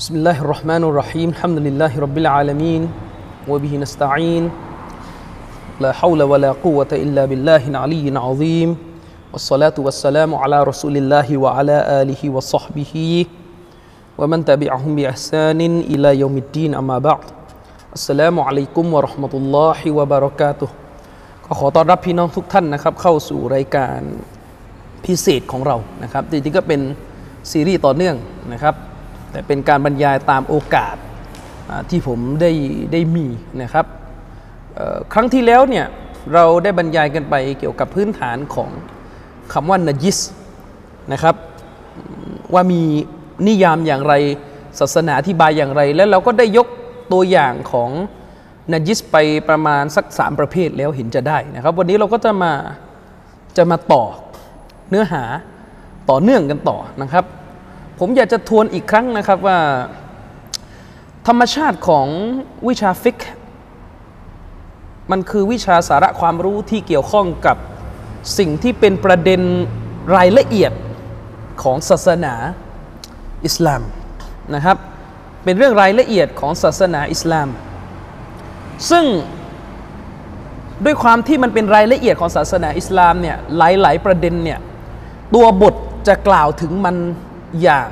بسم الله الرحمن الرحيم الحمد لله رب العالمين وبه نستعين لا حول ولا قوة إلا بالله العلي العظيم والصلاة والسلام على رسول الله وعلى آله وصحبه ومن تبعهم بإحسان إلى يوم الدين أما بعد السلام عليكم ورحمة الله وبركاته ขอต้อนรับพี่น้องทุกท่านนะครับเข้าสู่รายการพิเศษของเรานะครับจริงๆก็เป็นซีรีส์ต่อเนื่องนะครับ แต่เป็นการบรรยายตามโอกาสที่ผมได้ได้มีนะครับครั้งที่แล้วเนี่ยเราได้บรรยายกันไปเกี่ยวกับพื้นฐานของคำว่านาจิสนะครับ ว่ามีนิยามอย่างไรศาสนาอธิบายอย่างไร แล้วเราก็ได้ยกตัวอย่างของนาจิสไปประมาณสักสามประเภทแล้วเห็นจะได้นะครับ วันนี้เราก็จะมาจะมาต่อเนื้อหาต่อเนื่องกันต่อนะครับ ผมอยากจะทวนอีกครั้งนะครับว่า ธรรมชาติของวิชาฟิกมันคือวิชาสาระความรู้ที่เกี่ยวข้องกับสิ่งที่เป็นประเด็นรายละเอียดของศาสนาอิสลามนะครับ เป็นเรื่องรายละเอียดของศาสนาอิสลาม ซึ่งด้วยความที่มันเป็นรายละเอียดของศาสนาอิสลามเนี่ยหลาย ๆ ประเด็นเนี่ยตัวบทจะกล่าวถึงมัน อย่าง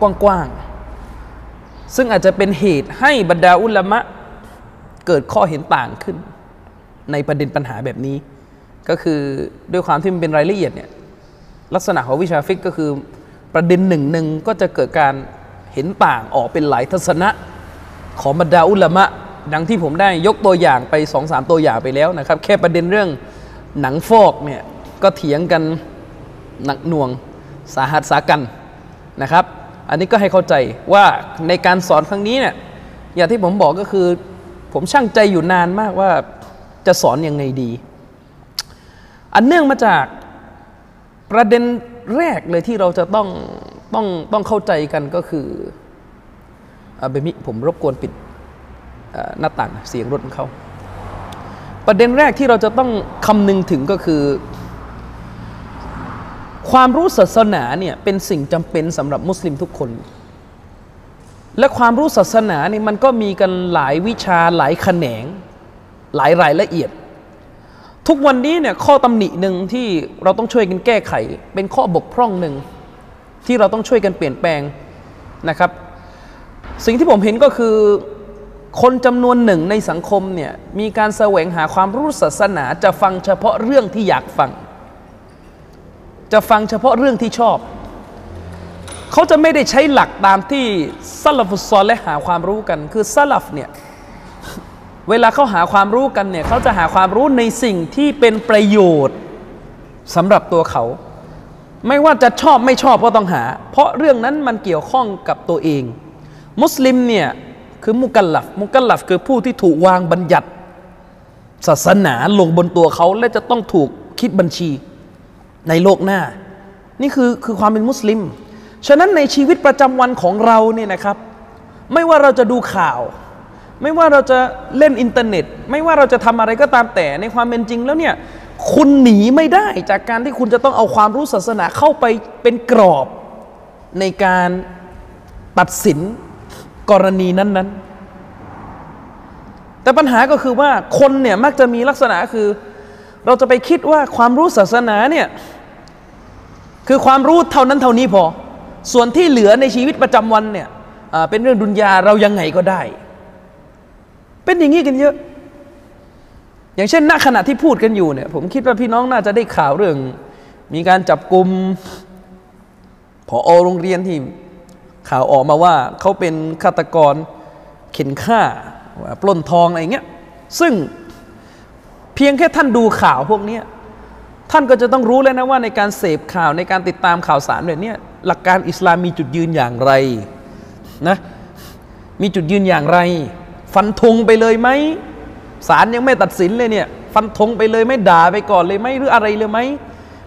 กว้างๆ ซึ่งอาจจะเป็นเหตุให้บรรดาอุลามะ เกิดข้อเห็นต่างขึ้น ในประเด็นปัญหาแบบนี้ ก็คือด้วยความที่มันเป็นรายละเอียดเนี่ยลักษณะของวิชาฟิกก็คือประเด็นหนึ่งหนึ่งก็จะเกิดการเห็นต่างออกเป็นหลายทัศนะของบรรดาอุลามะ ดังที่ผมได้ยกตัวอย่างไปสองสามตัวอย่างไปแล้วนะครับ แค่ประเด็นเรื่องหนังฟอกเนี่ยก็เถียงกันหนักหน่วงสาหัสสากัน นะครับ อันนี้ก็ให้เข้าใจว่าในการสอนครั้งนี้เนี่ยอย่างที่ผมบอกก็คือ ผมช่างใจอยู่นานมากว่าจะสอนยังไงดี อันเนื่องมาจากประเด็นแรกเลยที่เราจะต้องต้องต้องเข้าใจกันก็คือเบมิผมรบกวนปิดหน้าต่างเสียงรถมันเขา ประเด็นแรกที่เราจะต้องคำนึงถึงก็คือ ความรู้ศาสนาเนี่ยเป็นสิ่งจำเป็นสำหรับมุสลิมทุกคน และความรู้ศาสนานี่มันก็มีกันหลายวิชาหลายแขนง หลายรายละเอียด ทุกวันนี้เนี่ยข้อตำหนิหนึ่งที่เราต้องช่วยกันแก้ไข เป็นข้อบกพร่องหนึ่งที่เราต้องช่วยกันเปลี่ยนแปลงนะครับ สิ่งที่ผมเห็นก็คือคนจำนวนหนึ่งในสังคมเนี่ยมีการแสวงหาความรู้ศาสนาจะฟังเฉพาะเรื่องที่อยากฟัง จะฟังเฉพาะเรื่องที่ชอบ เขาจะไม่ได้ใช้หลักตามที่ซาลฟุตซอลและหาความรู้กัน คือซาลฟเนี่ยเวลาเขาหาความรู้กันเนี่ยเขาจะหาความรู้ในสิ่งที่เป็นประโยชน์สำหรับตัวเขา ไม่ว่าจะชอบไม่ชอบก็ต้องหา เพราะเรื่องนั้นมันเกี่ยวข้องกับตัวเอง มุสลิมเนี่ยคือมุกัลลัฟมุกัลลัฟคือผู้ที่ถูกวางบัญญัติ ศาสนาลงบนตัวเขาและจะต้องถูกคิดบัญชี ในโลกหน้า นี่คือคือความเป็นมุสลิม ฉะนั้นในชีวิตประจำวันของเราเนี่ยนะครับ ไม่ว่าเราจะดูข่าว ไม่ว่าเราจะเล่นอินเทอร์เน็ต ไม่ว่าเราจะทำอะไรก็ตามแต่ในความเป็นจริงแล้วเนี่ยคุณหนีไม่ได้จากการที่คุณจะต้องเอาความรู้ศาสนาเข้าไปเป็นกรอบในการตัดสินกรณีนั้น ๆ แต่ปัญหาก็คือว่าคนเนี่ยมักจะมีลักษณะคือ เราจะไปคิดว่าความรู้ศาสนาเนี่ยคือความรู้เท่านั้นเท่านี้พอ ส่วนที่เหลือในชีวิตประจำวันเนี่ยเป็นเรื่องดุนยาเรายังไงก็ได้ เป็นอย่างนี้กันเยอะ อย่างเช่นณขณะที่พูดกันอยู่เนี่ย ผมคิดว่าพี่น้องน่าจะได้ข่าวเรื่อง มีการจับกลุ่มผอโรงเรียนที่ข่าวออกมาว่าเขาเป็นฆาตกรเข็นฆ่าปล้นทองอะไรเงี้ย ซึ่ง เพียงแค่ท่านดูข่าวพวกนี้ท่านก็จะต้องรู้แล้วนะว่าในการเสพข่าวในการติดตามข่าวสารแบบนี้หลักการอิสลามมีจุดยืนอย่างไรนะมีจุดยืนอย่างไร ฟันธงไปเลยไหมศาลยังไม่ตัดสินเลยเนี่ย ฟันธงไปเลยไม่ด่าไปก่อนเลยไหมหรืออะไรเลยไหม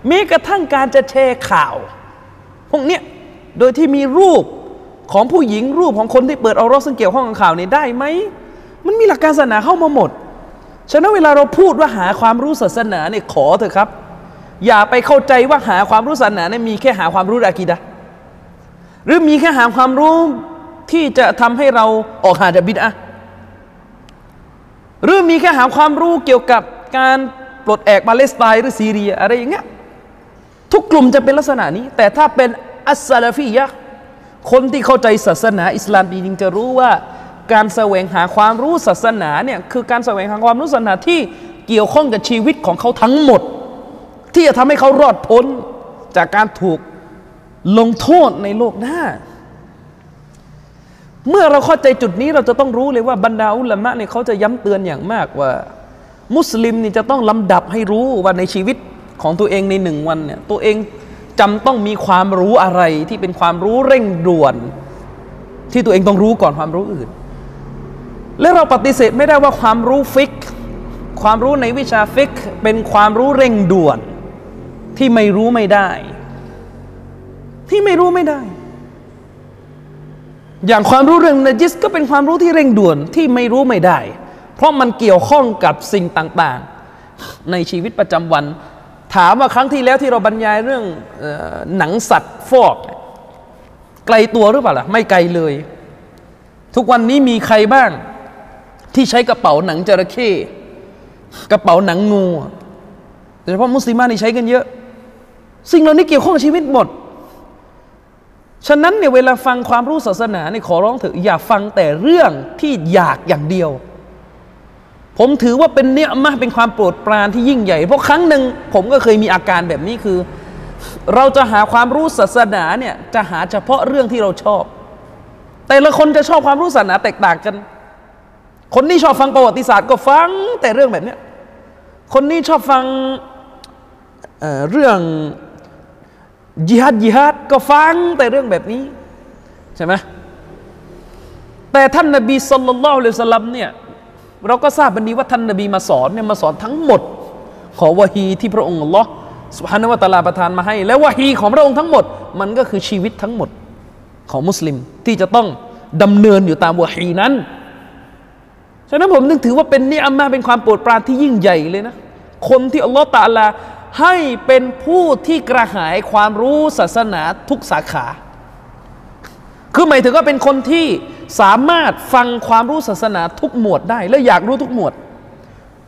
ม้กระทั่งการจะแชร์ข่าว พวกเนี้ยโดยที่มีรูปของผู้หญิงรูปของคนที่เปิดเอารถซึ่งเกี่ยวข้องกับข่าวนี้ได้ไหมมันมีหลักการศาสนาเข้ามาหมด ฉะนั้นเวลาเราพูดว่าหาความรู้ศาสนาเนี่ยขอเถอะครับ อย่าไปเข้าใจว่าหาความรู้ศาสนาเนี่ยมีแค่หาความรู้อากีดะหรือมีแค่หาความรู้ที่จะทำให้เราออกห่าจากบิดอะหรือมีแค่หาความรู้เกี่ยวกับการปลดแอกปาเลสไตน์หรือซีเรียอะไรอย่างเงี้ยทุกกลุ่มจะเป็นลักษณะนี้ แต่ถ้าเป็นอัสซาลฟียะคนที่เข้าใจศาสนาอิสลามจริงจะรู้ว่า การแสวงหาความรู้ศาสนาเนี่ยคือการแสวงหาความรู้ศาสนาที่เกี่ยวข้องกับชีวิตของเขาทั้งหมด ที่จะทำให้เขารอดพ้นจากการถูกลงโทษในโลกหน้า เมื่อเราเข้าใจจุดนี้เราจะต้องรู้เลยว่าบรรดาอุลามะเนี่ยเขาจะย้ำเตือนอย่างมากว่า มุสลิมนี่จะต้องลำดับให้รู้ว่าในชีวิตของตัวเองในหนึ่งวันเนี่ยตัวเองจำต้องมีความรู้อะไรที่เป็นความรู้เร่งด่วน ที่ตัวเองต้องรู้ก่อนความรู้อื่น และเราปฏิเสธไม่ได้ว่าความรู้ฟิก ความรู้ในวิชาฟิกเป็นความรู้เร่งด่วน ที่ไม่รู้ไม่ได้ ที่ไม่รู้ไม่ได้ อย่างความรู้เรื่องนจิสก็เป็นความรู้ที่เร่งด่วนที่ไม่รู้ไม่ได้ เพราะมันเกี่ยวข้องกับสิ่งต่างๆ ในชีวิตประจำวัน ถามว่าครั้งที่แล้วที่เราบรรยายเรื่องออหนังสัตว์ฟอก ไกลตัวหรือเปล่าล่ะไม่ไกลเลย ทุกวันนี้มีใครบ้าง ที่ใช้กระเป๋าหนังจระเข้กระเป๋าหนังงูโดยเฉพาะมุสลิมานี่ใช้กันเยอะ สิ่งเหล่านี้เกี่ยวข้องกับชีวิตหมด ฉะนั้นเนี่ยเวลาฟังความรู้ศาสนาเนี่ยขอร้องเถอะอย่าฟังแต่เรื่องที่อยากอย่างเดียว ผมถือว่าเป็นเนี่ยมากเป็นความโปรดปรานที่ยิ่งใหญ่ เพราะครั้งหนึ่งผมก็เคยมีอาการแบบนี้คือ เราจะหาความรู้ศาสนาเนี่ยจะหาเฉพาะเรื่องที่เราชอบ แต่ละคนจะชอบความรู้ศาสนาแตกต่างกัน คนนี้ชอบฟังประวัติศาสตร์ก็ฟังแต่เรื่องแบบเนี้ยคนนี้ชอบฟังเเรื่องยิฮัดยิฮัดก็ฟังแต่เรื่องแบบนี้ใช่ไหมแต่ท่านนบีสุลต่านละเลสลัมเนี่ยเราก็ทราบบันดีว่าท่านนบีมาสอนเนี่ยมาสอนทั้งหมด ขอวะฮีที่พระองค์ลลอสุฮานวะตะลาประทานมาให้ และวะฮีของพระองค์ทั้งหมด มันก็คือชีวิตทั้งหมดของมุสลิมที่จะต้องดำเนินอยู่ตามวะฮีนั้น ฉะนั้นผมนึกถือว่าเป็นนี่อัมมาเป็นความโปรดปรานที่ยิ่งใหญ่เลยนะ คนที่อัลลอฮ์ตาลาให้เป็นผู้ที่กระหายความรู้ศาสนาทุกสาขา คือหมายถึงว่าเป็นคนที่สามารถฟังความรู้ศาสนาทุกหมวดได้ และอยากรู้ทุกหมวด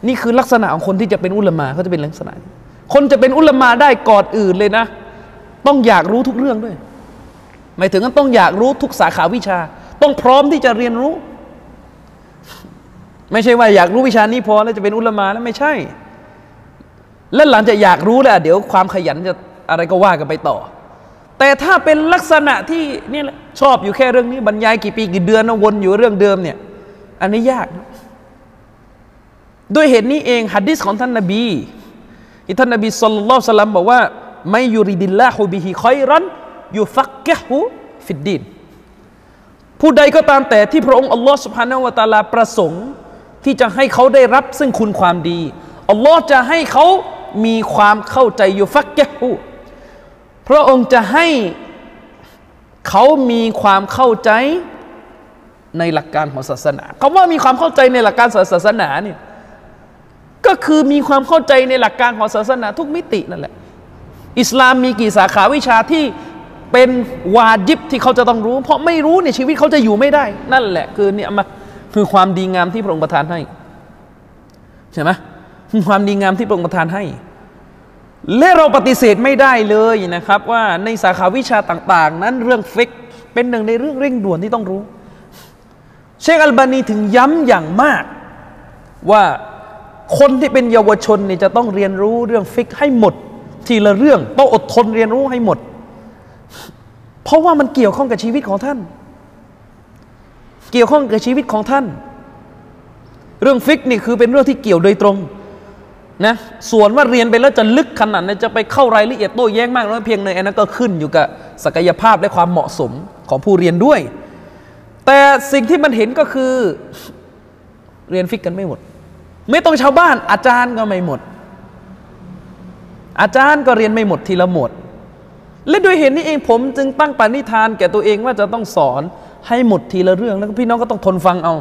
นี่คือลักษณะของคนที่จะเป็นอุลามาเขาจะเป็นลักษณะ คนจะเป็นอุลามาได้ก่อนอื่นเลยนะ ต้องอยากรู้ทุกเรื่องด้วย หมายถึงว่าต้องอยากรู้ทุกสาขาวิชา ต้องพร้อมที่จะเรียนรู้ ไม่ใช่ว่าอยากรู้วิชานี้พอแล้วจะเป็นอุลมาแล้วไม่ใช่ และหลังจากอยากรู้แล้วเดี๋ยวความขยันจะอะไรก็ว่ากันไปต่อ แต่ถ้าเป็นลักษณะที่นี่แหละชอบอยู่แค่เรื่องนี้บรรยายกี่ปีกี่เดือนนะวนอยู่เรื่องเดิมเนี่ย อันนี้ยากด้วยเหตุนี้เองฮัดดิสของท่านนบีที่ท่านนบีสุลต่านสลัมบอกว่า ไม่ยูริดิลลาฮูบิฮิคอยรันยูฟักกะฮูฟิดดินผู้ใดก็ตามแต่ที่พระองค์อัลลอฮ์สุบฮานาวะตาลาประสงค์ ที่จะให้เขาได้รับซึ่งคุณความดีอัลลอฮ์จะให้เขามีความเข้าใจอยู่ฟักแกฮูพระองค์จะให้เขามีความเข้าใจในหลักการของศาสนาคำว่ามีความเข้าใจในหลักการศาสนาเนี่ยก็คือมีความเข้าใจในหลักการของศาสนาทุกมิตินั่นแหละ อิสลามมีกี่สาขาวิชาที่เป็นวาจิบที่เขาจะต้องรู้ เพราะไม่รู้เนี่ยชีวิตเขาจะอยู่ไม่ได้ นั่นแหละคือเนี่ยมา คือความดีงามที่พระองค์ประทานให้ ใช่ไหมความดีงามที่พระองค์ประทานให้ และเราปฏิเสธไม่ได้เลยนะครับ ว่าในสาขาวิชาต่าง ๆ นั้นเรื่องฟิกเป็นหนึ่งในเรื่องเร่งด่วนที่ต้องรู้ เชคอัลบานีถึงย้ำอย่างมากว่าคนที่เป็นเยาวชนนี่จะต้องเรียนรู้เรื่องฟิกให้หมด ทีละเรื่องต้องอดทนเรียนรู้ให้หมด เพราะว่ามันเกี่ยวข้องกับชีวิตของท่าน เกี่ยวข้องกับชีวิตของท่าน เรื่องฟิกนี่คือเป็นเรื่องที่เกี่ยวโดยตรงนะส่วนว่าเรียนไปแล้วจะลึกขนาดไหนจะไปเข้ารายละเอียดโต้แย้งมากน้อยเพียงในอันนั้นก็ขึ้นอยู่กับศักยภาพและความเหมาะสมของผู้เรียนด้วย แต่สิ่งที่มันเห็นก็คือเรียนฟิกกันไม่หมด ไม่ต้องชาวบ้าน อาจารย์ก็ไม่หมด อาจารย์ก็เรียนไม่หมดทีละหมด และด้วยเหตุนี้เองผมจึงตั้งปณิธานแก่ตัวเองว่าจะต้องสอน ให้หมดทีละเรื่องแล้วพี่น้องก็ต้องทนฟังเอา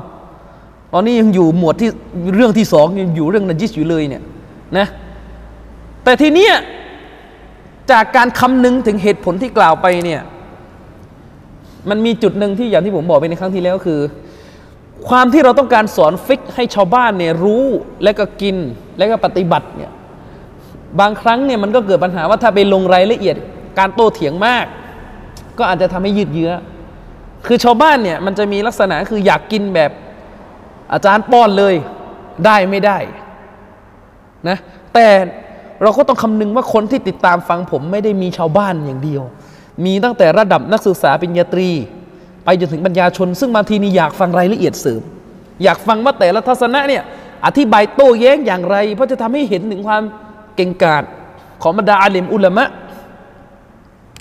ตอนนี้ยังอยู่หมวดที่เรื่องที่สองยังอยู่เรื่องนจิสอยู่เลยเนี่ยนะแต่ทีเนี้ยจากการคำนึงถึงเหตุผลที่กล่าวไปเนี่ยมันมีจุดหนึ่งที่อย่างที่ผมบอกไปในครั้งที่แล้วคือ ความที่เราต้องการสอนฟิกให้ชาวบ้านเนี่ยรู้และก็กินและก็ปฏิบัติเนี่ยบางครั้งเนี่ยมันก็เกิดปัญหาว่าถ้าไปลงรายละเอียด การโต้เถียงมาก ก็อาจจะทำให้ยืดเยื้อ คือชาวบ้านเนี่ยมันจะมีลักษณะคืออยากกินแบบอาจารย์ป้อนเลยได้ไม่ได้นะแต่เราก็ต้องคำนึงว่าคนที่ติดตามฟังผมไม่ได้มีชาวบ้านอย่างเดียว มีตั้งแต่ระดับนักศึกษาปริญญาตรี ไปจนถึงปัญญาชน ซึ่งบางทีนี่อยากฟังรายละเอียดเสริม อยากฟังว่าแต่ละทัศนะเนี่ยอธิบายโต้แย้งอย่างไร เพราะจะทำให้เห็นถึงความเก่งกาจของบรรดาอาลิมอุลามะ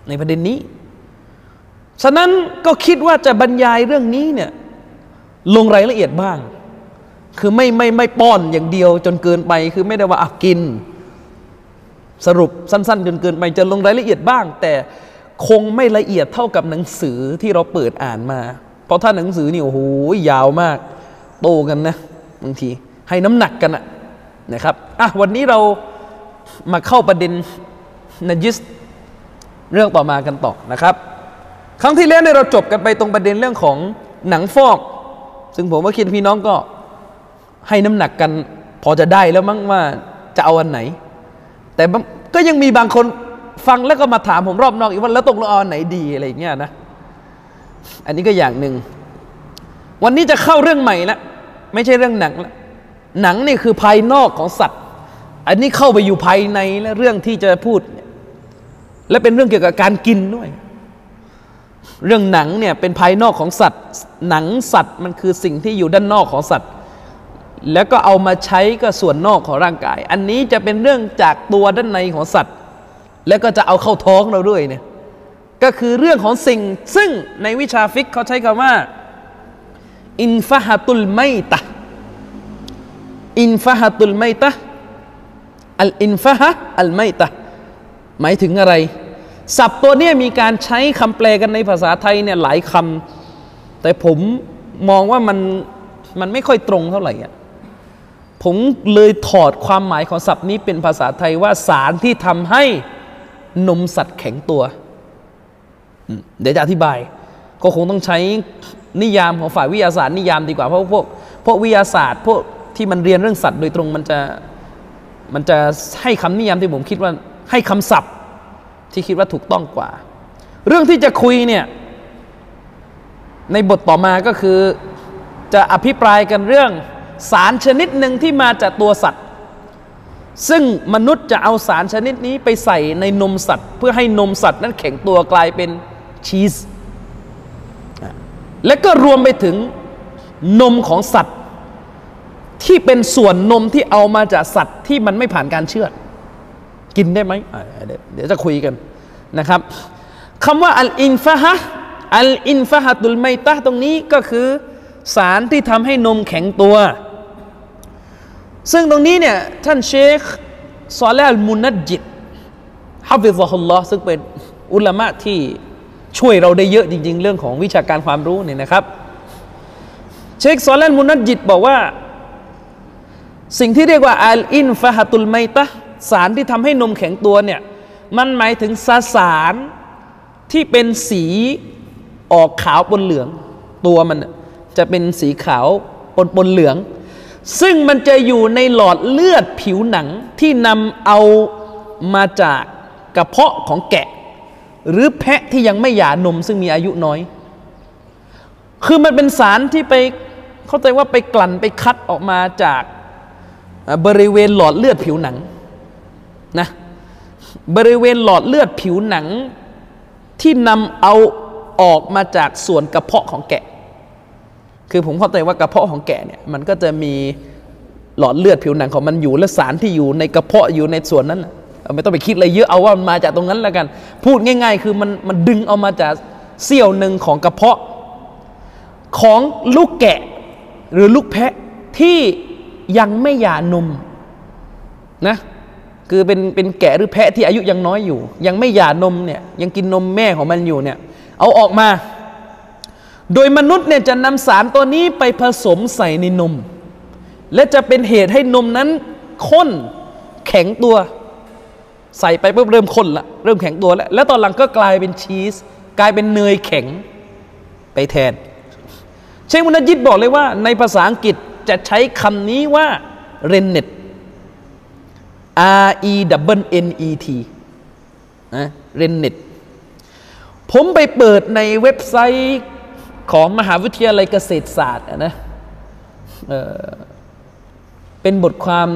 ในประเด็นนี้ ฉะนั้นก็คิดว่าจะบรรยายเรื่องนี้เนี่ยลงรายละเอียดบ้าง คือไม่ไม่ไม่ป้อนอย่างเดียวจนเกินไป คือไม่ได้ว่าอะกิน สรุปสั้น ๆ จนเกินไปจะลงรายละเอียดบ้าง แต่คงไม่ละเอียดเท่ากับหนังสือที่เราเปิดอ่านมา เพราะถ้าหนังสือนี่โอ้โหยาวมาก โตกันนะบางทีให้น้ำหนักกันอะนะครับอะวันนี้เรามาเข้าประเด็นนจิสเรื่องต่อมากันต่อนะครับ ครั้งที่แล้วเนี่ยเราจบกันไปตรงประเด็นเรื่องของหนังฟอก ซึ่งผมว่าคิดพี่น้องก็ให้น้ำหนักกัน พอจะได้แล้วมั้งว่าจะเอาอันไหน แต่ก็ยังมีบางคนฟังแล้วก็มาถามผมรอบนอกอีกว่าแล้วตกลงเอาอันไหนดีอะไรอย่างเงี้ยนะ อันนี้ก็อย่างหนึ่ง วันนี้จะเข้าเรื่องใหม่ละไม่ใช่เรื่องหนังละหนังนี่คือภายนอกของสัตว์ อันนี้เข้าไปอยู่ภายในและเรื่องที่จะพูด และเป็นเรื่องเกี่ยวกับการกินด้วย เรื่องหนังเนี่ยเป็นภายนอกของสัตว์ หนังสัตว์มันคือสิ่งที่อยู่ด้านนอกของสัตว์ แล้วก็เอามาใช้ก็ส่วนนอกของร่างกาย อันนี้จะเป็นเรื่องจากตัวด้านในของสัตว์ แล้วก็จะเอาเข้าท้องเราด้วยเนี่ยก็คือเรื่องของสิ่งซึ่งในวิชาฟิกเขาใช้คำว่าอินฟะฮตุลไมตะอินฟะฮตุลไมตะอัลอินฟะฮะอัลไมตะหมายถึงอะไร ศัพท์ตัวนี้มีการใช้คำแปลกันในภาษาไทยเนี่ยหลายคำแต่ผมมองว่ามันมันไม่ค่อยตรงเท่าไหร่อะผมเลยถอดความหมายของศัพท์นี้เป็นภาษาไทยว่าสารที่ทำให้นมสัตว์แข็งตัว เดี๋ยวจะอธิบาย ก็คงต้องใช้นิยามของฝ่ายวิทยาศาสตร์นิยามดีกว่าเพราะพวกพวกวิทยาศาสตร์พวกที่มันเรียนเรื่องสัตว์โดยตรงมันจะมันจะให้คำนิยามที่ผมคิดว่าให้คำศัพท์ ที่คิดว่าถูกต้องกว่า เรื่องที่จะคุยเนี่ยในบทต่อมาก็คือจะอภิปรายกันเรื่อง สารชนิดหนึ่งที่มาจากตัวสัตว์ ซึ่งมนุษย์จะเอาสารชนิดนี้ไปใส่ในนมสัตว์ เพื่อให้นมสัตว์นั้นแข็งตัวกลายเป็นชีสและก็รวมไปถึงนมของสัตว์ ที่เป็นส่วนนมที่เอามาจากสัตว์ที่มันไม่ผ่านการเชือด กินได้ไหมเดี๋ยวจะคุยกันนะครับคำว่าอัลอินฟะฮะอัลอินฟะฮะตุลไมตะตรงนี้ก็คือสารที่ทำให้นมแข็งตัว ซึ่งตรงนี้เนี่ยท่านเชคซอลลมุนัดจิตฮับบิซฮุลลอฮ์ซึ่งเป็นอุลามะที่ช่วยเราได้เยอะจริง ๆ เรื่องของวิชาการความรู้เนี่ยนะครับ เชคซอลลมุนัดจิตบอกว่า สิ่งที่เรียกว่าอัลอินฟะฮะตุลไมตะ สารที่ทำให้นมแข็งตัวเนี่ยมันหมายถึงสสารที่เป็นสีออกขาวปนเหลือง ตัวมันจะเป็นสีขาวปนปนเหลือง ซึ่งมันจะอยู่ในหลอดเลือดผิวหนังที่นำเอามาจากกระเพาะของแกะ หรือแพะที่ยังไม่หย่านมซึ่งมีอายุน้อย คือมันเป็นสารที่ไปเข้าใจว่าไปกลั่นไปคัดออกมาจากบริเวณหลอดเลือดผิวหนัง นะบริเวณหลอดเลือดผิวหนัง ที่นำเอาออกมาจากส่วนกระเพาะของแกะ คือผมเข้าใจว่ากระเพาะของแกะเนี่ยมันก็จะมีหลอดเลือดผิวหนังของมันอยู่และสารที่อยู่ในกระเพาะอยู่ในส่วนนั้นไม่ต้องไปคิดอะไรเยอะเอาว่ามันมาจากตรงนั้นแล้วกัน พูดง่าย ๆ คือมันมันดึงเอามาจากเสี้ยวหนึ่งของกระเพาะของลูกแกะหรือลูกแพะที่ยังไม่หย่านมนะ คือเป็นเป็นแกะหรือแพะที่อายุยังน้อยอยู่ ยังไม่หย่านมเนี่ยยังกินนมแม่ของมันอยู่เนี่ยเอาออกมา โดยมนุษย์เนี่ยจะนำสารตัวนี้ไปผสมใส่ในนม และจะเป็นเหตุให้นมนั้นข้นแข็งตัว ใส่ไปปุ๊บเริ่มข้นละเริ่มแข็งตัวแล้ว แล้วตอนหลังก็กลายเป็นชีส กลายเป็นเนยแข็งไปแทน เชคมุนจิตบอกเลยว่า ในภาษาอังกฤษจะใช้คำนี้ว่า rennet R E W N E T นะ rennet ผมไปเปิดในเว็บไซต์ของมหาวิทยาลัยเกษตรศาสตร์นะเเป็นบทความ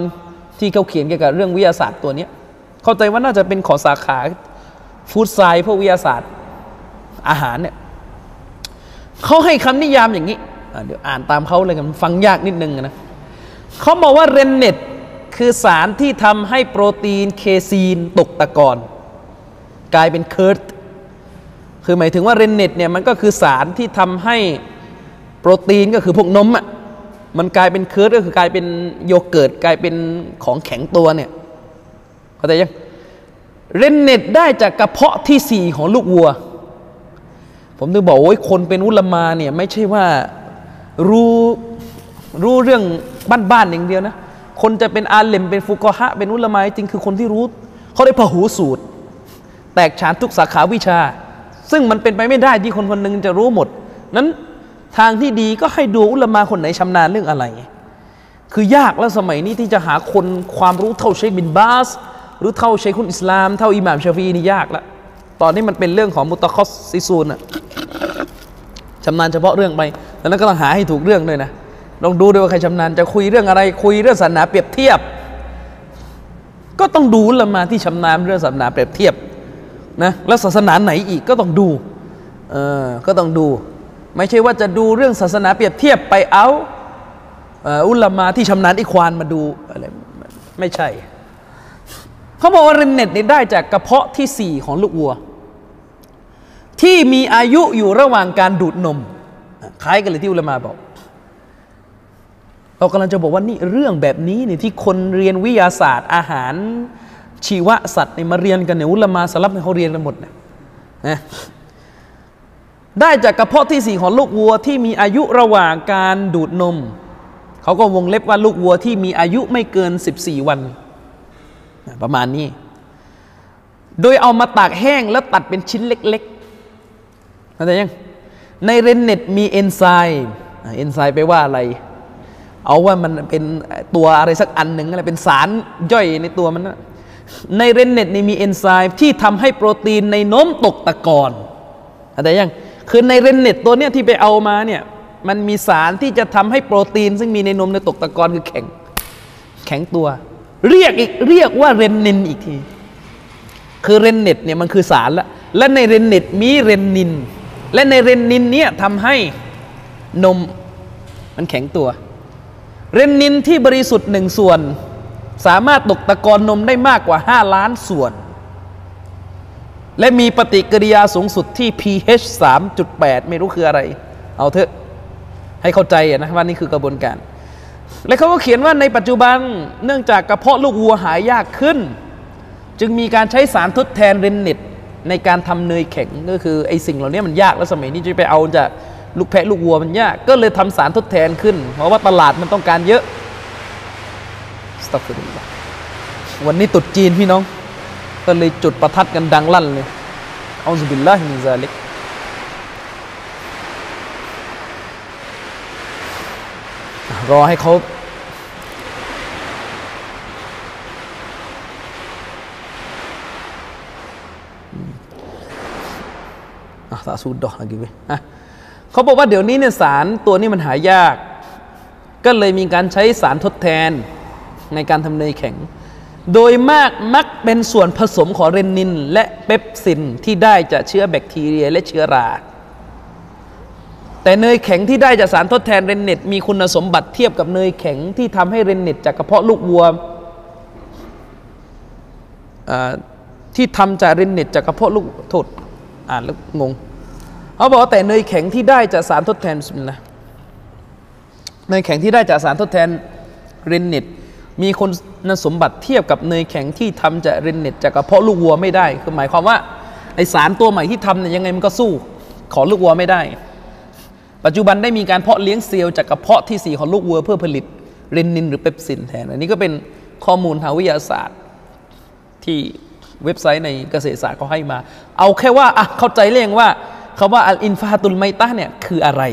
ที่เขาเขียนเกี่ยวกับเรื่องวิทยาศาสตร์ตัวนี้ เข้าใจว่าน่าจะเป็นของสาขา food science พวกวิทยาศาสตร์อาหารเนี่ยเขาให้คำนิยามอย่างนี้ เดี๋ยวอ่านตามเขาเลยกัน ฟังยากนิดนึงนะเขาบอกว่า rennet คือสารที่ทำให้โปรตีนเคซีนตกตะกอนกลายเป็น curd คือหมายถึงว่า rennet เนี่ยมันก็คือสารที่ทำให้โปรตีนก็คือพวกนมอะ่ะมันกลายเป็น curd ก็คือกลายเป็นโยเกิร์ตกลายเป็นของแข็งตัวเนี่ยเข้าใจยังเรนเนตได้จากกระเพาะที่สี่ของลูกวัว ผมถึงบอกโอ้ยคนเป็นอุลมาเนี่ยไม่ใช่ว่ารู้รู้เรื่องบ้านๆอย่างเดียวนะ คนจะเป็นอาเลมเป็นฟุกฮะเป็นอุลมาจริงคือคนที่รู้เขาได้พหูสูตร แตกฉานทุกสาขาวิชา ซึ่งมันเป็นไปไม่ได้ที่คนคนหนึ่งจะรู้หมด นั้นทางที่ดีก็ให้ดูอุลมาคนไหนชำนาญเรื่องอะไร คือยากแล้วสมัยนี้ที่จะหาคนความรู้เท่าเชคบินบาส หรือเท่าเชคุนอิสลาม เท่าอิหม่ามชาฟีนี่ยากละตอนนี้มันเป็นเรื่องของมุตะคอสซิซูนอะชำนาญเฉพาะเรื่องไปดังนั้นก็ต้องหาให้ถูกเรื่องด้วยนะ ลองดูด้วยว่าใครชำนาญจะคุยเรื่องอะไร คุยเรื่องศาสนาเปรียบเทียบ ก็ต้องดูละมาที่ชำนาญเรื่องศาสนาเปรียบเทียบนะแล้วศาสนาไหนอีกก็ต้องดูเออก็ต้องดู ไม่ใช่ว่าจะดูเรื่องศาสนาเปรียบเทียบไปเอาอุลามาที่ชำนาญอีควานมาดูอะไรไม่ใช่เขาบอกว่าเรนเน็ตนี่ได้จากกระเพาะที่สี่ของลูกวัว ที่มีอายุอยู่ระหว่างการดูดนมคล้ายกันเลยที่อุลามาบอก เรากำลังจะบอกว่านี่เรื่องแบบนี้เนี่ยที่คนเรียนวิทยาศาสตร์ อาหารชีวสัตว์มาเรียนกันเนี่ยอุลามาสลับเขาเรียนกันหมดนะนะได้จากกระเพาะที่สี่ของลูกวัวที่มีอายุระหว่างการดูดนม เขาก็วงเล็บว่าลูกวัวที่มีอายุไม่เกิน 14 วัน ประมาณนี้ โดยเอามาตากแห้งแล้วตัดเป็นชิ้นเล็กๆเข้าใจยังในเรนเน็ตมีเอนไซม์เอนไซม์ไปว่าอะไร เอาว่ามันเป็นตัวอะไรสักอันหนึ่งอะไรเป็นสารย่อยในตัวมันนะใน rennet นี่มีเอนไซม์ที่ทำให้โปรตีนในนมตกตะกอนอะไรยังคือใน rennet ตัวเนี้ยที่ไปเอามาเนี่ยมันมีสารที่จะทำให้โปรตีน ซึ่งมีในนมในตกตะกอนคือแข็ง แข็งตัว เรียกอีกเรียกว่าเรนนินอีกที คือ rennet เนี่ยมันคือสารละและในเรนเน็ตมี rennin และในเรนนินเนี่ยทำให้นมมันแข็งตัว เรนนินที่บริสุทธิ์หนึ่งส่วน สามารถตกตะกอนนมได้มากกว่า 5 ล้านส่วน และมีปฏิกิริยาสูงสุดที่ pH 3.8 ไม่รู้คืออะไร เอาเถอะให้เข้าใจนะว่านี่คือกระบวนการ และเขาก็เขียนว่าในปัจจุบันเนื่องจากกระเพาะลูกวัวหายยากขึ้น จึงมีการใช้สารทดแทน rennet ในการทำเนยแข็งก็คือไอ้สิ่งเหล่านี้มันยากแล้วสมัยนี้จะไปเอาจาก ลูกแพะลูกวัวมันยาก ก็เลยทำสารทดแทนขึ้น เพราะว่าตลาดมันต้องการเยอะأستغفر اللهวันนี้ตรุษจีนพี่น้อง ก็เลยจุดประทัดกันดังลั่นเลยأعوذ بالله من ذلكรอให้เขาอะสาสูดดอกล g เว้ยอะ เขาบอกว่าเดี๋ยวนี้เนี่ยสารตัวนี้มันหายาก ก็เลยมีการใช้สารทดแทนในการทำเนยแข็ง โดยมากมักเป็นส่วนผสมของเรนนิน และเปปซินที่ได้จากเชื้อแบคทีเรียและเชื้อรา แต่เนยแข็งที่ได้จากสารทดแทนเรนเน็ตมีคุณสมบัติเทียบกับเนยแข็งที่ทำให้เรนเน็ตจากกระเพาะลูกวัวที่ทำจากเรนเน็ตจากกระเพาะลูกโทษอ่านแล้วงง เขาบอกแต่เนยแข็งที่ได้จากสารทดแทนนะเนยแข็งที่ได้จากสารทดแทนเรนเน็ตมีคุณสมบัติเทียบกับเนยแข็งที่ทำจากเรนเน็ตจากกระเพาะลูกวัวไม่ได้ คือหมายความว่าไอสารตัวใหม่ที่ทำเนี่ยยังไงมันก็สู้ ของลูกวัวไม่ได้ ปัจจุบันได้มีการเพาะเลี้ยงเซลล์จากกระเพาะที่สี่ของลูกวัวเพื่อผลิตเรนนินหรือเปปซินแทน อันนี้ก็เป็นข้อมูลทางวิทยาศาสตร์ที่เว็บไซต์ในเกษตรศาสตร์เขาให้มา เอาแค่ว่าอะเข้าใจเรื่องว่า คาว่าอัลอินฟาตุลไมตะเนี่ยคืออะไร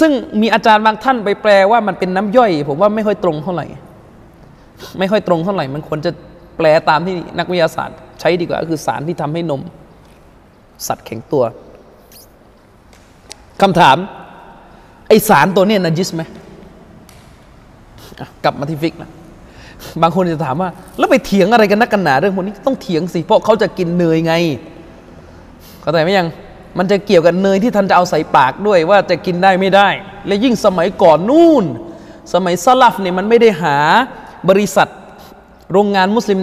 ซึ่งมีอาจารย์บางท่านไปแปลว่ามันเป็นน้ำย่อย ผมว่าไม่ค่อยตรงเท่าไหร่ ไม่ค่อยตรงเท่าไหร่ มันควรจะแปลตามที่นักวิทยาศาสตร์ใช้ดีกว่าคือสารที่ทำให้นม สัตว์แข็งตัวคำถาม ไอสารตัวนี้นจิสไหมกลับมาที่ฟิกนะบางคนจะถามว่า แล้วไปเถียงอะไรกันนักกันหนาเรื่องพวกนี้ต้องเถียงสิ เพราะเขาจะกินเนยไงเข้าใจไหมยัง มันจะเกี่ยวกับเนยที่ท่านจะเอาใส่ปากด้วยว่าจะกินได้ไม่ได้ และยิ่งสมัยก่อนนู่น สมัยซาลฟเนี่ยมันไม่ได้หาบริษัทโรงงานมุสลิม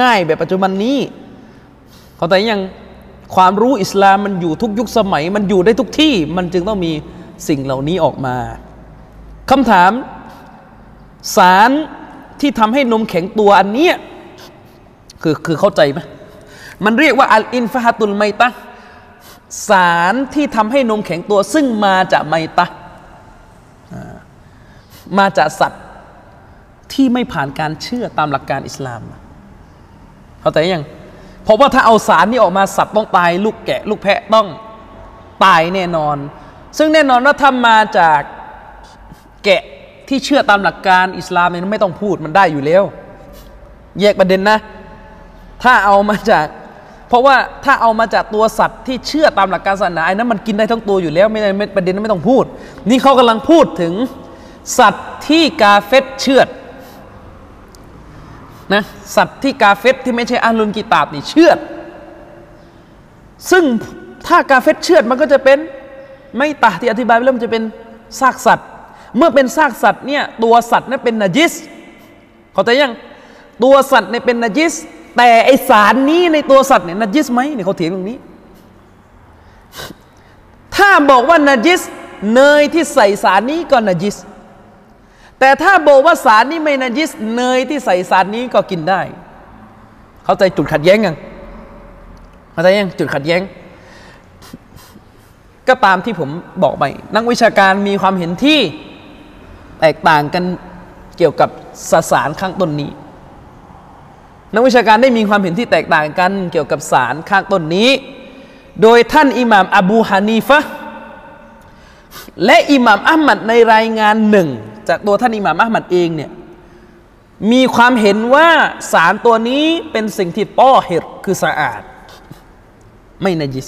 ง่ายแบบปัจจุบันนี้เข้าใจยังความรู้อิสลามมันอยู่ทุกยุคสมัย มันอยู่ได้ทุกที่มันจึงต้องมีสิ่งเหล่านี้ออกมาคำถาม สารที่ทำให้นมแข็งตัวอันนี้คือคือเข้าใจไหมมันเรียกว่าอัลอินฟาตุลไมตะ สารที่ทำให้นมแข็งตัว ซึ่งมาจากไมตะมาจากสัตว์ที่ไม่ผ่านการเชื่อตามหลักการอิสลามเข้าใจยังเพราะว่าถ้าเอาสารนี้ออกมาสัตว์ต้องตาย ลูกแกะ ลูกแพะต้องตายแน่นอน ซึ่งแน่นอนว่าถ้ามาจากแกะที่เชื่อตามหลักการอิสลามเนี่ยไม่ต้องพูดมันได้อยู่แล้ว แยกประเด็นนะ ถ้าเอามาจาก เพราะว่าถ้าเอามาจากตัวสัตว์ที่เชื่อตามหลักการศาสนาไอ้นั้นมันกินได้ทั้งตัวอยู่แล้วไม่ได้ประเด็นไม่ต้องพูด นี่เขากำลังพูดถึงสัตว์ที่กาเฟตเชื่อนะสัตว์ที่กาเฟตที่ไม่ใช่อาลุนกิตาบนี่เชื่อซึ่งถ้ากาเฟตเชื่อมันก็จะเป็นไม่ตาที่อธิบายไปแล้วมันจะเป็นซากสัตว์ เมื่อเป็นซากสัตว์เนี่ยตัวสัตว์นั้นเป็นนาจิสเขาใจยังตัวสัตว์เนี่ยเป็นนาจิส แต่ไอสารนี้ในตัวสัตว์เนี่ยนาจิสไหมเนี่ยเขาเถียงตรงนี้ ถ้าบอกว่านาจิสเนยที่ใส่สารนี้ก็นาจิสแต่ถ้าบอกว่าสารนี้ไม่นาจิสเนยที่ใส่สารนี้ก็กินได้ เข้าใจจุดขัดแย้งยังเข้าใจยังจุดขัดแย้ง ก็ตามที่ผมบอกไป นักวิชาการมีความเห็นที่แตกต่างกันเกี่ยวกับสสารข้างต้นนี้ นักวิชาการได้มีความเห็นที่แตกต่างกันเกี่ยวกับสารข้างต้นนี้ โดยท่านอิหม่ามอบูฮานีฟะและอิหม่ามอัลมัดในรายงานหนึ่ง จากตัวท่านอิหม่ามอัลมัดเองเนี่ยมีความเห็นว่าสารตัวนี้เป็นสิ่งที่ต้อเหตุคือสะอาด ไม่นจิส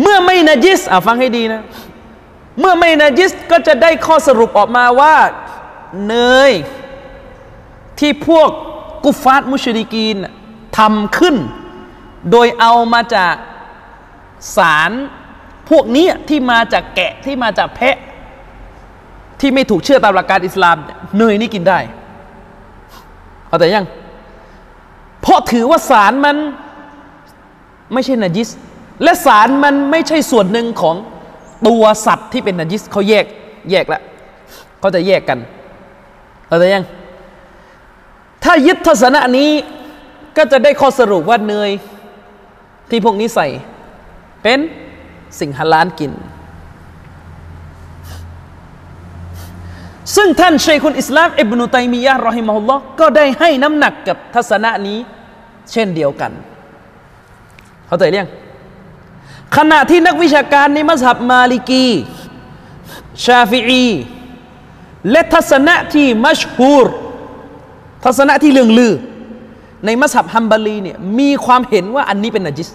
เมื่อไม่นจิสอะฟังให้ดีนะ เมื่อไม่นจิสก็จะได้ข้อสรุปออกมาว่าเนยที่พวก กุฟาตมุชริกีนทำขึ้น โดยเอามาจากสารพวกนี้ที่มาจากแกะที่มาจากแพะ ที่ไม่ถูกเชื่อตามหลักการอิสลามเนยนี่กินได้เอาแต่ยัง เพราะถือว่าสารมันไม่ใช่นาจิส และสารมันไม่ใช่ส่วนหนึ่งของตัวสัตว์ที่เป็นนาจิสเขาแยกแยกแล้วเขาจะแยกกันเอาแต่ยัง ถ้ายึดทัศนะนี้ก็จะได้ข้อสรุปว่าเนยที่พวกนี้ใส่ เป็นสิ่งฮาลาลกิน ซึ่งท่านชัยคุณอิสลามอิบนุตัยมียะรอฮิมะฮุลลอฮ์ก็ได้ให้น้ำหนักกับทัศนะนี้ เช่นเดียวกัน เข้าใจเรื่องขณะที่นักวิชาการในมัสฮับมาลิกี ชาฟิอีและทัศนะที่มัชฮูร ทัศนะที่เลืองลือ ในมัสฮับฮัมบาลีเนี่ยมีความเห็นว่าอันนี้เป็นนจิส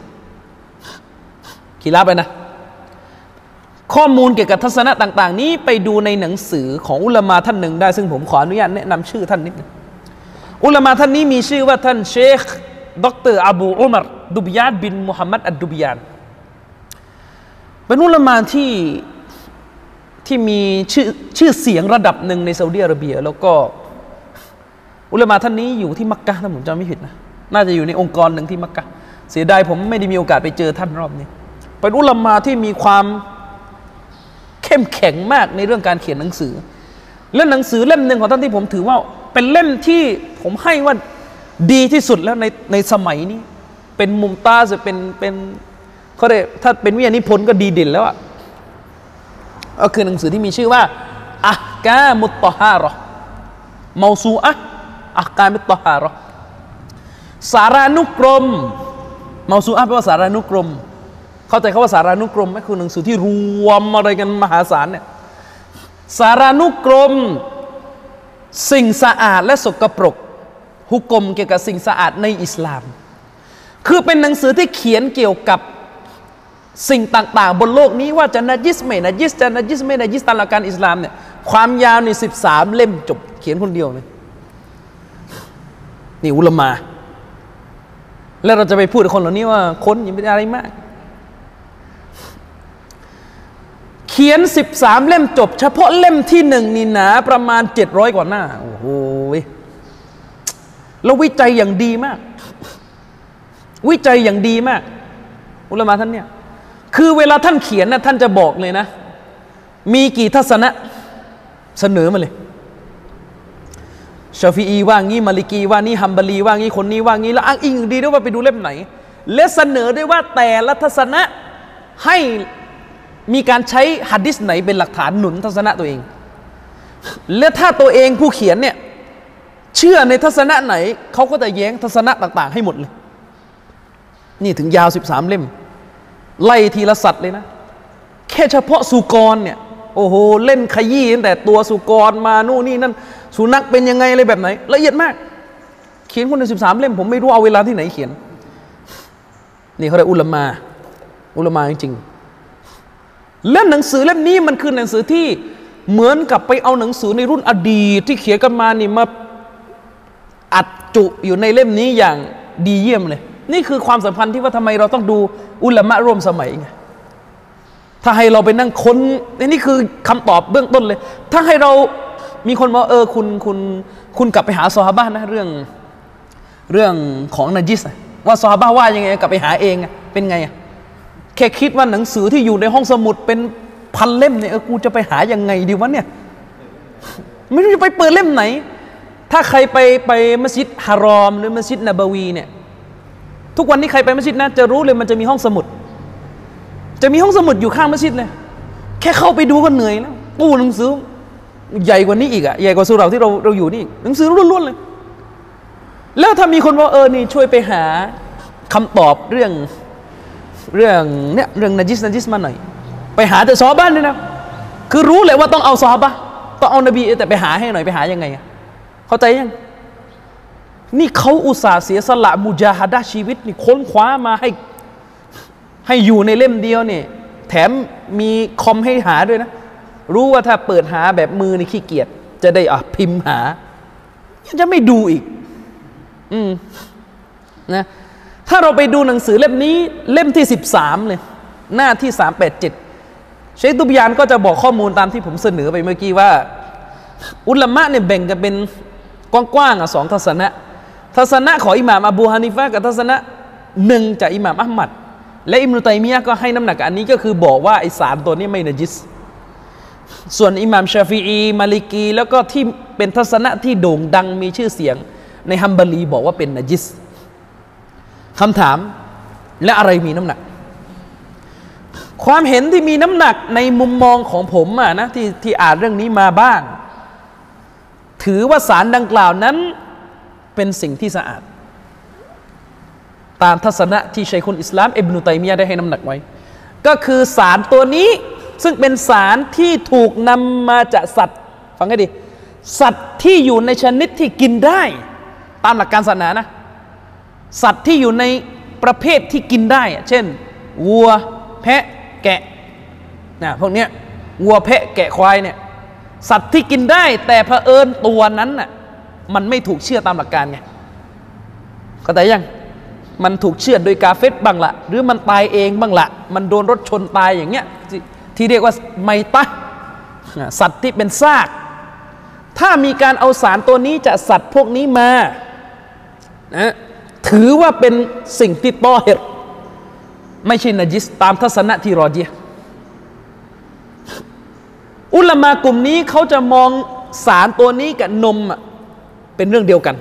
ขีลาไปนะ ข้อมูลเกี่ยวกับทัศนะต่าง ๆ นี้ไปดูในหนังสือของอุลามาท่านหนึ่งได้ ซึ่งผมขออนุญาตแนะนำชื่อท่านนิดนึงอุลามาท่านนี้มีชื่อว่าท่านเชคดรอบูอุมารดุบยานบินมุฮัมมัดอัดดุบยานเป็นอุลามาที่ที่มีชื่อชื่อเสียงระดับหนึ่งในซาอุดิอาระเบีย แล้วก็ อุลามาท่านนี้อยู่ที่มักกะถ้าผมจำไม่ผิดนะน่าจะอยู่ในองค์กรหนึ่งที่มักกะเสียดายผมไม่ได้มีโอกาสไปเจอท่านรอบนี้เป็นอุลามาที่มีความเข้มแข็งมากในเรื่องการเขียนหนังสือ และหนังสือเล่มหนึ่งของท่านที่ผมถือว่า เป็นเล่มที่ผมให้ว่าดีที่สุดแล้วในในสมัยนี้ เป็นมุมตาจะเป็นเป็นเขาเรียกถ้าเป็นวิทยานิพนธ์ก็ดีเด่นแล้วอะก็คือหนังสือที่มีชื่อว่าอักกามุตตฮารอมาซูอะ อักกามุตตฮารอสารานุกรมมาซูอะแปลว่าสารานุกรม เข้าใจคาว่าสารานุกรมไหมคือหนังสือที่รวมอะไรกันมหาศาลเนี่ยสารานุกรม สิ่งสะอาดและสกปรกฮุกกลมเกี่ยวกับสิ่งสะอาดในอิสลาม คือเป็นหนังสือที่เขียนเกี่ยวกับสิ่งต่าง ๆ บนโลกนี้ว่าจะนัจิสไม่นัจิสจะนัจิสไม่นัจิสตามหลักการอิสลามเนี่ยความยาวในสิบสามเล่มจบเขียนคนเดียวเลย นี่อุลมา แล้วเราจะไปพูดคนเหล่านี้ว่า คนยังไม่ได้อะไรมาก เขียนสิบสามเล่มจบ เฉพาะเล่มที่หนึ่งนี่หนาประมาณเจ็ดร้อยกว่าหน้า โอ้โหแล้ววิจัยอย่างดีมาก วิจัยอย่างดีมาก อุลมาท่านเนี่ย คือเวลาท่านเขียนนะท่านจะบอกเลยนะ มีกี่ทัศนะ เสนอมาเลย ชาฟีอีว่างี้มาลิกีว่านี่ฮัมบารีว่างี้คนนี้ว่างี้แล้วอ้างอิงดีด้วยว่าไปดูเล่มไหน และเสนอด้วยว่าแต่ละทัศนะให้มีการใช้หัดดิสไหนเป็นหลักฐานหนุนทัศนะตัวเอง และถ้าตัวเองผู้เขียนเนี่ยเชื่อในทัศนะไหน เขาก็จะแย้งทัศนะต่าง ๆ ให้หมดเลย นี่ถึงยาว 13 เล่ม ไล่ทีละสัตว์เลยนะ แค่เฉพาะสุกรเนี่ย โอ้โห เล่นขยี้ตั้งแต่ตัวสุกรมานู่นนี่นั่นสุนัขเป็นยังไงอะไรแบบไหน ละเอียดมาก เขียนคนในสิบสามเล่ม ผมไม่รู้เอาเวลาที่ไหนเขียน นี่เขาเรียกอุลามา อุลามาจริงๆเล่มหนังสือเล่มนี้มันคือหนังสือที่เหมือนกับไปเอาหนังสือในรุ่นอดีตที่เขียนกันมานี่มาอัดจุอยู่ในเล่มนี้อย่างดีเยี่ยมเลย นี่คือความสัมพันธ์ที่ว่าทำไมเราต้องดูอุลามะร่วมสมัยไง ถ้าให้เราไปนั่งค้นนี่คือคำตอบเบื้องต้นเลย ถ้าให้เรามีคนบอกเออคุณคุณคุณกลับไปหาซอฮาบะนนะเรื่องเรื่องของนาจิสว่าซอฮาบะว่ายังไงกลับไปหาเองเป็นไงแค่คิดว่าหนังสือที่อยู่ในห้องสมุดเป็นพันเล่มเนี่ยเออกูจะไปหายังไงดีวะเนี่ยไม่รู้จะไปเปิดเล่มไหน ถ้าใครไปไปมัสยิดฮารอม หรือมัสยิดนบวีเนี่ยทุกวันนี้ใครไปมัสยิดนะจะรู้เลยมันจะมีห้องสมุด จะมีห้องสมุดอยู่ข้างมัสยิดเลย แค่เข้าไปดูก็เหนื่อยแล้วตู้หนังสือ ใหญ่กว่านี้อีกอะใหญ่กว่าสุเราที่เราเราอยู่นี่ หนังสือล้วนๆเลย แล้วถ้ามีคนว่าเออนี่ช่วยไปหาคำตอบเรื่องเรื่องเนี่ยเรื่องนจิสนจิสมาหน่อย ไปหาแต่ซอบ้านเลยนะคือรู้เลยว่าต้องเอาซอบ้าต้องเอานบีแต่ไปหาให้หน่อยไปหายังไงอะเข้าใจยังนี่เขาอุตส่าห์เสียสละมุจาฮัดะชีวิตนี่ค้นคว้ามาให้ ให้อยู่ในเล่มเดียวเนี่ยแถมมีคอมให้หาด้วยนะ รู้ว่าถ้าเปิดหาแบบมือในขี้เกียจจะได้อะพิมพ์หายังจะไม่ดูอีก อืมนะถ้าเราไปดูหนังสือเล่มนี้เล่มที่สิบสามเลย หน้าที่สามแปดเจ็ดเชคตุบยานก็จะบอกข้อมูลตามที่ผมเสนอไปเมื่อกี้ว่า อุลามะเนี่ยแบ่งกันเป็นกว้างๆอะสองทัศนะ ทัศนะของอิหม่ามอบูฮานิฟะกับทัศนะหนึ่งจากอิหม่ามอัลมัด และอิมรุตัยมียะก็ให้น้ำหนักอันนี้ก็คือบอกว่าไอสารตัวนี้ไม่นจิส ส่วนอิหม่ามชาฟีอีมาลิกี แล้วก็ที่เป็นทัศนะที่โด่งดังมีชื่อเสียง ในฮัมบารีบอกว่าเป็นนจิสคำถามและอะไรมีน้ำหนัก ความเห็นที่มีน้ำหนักในมุมมองของผมอะนะที่ที่อ่านเรื่องนี้มาบ้าง ถือว่าสารดังกล่าวนั้นเป็นสิ่งที่สะอาด ตามทัศนะที่ชัยคุณอิสลามอิบนุตัยมียะได้ให้น้ำหนักไว้ ก็คือสารตัวนี้ซึ่งเป็นสารที่ถูกนำมาจากสัตว์ ฟังให้ดี สัตว์ที่อยู่ในชนิดที่กินได้ ตามหลักการศาสนานะ สัตว์ที่อยู่ในประเภทที่กินได้ เช่น วัว แพะ แกะนะพวกเนี้ยวัวแพะแกะควายเนี่ยสัตว์ที่กินได้ แต่เผอิญตัวนั้นน่ะมันไม่ถูกเชื่อตามหลักการไงเข้าใจยัง มันถูกเชื่อโดยกาเฟตบ้างละหรือมันตายเองบ้างละมันโดนรถชนตายอย่างเงี้ยทที่เรียกว่าไมตะสัตว์ที่เป็นซาก ถ้ามีการเอาสารตัวนี้จากสัตว์พวกนี้มานะถือว่าเป็นสิ่งที่ต้อเหรไม่ใช่นจิสตามทัศนะที่รอเจียอุลามากลุ่มนี้เขาจะมองสารตัวนี้กับนมเป็นเรื่องเดียวกัน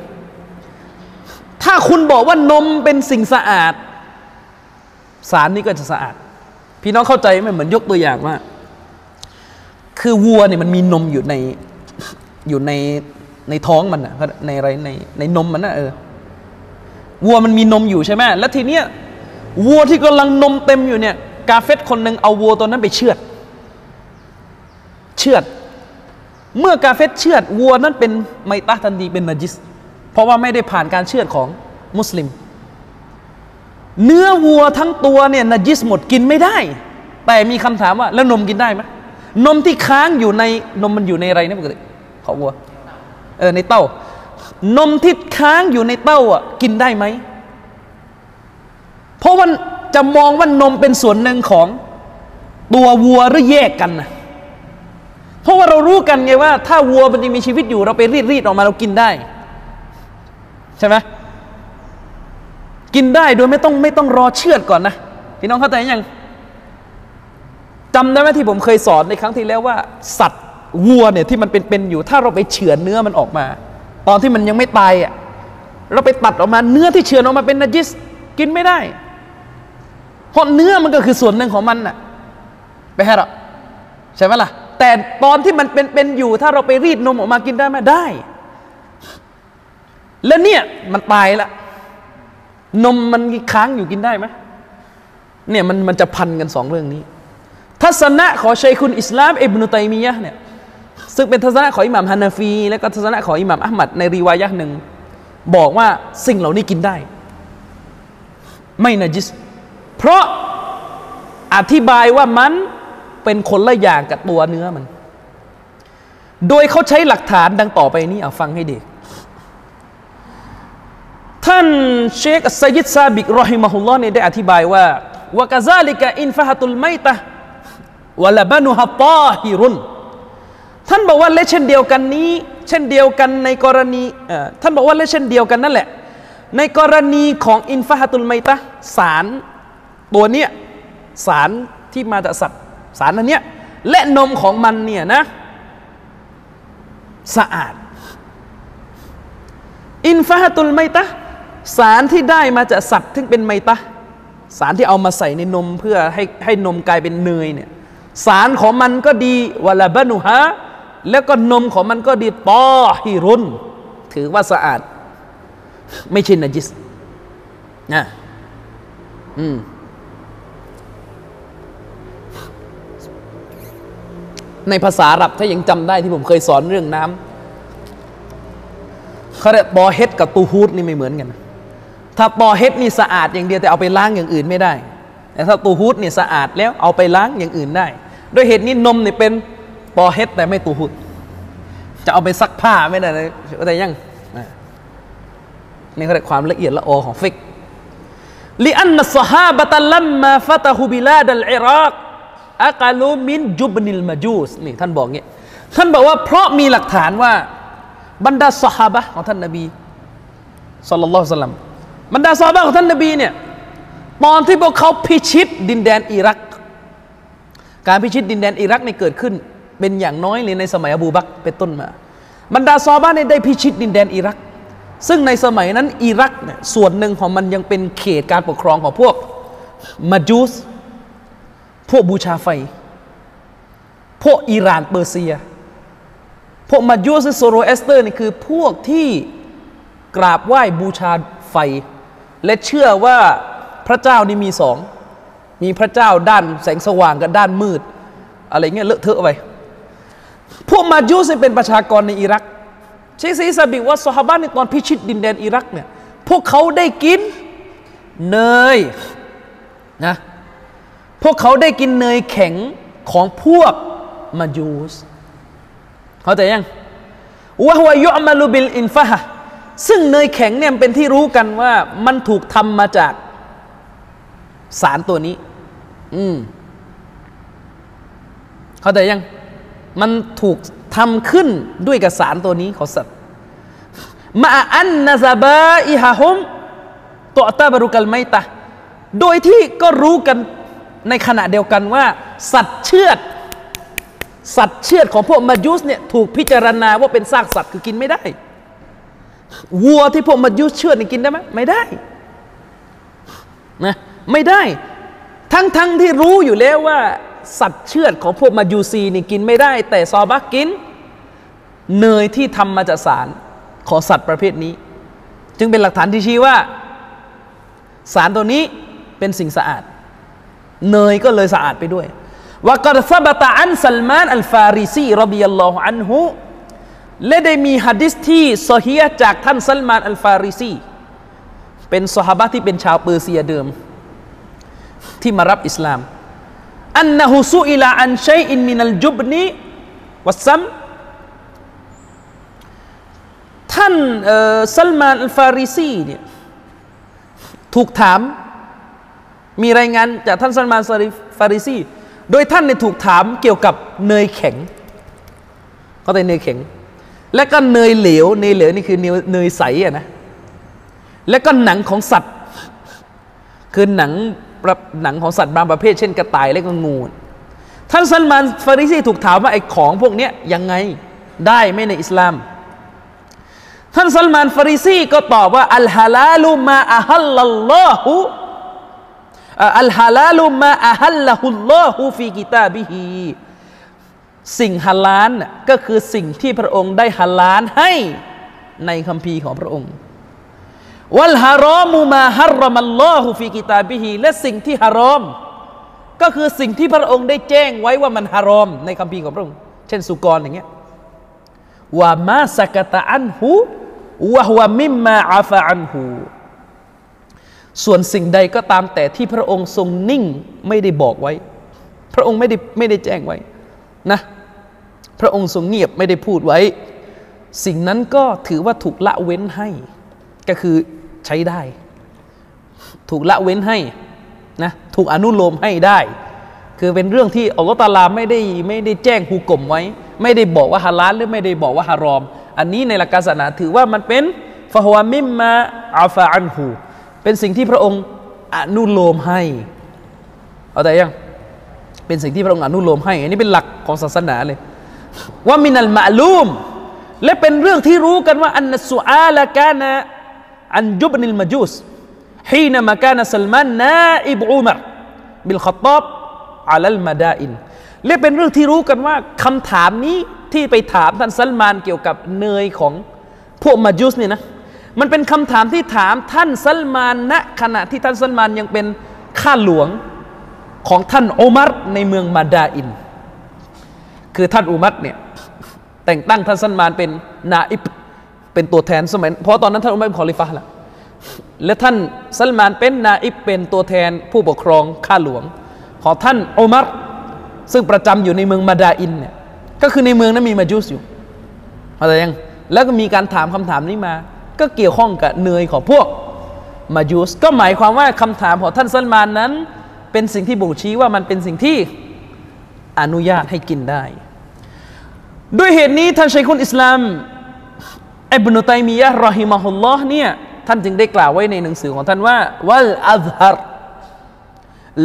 ถ้าคุณบอกว่านมเป็นสิ่งสะอาด สารนี้ก็จะสะอาด พี่น้องเข้าใจไหมเหมือนยกตัวอย่างว่า คือวัวเนี่ยมันมีนมอยู่ในอยู่ในในท้องมันอะในอะไรในในนมมันนะเออวัวมันมีนมอยู่ใช่ไหมแล้วทีเนี้ยวัวที่กำลังนมเต็มอยู่เนี่ย กาเฟตคนหนึ่งเอาวัวตัวนั้นไปเชือด เชือด เมื่อกาเฟตเชือดวัวนั้นเป็นไมตาทันทีเป็นนาจิส เพราะว่าไม่ได้ผ่านการเชือดของมุสลิม เนื้อวัวทั้งตัวเนี่ยนจิสหมดกินไม่ได้ แต่มีคำถามว่าแล้วนมกินได้ไหมนมที่ค้างอยู่ในนมมันอยู่ในอะไรนะปกติของวัวเออในเต้านมที่ค้างอยู่ในเต้าอะกินได้ไหม เพราะว่าจะมองว่านมเป็นส่วนหนึ่งของตัววัวหรือแยกกันนะเพราะว่าเรารู้กันไงว่า ถ้าวัวมันยังมีชีวิตอยู่เราไปรีดรีดออกมาเรากินได้ ใช่ไหมกินได้โดยไม่ต้องไม่ต้องรอเชือดก่อนนะพี่น้องเข้าใจยังจำได้ไหมที่ผมเคยสอนในครั้งที่แล้วว่า สัตว์วัวเนี่ยที่มันเป็นๆอยู่ ถ้าเราไปเฉือนเนื้อมันออกมา ตอนที่มันยังไม่ตายอะเราไปตัดออกมาเนื้อที่เฉือนออกมาเป็นนจิสกินไม่ได้ เพราะเนื้อมันก็คือส่วนหนึ่งของมันน่ะไปให้เราใช่ไหมล่ะแต่ตอนที่มันเป็นๆอยู่ ถ้าเราไปรีดนมออกมากินได้ไหมได้ แล้วเนี่ยมันตายละนมมันค้างอยู่กินได้ไหมเนี่ยมันมันจะพันกันสองเรื่องนี้ ทัศนะของชัยคุณอิสลามอิบนุตัยมียะเนี่ยซึ่งเป็นทัศนะของอิหม่ามฮานาฟี และก็ทัศนะของอิหม่ามอัลมัดในรีวายะหนึ่ง บอกว่าสิ่งเหล่านี้กินได้ ไม่นจิส เพราะอธิบายว่ามันเป็นคนละอย่างกับตัวเนื้อมัน โดยเขาใช้หลักฐานดังต่อไปนี้เอาฟังให้ดี ท่านเชคอัสยิดซาบิกรอฮิมะฮุลลอฮ์เนี่ยได้อธิบายว่าวกาซาลิกะอินฟะฮตุลไมตะวะลาบานุฮะตาฮิรุนท่านบอกว่าและเช่นเดียวกันนี้ เช่นเดียวกันในกรณีท่านบอกว่าและเช่นเดียวกันนั่นแหละ ในกรณีของอินฟะฮตุลไมตะสารตัวเนี้ยสารที่มาจากสัตว์สารอันเนี้ยและนมของมันเนี่ยนะสะอาด อินฟะฮตุลไมตะ สารที่ได้มาจากสัตว์ที่เป็นไมตะ สารที่เอามาใส่ในนมเพื่อให้ให้นมกลายเป็นเนยเนี่ยสารของมันก็ดีวลาบานุฮะแล้วก็นมของมันก็ดีตอฮิรุนถือว่าสะอาด ไม่ใช่นจิสนะอืมในภาษาอับถ้ายังจำได้ที่ผมเคยสอนเรื่องน้ำเขาเรียกบอเฮดกับตูฮูดนี่ไม่เหมือนกัน ถ้าบอเฮดนี่สะอาดอย่างเดียวแต่เอาไปล้างอย่างอื่นไม่ได้ แต่ถ้าตูฮูดนี่สะอาดแล้วเอาไปล้างอย่างอื่นได้ ด้วยเหตุนี้นมนี่เป็นปอเฮดแต่ไม่ตูหุดจะเอาไปซักผ้าไม่ได้เลยแต่ยังนี่เขาเรียกความละเอียดละออของฟิกลิอันนัสฮาบะตัลลัมมาฟะตะฮุบิลาดัลอิรักอักลูมินจุบนิลมาจูสนี่ท่านบอกเงี้ยท่านบอกว่าเพราะมีหลักฐานว่าบรรดาสฮาบะของท่านนบีสัลลัลลอฮุซัลลัม บรรดาสฮาบะของท่านนบีเนี่ยตอนที่พวกเขาพิชิตดินแดนอิรัก การพิชิตดินแดนอิรักในเกิดขึ้น เป็นอย่างน้อยเลยในสมัยอบูบักเป็นต้นมา บรรดาซอบ้านได้พิชิตดินแดนอิรัก ซึ่งในสมัยนั้นอิรักเนี่ยส่วนหนึ่งของมันยังเป็นเขตการปกครองของพวกมาจูสพวกบูชาไฟ พวกอิหร่านเปอร์เซีย พวกมาจูสโซโรอัสเตอร์นี่คือพวกที่กราบไหว้บูชาไฟ และเชื่อว่าพระเจ้านี่มีสอง มีพระเจ้าด้านแสงสว่างกับด้านมืด อะไรเงี้ยเลอะเทอะไปพวกมาจูสเป็นประชากรในอิรักเชคซีซาบิว่าสฮาบะในตอนพิชิตดินแดนอิรักเนี่ยพวกเขาได้กินเนยนะพวกเขาได้กินเนยแข็งของพวกมาจูสเข้าใจยังวะوهو يعمل بالإنفحة ซึ่งเนยแข็งเนี่ยเป็นที่รู้กันว่ามันถูกทำมาจากสารตัวนี้ อืมเขาแต่ยัง มันถูกทำขึ้นด้วยกับสารตัวนี้ของสัตว์مع أن ذبائحهم تعتبر كالميتة โดยที่ก็รู้กันในขณะเดียวกันว่า สัตว์เชือด สัตว์เชือดของพวกมายุสเนี่ยถูกพิจารณาว่าเป็นซากสัตว์คือกินไม่ได้ วัวที่พวกมายุสเชือดนี่กินได้ไหมไม่ได้นะไม่ได้ ทั้งทั้งที่รู้อยู่แล้วว่า สัตว์เชือดของพวกมายูซีนี่กินไม่ได้ แต่ซอบักกิน เนยที่ทำมาจากสารของสัตว์ประเภทนี้ จึงเป็นหลักฐานที่ชี้ว่า สารตัวนี้เป็นสิ่งสะอาด เนยก็เลยสะอาดไปด้วยوقد ثبت عن سلمان الفارسي رضي الله عنه และได้มีฮะดิษที่ซอฮียจากท่านซัลมานอัลฟาริซีเป็นสหบะที่เป็นชาวเปอร์เซียเดิม ที่มารับอิสลามأنه سئل عن شيء من الجبن والسمنท่านซัลมานอัลฟาริซีเนี่ยถูกถามมีรายงานจากท่านซัลมานฟาริซีโดยท่านเนี่ยถูกถามเกี่ยวกับเนยแข็งเขาแต่เนยแข็ง และก็เนยเหลวเนยเหลวนี่คือเนยใสอะนะและก็หนังของสัตว์ คือหนังหนังของสัตว์บางประเภท เช่นกระต่ายและก็งูท่านซัลมานฟาริซีถูกถามว่าไอ้ของพวกนี้ยังไงได้ไหมในอิสลาม ท่านซัลมานฟาริซีก็ตอบว่าอัลฮาลาลุมาอัฮัลลัลลอฮุอัลฮาลาลุมาอัฮัลละฮุลลอฮุฟีกิตาบิฮี สิ่งฮาลาลก็คือสิ่งที่พระองค์ได้ฮาลาลให้ในคัมภีร์ของพระองค์ วัลฮารอมูมาฮารมัลลอฮุฟีกิตาบิฮีและสิ่งที่ฮารอม ก็คือสิ่งที่พระองค์ได้แจ้งไว้ว่ามันฮารอม ในคัมภีร์ของพระองค์ เช่นสุกรอย่างเงี้ยว่ามาสกตะอันหูวะฮวมิมมาอาฟะอันหูส่วนสิ่งใดก็ตามแต่ที่พระองค์ทรงนิ่งไม่ได้บอกไว้ พระองค์ไม่ได้ไม่ได้แจ้งไว้นะ พระองค์ทรงเงียบไม่ได้พูดไว้ สิ่งนั้นก็ถือว่าถูกละเว้นให้ ก็คือใช้ได้ ถูกละเว้นให้นะถูกอนุโลมให้ได้ คือเป็นเรื่องที่อัลลอฮฺตาลาไม่ได้ไม่ได้แจ้งฮูกลมไว้ ไม่ได้บอกว่าฮาลาลหรือไม่ได้บอกว่าฮารอม อันนี้ในหลักศาสนาถือว่ามันเป็นฟะฮวามิมมาอาฟาอันฮูเป็นสิ่งที่พระองค์อนุโลมให้เอาแต่ยังเป็นสิ่งที่พระองค์อนุโลมให้ อันนี้เป็นหลักของศาสนาเลย ว่ามินัลมาลูม และเป็นเรื่องที่รู้กันว่าอันสุอาลกานะอันยุบนิลมาจูสحينما كان سلمان نائب عمر بن الخطاب على المدائنและเป็นเรื่องที่รู้กันว่าคำถามนี้ที่ไปถามท่านซัลมานเกี่ยวกับเนยของพวกมาจูสเนี่ยนะมันเป็นคำถามที่ถามท่านซัลมานณขณะที่ท่านซัลมานยังเป็นข้าหลวงของท่านอุมัรในเมืองมาดาอิน คือท่านอุมัรเนี่ยแต่งตั้งท่านซัลมานเป็นนาอิบเป็นตัวแทนสมัยเพราะตอนนั้นท่านอุมัรเป็นคอลิฟะล้วและท่านซัลมานเป็นนาอิบเป็นตัวแทนผู้ปกครองข้าหลวง ของท่านอุมัรซึ่งประจำอยู่ในเมืองมาดาอินเนี่ยก็คือในเมืองนั้นมีมาจุสอยู่อะไรยังแล้วก็มีการถามคำถามนี้มา ก็เกี่ยวข้องกับเนยของพวกมาจุสก็หมายความว่าคำถามของท่านซัลมานนั้น เป็นสิ่งที่บ่งชี้ว่ามันเป็นสิ่งที่อนุญาตให้กินได้ ด้วยเหตุนี้ท่านชัยคุณอิสลามอิบนุตัยมียะรอฮิมะฮุลลอฮ์เนี่ยท่านจึงได้กล่าวไว้ในหนังสือของท่านว่าวัลอัลฮัร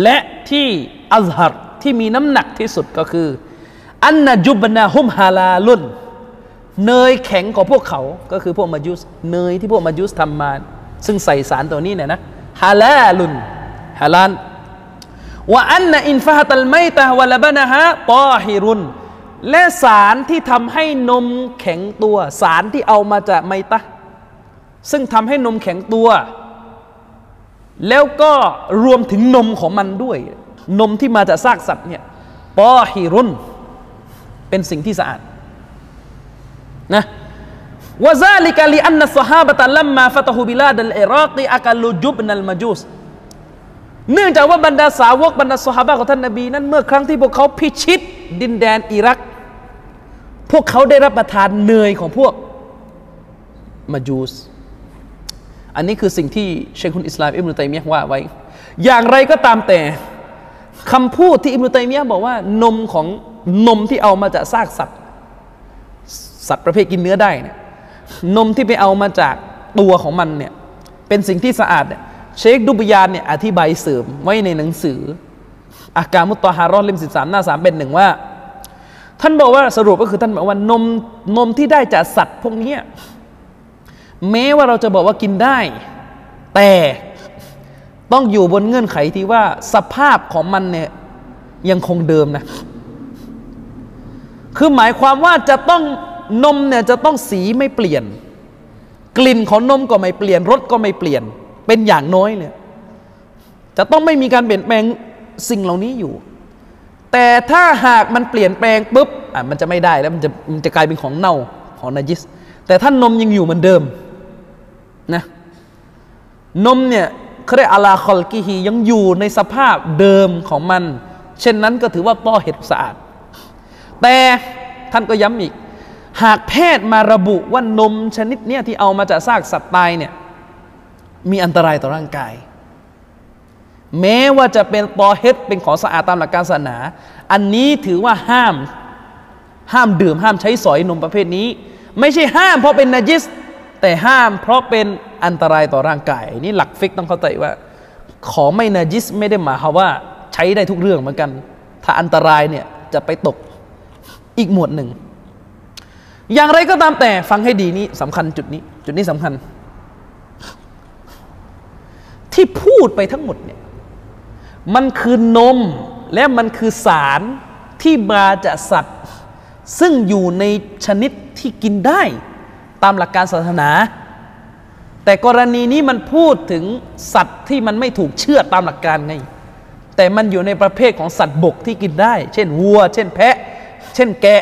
และที่อัลฮัรที่มีน้ำหนักที่สุดก็คือ อันนจุบนาฮุมฮาลาลุนเนยแข็งของพวกเขา ก็คือพวกมายุสเนยที่พวกมายุสทำมา ซึ่งใส่สารตัวนี้เนี่ยนะฮาลาลุนฮาลานว่าอันนอินฟาตัลไมตะวะลบนะฮะตอฮิรุน และสารที่ทำให้นมแข็งตัว สารที่เอามาจากไมตะ ซึ่งทำให้นมแข็งตัว แล้วก็รวมถึงนมของมันด้วย นมที่มาจากซากสัตว์เนี่ยปอฮิรุนเป็นสิ่งที่สะอาดนะวะซาลิกะลิอันนัสฮาบะตะลัมมาฟะตะฮูบิลาดัลอิรักีอะกัลูจุบนัลมาจูสเนื่องจากว่าบรรดาสาวกบรรดาสหายของท่านนบีนั้นเมื่อครั้งที่พวกเขาพิชิตดินแดนอิรัก พวกเขาได้รับประทานเนยของพวกมาจูส อันนี้คือสิ่งที่เชคุนอิสลามอิบนุตัยมียะว่าไว้ อย่างไรก็ตามแต่คำพูดที่อิบนุตัยมียะบอกว่านมของนมที่เอามาจากซากสัตว์ สัตว์ประเภทกินเนื้อได้เนี่ยนมที่ไปเอามาจากตัวของมันเนี่ยเป็นสิ่งที่สะอาดเนี่ยเชคดุบยานเนี่ยอธิบายเสริมไว้ในหนังสืออาการมุตตฮารอนเล่มสิบสามหน้าสามเป็นหนึ่งว่า ท่านบอกว่าสรุปก็คือท่านบอกว่านมนมที่ได้จากสัตว์พวกนี้แม้ว่าเราจะบอกว่ากินได้ แต่ต้องอยู่บนเงื่อนไขที่ว่าสภาพของมันเนี่ยยังคงเดิมนะ คือหมายความว่าจะต้องนมเนี่ยจะต้องสีไม่เปลี่ยน กลิ่นของนมก็ไม่เปลี่ยนรสก็ไม่เปลี่ยน เป็นอย่างน้อยเลยจะต้องไม่มีการเปลี่ยนแปลงสิ่งเหล่านี้อยู่ แต่ถ้าหากมันเปลี่ยนแปลงปุ๊บอะมันจะไม่ได้แล้วมันจะมันจะกลายเป็นของเน่าของนาจิส แต่ถ้านมยังอยู่เหมือนเดิมนะนมเนี่ยเขาเรียกอาลาคอลกิฮียังอยู่ในสภาพเดิมของมัน เช่นนั้นก็ถือว่าต้อเห็ดสะอาด แต่ท่านก็ย้ำอีก หากแพทย์มาระบุว่านมชนิดเนี้ยที่เอามาจากซากสัตว์ตายเนี่ยมีอันตรายต่อร่างกาย แม้ว่าจะเป็นตอเฮดเป็นของสะอาดตามหลักการศาสนา อันนี้ถือว่าห้าม ห้ามดื่มห้ามใช้สอยนมประเภทนี้ ไม่ใช่ห้ามเพราะเป็นนาจิส แต่ห้ามเพราะเป็นอันตรายต่อร่างกายนี่หลักฟิกต้องเข้าใจว่า ของไม่นาจิสไม่ได้หมายความว่าใช้ได้ทุกเรื่องเหมือนกัน ถ้าอันตรายเนี่ยจะไปตกอีกหมวดหนึ่ง อย่างไรก็ตามแต่ฟังให้ดีนี้สำคัญจุดนี้ จุดนี้สำคัญ ที่พูดไปทั้งหมดเนี่ย มันคือนมและมันคือสารที่มาจากสัตว์ ซึ่งอยู่ในชนิดที่กินได้ ตามหลักการศาสนา แต่กรณีนี้มันพูดถึงสัตว์ที่มันไม่ถูกเชื่อตามหลักการไง แต่มันอยู่ในประเภทของสัตว์บกที่กินได้ เช่นวัว เช่นแพะ เช่นแกะ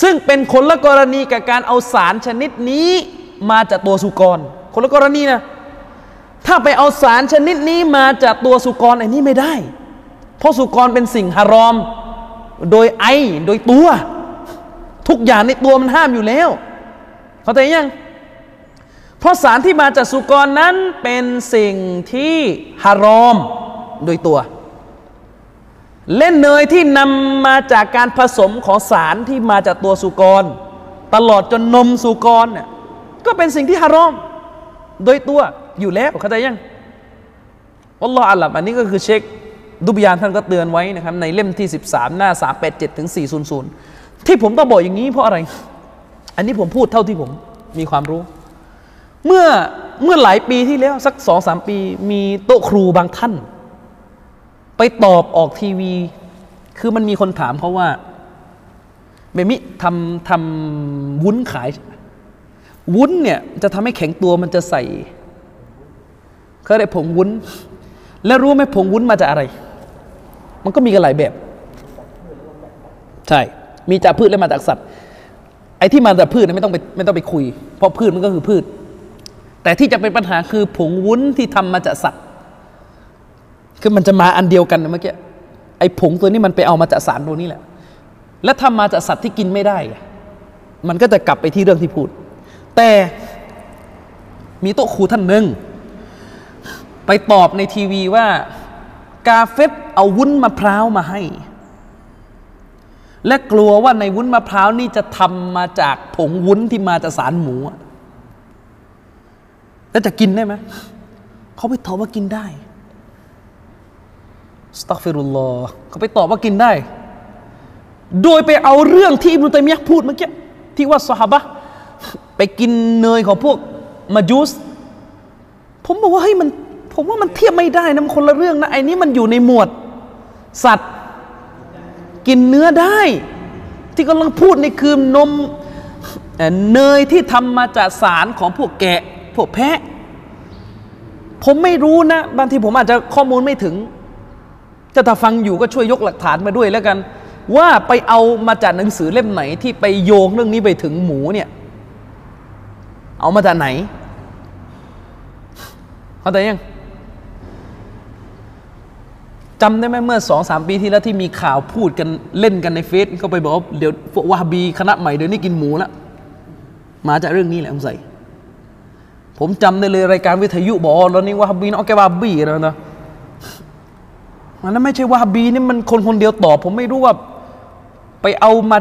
ซึ่งเป็นคนละกรณีกับการเอาสารชนิดนี้มาจากตัวสุกร คนละกรณีนะ ถ้าไปเอาสารชนิดนี้มาจากตัวสุกรไอ้นี่ไม่ได้ เพราะสุกรเป็นสิ่งฮารอม โดยไอโดยตัว ทุกอย่างในตัวมันห้ามอยู่แล้ว เข้าใจยัง เพราะสารที่มาจากสุกรนั้นเป็นสิ่งที่ฮารอมโดยตัวเล่นเนยที่นำมาจากการผสมของสารที่มาจากตัวสุกร ตลอดจนนมสุกรเนี่ยก็เป็นสิ่งที่ฮารอม โดยตัว อยู่แล้วเข้าใจยังอัลลอฮฺอัลลัมอันนี้ก็คือเช็คดุบยานท่านก็เตือนไว้นะครับในเล่มที่ 13 หน้า 387 ถึง 400 ที่ผมต้องบอกอย่างนี้เพราะอะไร อันนี้ผมพูดเท่าที่ผมมีความรู้ เมื่อเมื่อหลายปีที่แล้วสักสองสามปี มีโต๊ะครูบางท่าน ไปตอบออกทีวี คือมันมีคนถามเขาว่าเบมิทำทำวุ้นขาย วุ้นเนี่ยจะทำให้แข็งตัวมันจะใส่ เขาเรียกผงวุ้น แล้วรู้ไหมผงวุ้นมาจากอะไร มันก็มีกันหลายแบบ ใช่ มีจากพืชและมาจากสัตว์ ไอ้ที่มาจากพืชเนี่ยไม่ต้องไปไม่ต้องไปคุย เพราะพืชมันก็คือพืช แต่ที่จะเป็นปัญหาคือผงวุ้นที่ทำมาจากสัตว์ คือมันจะมาอันเดียวกันเมื่อกี้ ไอ้ผงตัวนี้มันไปเอามาจากสารตัวนี้แหละ แล้วทำมาจากสัตว์ที่กินไม่ได้ มันก็จะกลับไปที่เรื่องที่พูด แต่มีโต๊ะครูท่านหนึ่ง ไปตอบในทีวีว่า กาเฟตเอาวุ้นมะพร้าวมาให้ และกลัวว่าในวุ้นมะพร้าวนี่จะทำมาจากผงวุ้นที่มาจากสารหมู แล้วจะกินได้ไหม เขาไปตอบว่ากินได้สตักฟิรุลลอฮ์เขาไปตอบว่ากินได้ โดยไปเอาเรื่องที่อิบนุตัยมียะพูดเมื่อกี้ที่ว่าสหบะไปกินเนยของพวกมาจูส ผมบอกว่าเฮ้ยมัน ผมว่ามันเทียบไม่ได้นะมันคนละเรื่องนะไอ้นี้มันอยู่ในหมวด สัตว์กินเนื้อได้ ที่กำลังพูดนี่คือนมเนยที่ทำมาจากสารของพวกแกะ พวกแพะ ผมไม่รู้นะ บางทีผมอาจจะข้อมูลไม่ถึง จะถ้าฟังอยู่ก็ช่วยยกหลักฐานมาด้วยแล้วกัน ว่าไปเอามาจากหนังสือเล่มไหนที่ไปโยงเรื่องนี้ไปถึงหมูเนี่ย เอามาจากไหนเข้าใจยัง จำได้ไหมเมื่อสองสามปีที่แล้วที่มีข่าวพูดกันเล่นกันในเฟซเขาไปบอกว่าเดี๋ยววาฮบีคณะใหม่เดี๋ยวนี้กินหมูละมาจากเรื่องนี้แหละผมใส่ผมจำได้เลยรายการวิทยุบอกแล้วนี่วาฮบีนอกแกวาบีแล้วนะมันนั้นไม่ใช่วาฮบีนี่มันคนคนเดียวตอบผมไม่รู้ว่าไปเอามา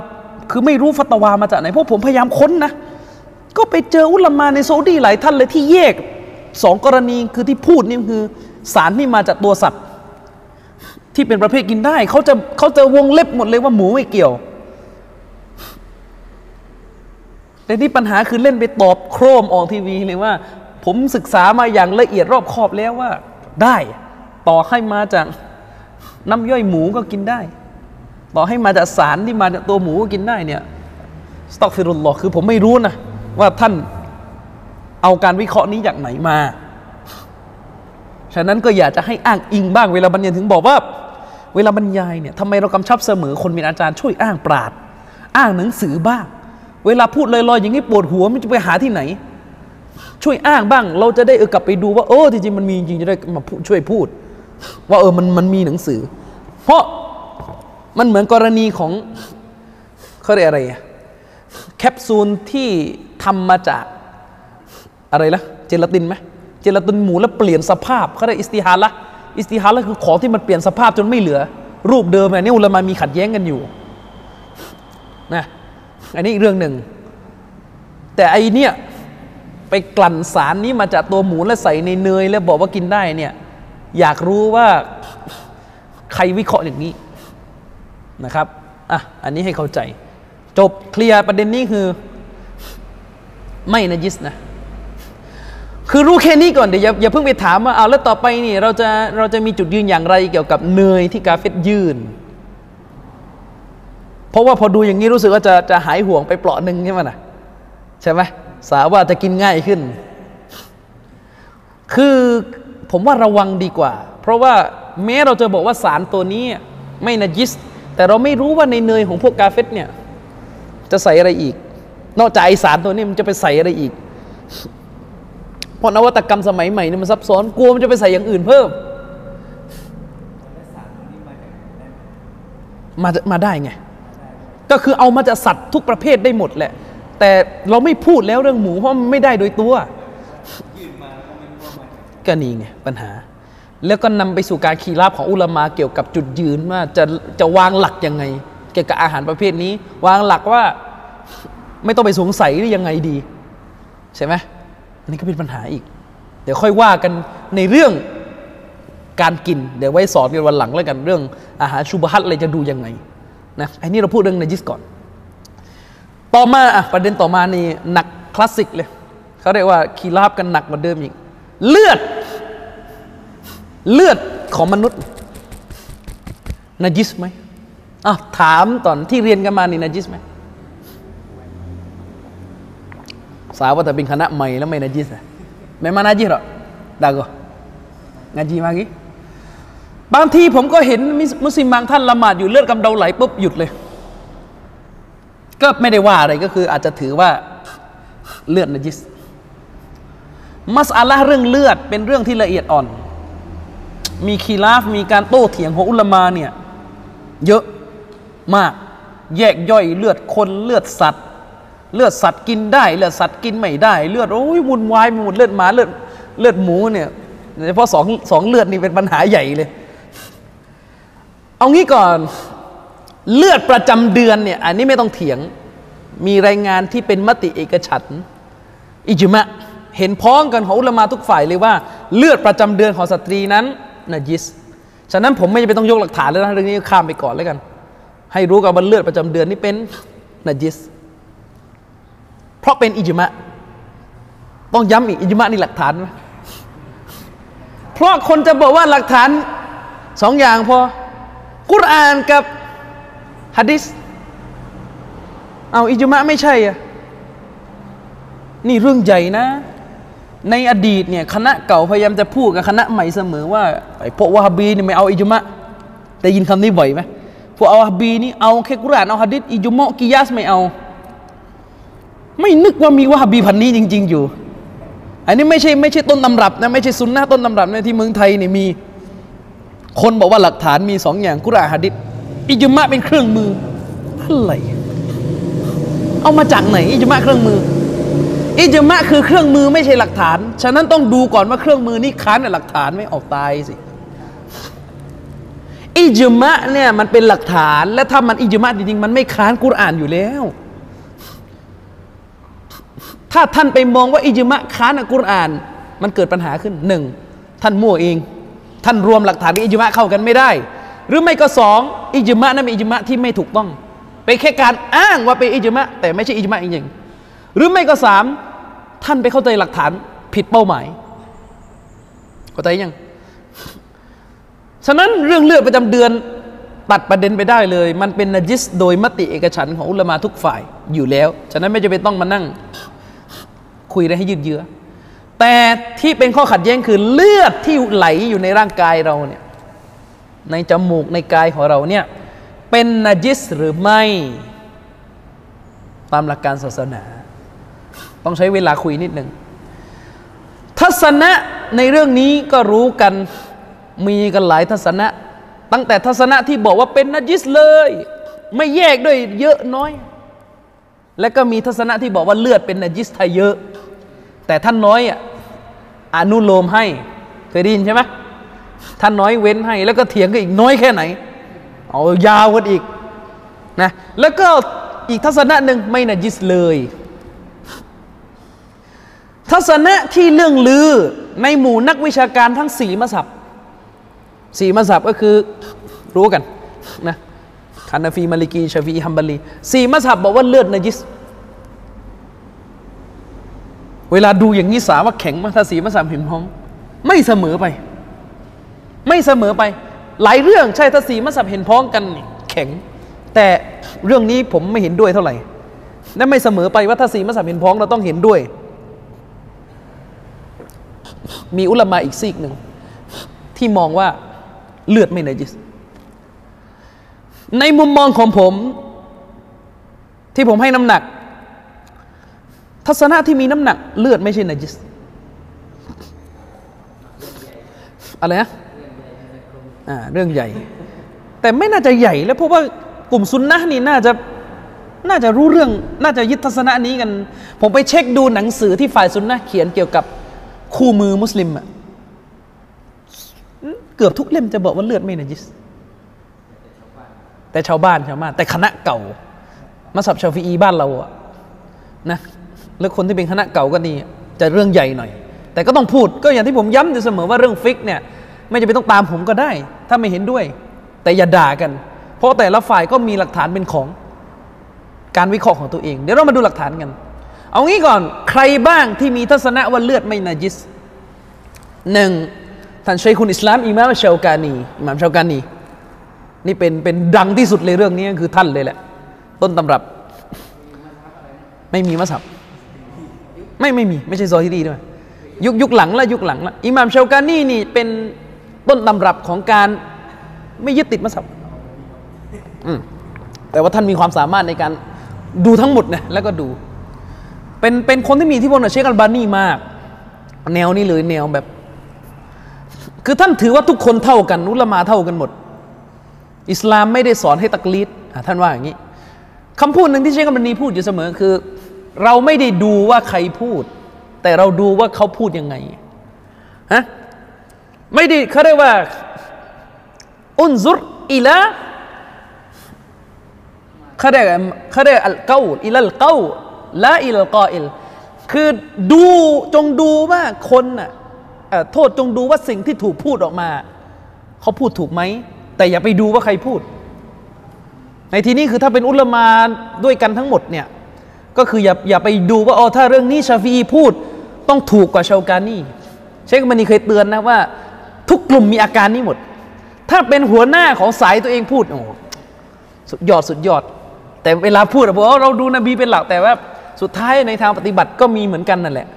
คือไม่รู้ฟัตวามาจากไหนเพราะผมพยายามค้นนะก็ไปเจออุลามาในซาอุดีหลายท่านเลยที่แยกสองกรณีคือที่พูดนี่คือสารที่มาจากตัวสัตว์ ที่เป็นประเภทกินได้เขาจะเขาจะวงเล็บหมดเลยว่าหมูไม่เกี่ยวแต่ที่ปัญหาคือเล่นไปตอบโครมออกทีวีเลยว่า ผมศึกษามาอย่างละเอียดรอบคอบแล้วว่า ได้ต่อให้มาจากน้ำย่อยหมูก็กินได้ ต่อให้มาจากสารที่มาจากตัวหมูก็กินได้เนี่ยสต็อกฟิรุลลอคือผมไม่รู้นะว่าท่านเอาการวิเคราะห์นี้จากไหนมา ฉะนั้นก็อยากจะให้อ้างอิงบ้างเวลาบรรยายถึงบอกว่า เวลาบรรยายเนี่ยทำไมเรากำชับเสมอคนเป็นอาจารย์ช่วยอ้างปราดอ้างหนังสือบ้าง เวลาพูดลอยๆอย่างนี้ปวดหัวมันจะไปหาที่ไหน ช่วยอ้างบ้าง เราจะได้เออกลับไปดูว่าเออจริงๆมันมีจริงจะได้มาช่วยพูด ว่าเออมันมันมีหนังสือ เพราะมันเหมือนกรณีของเขาเรียกอะไรอะแคปซูลที่ทำมาจากอะไรละเจลาตินไหมเจลาตินหมูแล้วเปลี่ยนสภาพเขาเรียกอิสติฮาละ อิสติฮาละคือของที่มันเปลี่ยนสภาพจนไม่เหลือ รูปเดิมอันนี้อุลามามีขัดแย้งกันอยู่นะอันนี้อีกเรื่องหนึ่ง แต่ไอเนี่ยไปกลั่นสารนี้มาจากตัวหมูแล้วใส่ในเนย แล้วบอกว่ากินได้เนี่ยอยากรู้ว่าใครวิเคราะห์อย่างนี้นะครับอะอันนี้ให้เข้าใจ จบเคลียร์ประเด็นนี้คือ ไม่นะยิสนะ คือรู้แค่นี้ก่อนเดี๋ยวอย่าอย่าเพิ่งไปถามว่าเอาแล้วต่อไปนี่เราจะเราจะมีจุดยืนอย่างไรเกี่ยวกับเนยที่กาเฟตยื่น เพราะว่าพอดูอย่างนี้รู้สึกว่าจะจะหายห่วงไปเปลาะหนึ่งใช่ไหมนะใช่ไหมสาว่าจะกินง่ายขึ้น คือผมว่าระวังดีกว่า เพราะว่าแม้เราจะบอกว่าสารตัวนี้ไม่นจิส แต่เราไม่รู้ว่าในเนยของพวกกาเฟตเนี่ยจะใส่อะไรอีก นอกจากไอสารตัวนี้มันจะไปใส่อะไรอีก ราะนวัตกรรมสมัยใหม่นี่มันซับซ้อนกลัวมันจะไปใส่อย่างอื่นเพิ่ม มามาได้ไง ก็คือเอามาจากสัตว์ทุกประเภทได้หมดแหละ แต่เราไม่พูดแล้วเรื่องหมูเพราะมันไม่ได้โดยตัวก็นี่ไงปัญหา แล้วก็นำไปสู่การขีราบของอุลามาเกี่ยวกับจุดยืนว่าจะจะวางหลักยังไง เกี่ยวกับอาหารประเภทนี้ วางหลักว่าไม่ต้องไปสงสัยหรือยังไงดี ใช่ไหม อันนี้ก็เป็นปัญหาอีก เดี๋ยวค่อยว่ากันในเรื่องการกิน เดี๋ยวไว้สอนกันวันหลังแล้วกันเรื่องอาหารชูบฮัตอะไรจะดูยังไงนะไอ้นี่เราพูดเรื่องในจิสก่อน ต่อมาอะประเด็นต่อมานี่หนักคลาสสิกเลยเขาเรียกว่าคีราบกันหนักกว่าเดิมอีก เลือด เลือดของมนุษย์นจิสไหมอ้าวถามตอนที่เรียนกันมานี่นจิสไหม สาวว่าแต่เป็นคณะใหม่แล้วไม่นจิสอไม่มานาจิสหรอกดาก็งาจีมากี้บางทีผมก็เห็นมุสลิมบางท่านละหมาดอยู่เลือดกำเดาไหลปุ๊บหยุดเลย ก็ไม่ได้ว่าอะไรก็คืออาจจะถือว่าเลือดนจิส มัสอาละเรื่องเลือดเป็นเรื่องที่ละเอียดอ่อน มีคีราฟมีการโต้เถียงของอุลามาเนี่ย เยอะมากแยกย่อยเลือดคนเลือดสัตว์ เลือดสัตว์กินได้เลือดสัตว์กินไม่ได้ เลือดโอ้ยวุ่นวายหมดเลือดหมาเลือดเลือดหมูเนี่ยเฉพาะสองสองเลือดนี่เป็นปัญหาใหญ่เลย เอางี้ก่อนเลือดประจำเดือนเนี่ยอันนี้ไม่ต้องเถียงมีรายงานที่เป็นมติเอกฉันอิจมะเห็นพ้องกันของอุลมาทุกฝ่ายเลยว่า เลือดประจำเดือนของสตรีนั้นนจิสฉะนั้นผมไม่จำเป็นต้องยกหลักฐานแล้วนะเรื่องนี้ข้ามไปก่อนแล้วกัน ให้รู้กันว่าเลือดประจำเดือนนี่เป็นนจิส เพราะเป็นอิจมะ ต้องย้ำอีกอิจมะนี่หลักฐานไหมเพราะคนจะบอกว่าหลักฐานสองอย่างพอ กุรอานกับฮะดิษเอาอิจมะไม่ใช่อะนี่เรื่องใหญ่นะ ในอดีตเนี่ยคณะเก่าพยายามจะพูดกับคณะใหม่เสมอว่าไอ้พวกวะฮาบีนี่ไม่เอาอิจมะได้ยินคำนี้บ่อยไหมพวกเอาวะฮบีนี่เอาแค่กุรอานเอาฮะดิษอิจมะกิยาสไม่เอา ไม่นึกว่ามีวะฮาบีพันนี้จริง ๆ อยู่ อันนี้ไม่ใช่ไม่ใช่ต้นตำรับนะไม่ใช่ซุนนะต้นตำรับนะที่เมืองไทยเนี่ยมี คนบอกว่าหลักฐานมีสองอย่างกุรอานฮะดิษอิจมะเป็นเครื่องมืออะไรเอามาจากไหนอิจมะเครื่องมืออิจมะคือเครื่องมือไม่ใช่หลักฐาน ฉะนั้นต้องดูก่อนว่าเครื่องมือนี้ค้านกับหลักฐานไม่ออกตายสิอิจมะเนี่ยมันเป็นหลักฐาน และถ้ามันอิจมะจริงๆมันไม่ค้านกุรอานอยู่แล้ว ถ้าท่านไปมองว่าอิจมะค้านกับกุรอาน มันเกิดปัญหาขึ้นหนึ่งท่านมั่วเอง ท่านรวมหลักฐานกับอิจมะเข้ากันไม่ได้ หรือไม่ก็สองอิจมะนั้นเป็นอิจมะที่ไม่ถูกต้องเป็นแค่การอ้างว่าเป็นอิจมะแต่ไม่ใช่อิจมะจริงๆหรือไม่ก็สามท่านไปเข้าใจหลักฐานผิดเป้าหมายเข้าใจยังฉะนั้นเรื่องเลือดประจำเดือนตัดประเด็นไปได้เลย มันเป็นนจิสโดยมติเอกฉันของอุลมาทุกฝ่ายอยู่แล้ว ฉะนั้นไม่จำเป็นต้องมานั่ง คุยได้ให้ยืดเยื้อ แต่ที่เป็นข้อขัดแย้งคือเลือดที่ไหลอยู่ในร่างกายเราเนี่ยในจมูกในกายของเราเนี่ยเป็นนาจิสหรือไม่ตามหลักการศาสนา ต้องใช้เวลาคุยนิดหนึ่งทัศนะในเรื่องนี้ก็รู้กันมีกันหลายทัศนะ ตั้งแต่ทัศนะที่บอกว่าเป็นนจิสเลย ไม่แยกด้วยเยอะน้อย และก็มีทัศนะที่บอกว่าเลือดเป็นนจิสไทยเยอะ แต่ท่านน้อยอนุโลมให้ เคยได้ยินใช่ไหมท่านน้อยเว้นให้ แล้วก็เถียงกันอีกน้อยแค่ไหน เอายาวกันอีกนะแล้วก็อีกทัศนะหนึ่งไม่นาจิสเลย ทัศนะที่เรื่องลือในหมู่นักวิชาการทั้งสี่มัสับสี่มัสับก็คือรู้กันนะคานาฟีมาลิกีชาฟีฮัมบาลีสี่มัสับบอกว่าเลือดนาจิส เวลาดูอย่างนี้สาว่าแข็งมาถ้าสีมัสับเห็นพ้อง ไม่เสมอไป ไม่เสมอไป หลายเรื่องใช่ถ้าสีมัสับเห็นพ้องกันแข็ง แต่เรื่องนี้ผมไม่เห็นด้วยเท่าไหร่และไม่เสมอไปว่าถ้าสีมัสับเห็นพ้องเราต้องเห็นด้วย มีอุลามาอีกซีกหนึ่งที่มองว่าเลือดไม่นจิสในมุมมองของผม ที่ผมให้น้ำหนัก ทัศนะที่มีน้ำหนักเลือดไม่ใช่นจิสอะไรนะอ่าเรื่องใหญ่ แต่ไม่น่าจะใหญ่แล้วเพราะว่ากลุ่มซุนนะนี่น่าจะน่าจะรู้เรื่องน่าจะยึดทัศนะนี้กัน ผมไปเช็คดูหนังสือที่ฝ่ายซุนนะเขียนเกี่ยวกับคู่มือมุสลิมอะเกือบทุกเล่มจะบอกว่าเลือดไม่นจิสแต่ชาวบ้านชาวบ้านแต่คณะเก่ามาสับชาวฟีอีบ้านเราอะนะ แล้วคนที่เป็นคณะเก่าก็นี่จะเรื่องใหญ่หน่อย แต่ก็ต้องพูดก็อย่างที่ผมย้ำอยู่เสมอว่าเรื่องฟิกเนี่ยไม่จะเป็นต้องตามผมก็ได้ ถ้าไม่เห็นด้วย แต่อย่าด่ากัน เพราะแต่ละฝ่ายก็มีหลักฐานเป็นของการวิเคราะห์ของตัวเอง เดี๋ยวเรามาดูหลักฐานกัน เอางี้ก่อนใครบ้างที่มีทัศนะว่าเลือดไม่นาจิสหนึ่งท่านชัยคุณอิสลามอิมามชาวกานีอิมามชาวกานีนี่เป็นเป็นดังที่สุดเลยเรื่องนี้คือท่านเลยแหละ ต้นตำรับ ไม่มีมัสับ ไม่ไม่มีไม่ใช่ซอฮิดีด้วยยุคยุคหลังละยุคหลังละอิหม่ามชาวกานีนี่เป็นต้นตำรับของการไม่ยึดติดมัสฮับแต่ว่าท่านมีความสามารถในการดูทั้งหมดนะแล้วก็ดู เป็นเป็นคนที่มีที่พลกับเชคอัลบานีมาก แนวนี้เลยแนวแบบ คือท่านถือว่าทุกคนเท่ากันนุลามาเท่ากันหมด อิสลามไม่ได้สอนให้ตักลีดท่านว่าอย่างนี้คำพูดหนึ่งที่เชคอัลบานีพูดอยู่เสมอคือ เราไม่ได้ดูว่าใครพูด แต่เราดูว่าเขาพูดยังไงฮะไม่ได้เขาเรียกว่า อุนซุรอิละเขาเรียกเขาเรียกอัลเกาอิลัลเกาละอิลกออิลคือดูจงดูว่าคนน่ะโทษจงดูว่าสิ่งที่ถูกพูดออกมา เขาพูดถูกไหม แต่อย่าไปดูว่าใครพูด ในที่นี้คือถ้าเป็นอุลมาด้วยกันทั้งหมดเนี่ย ก็คืออย่าอย่าไปดูว่าอ๋อถ้าเรื่องนี้ชาฟีพูดต้องถูกกว่าชาวกานีเชคมันนีเคยเตือนนะว่า ทุกกลุ่มมีอาการนี้หมด ถ้าเป็นหัวหน้าของสายตัวเองพูดโอ้สุดยอดสุดยอด แต่เวลาพูดอะบอกว่าเราดูนบีเป็นหลักแต่ว่าสุดท้ายในทางปฏิบัติก็มีเหมือนกันนั่นแหละ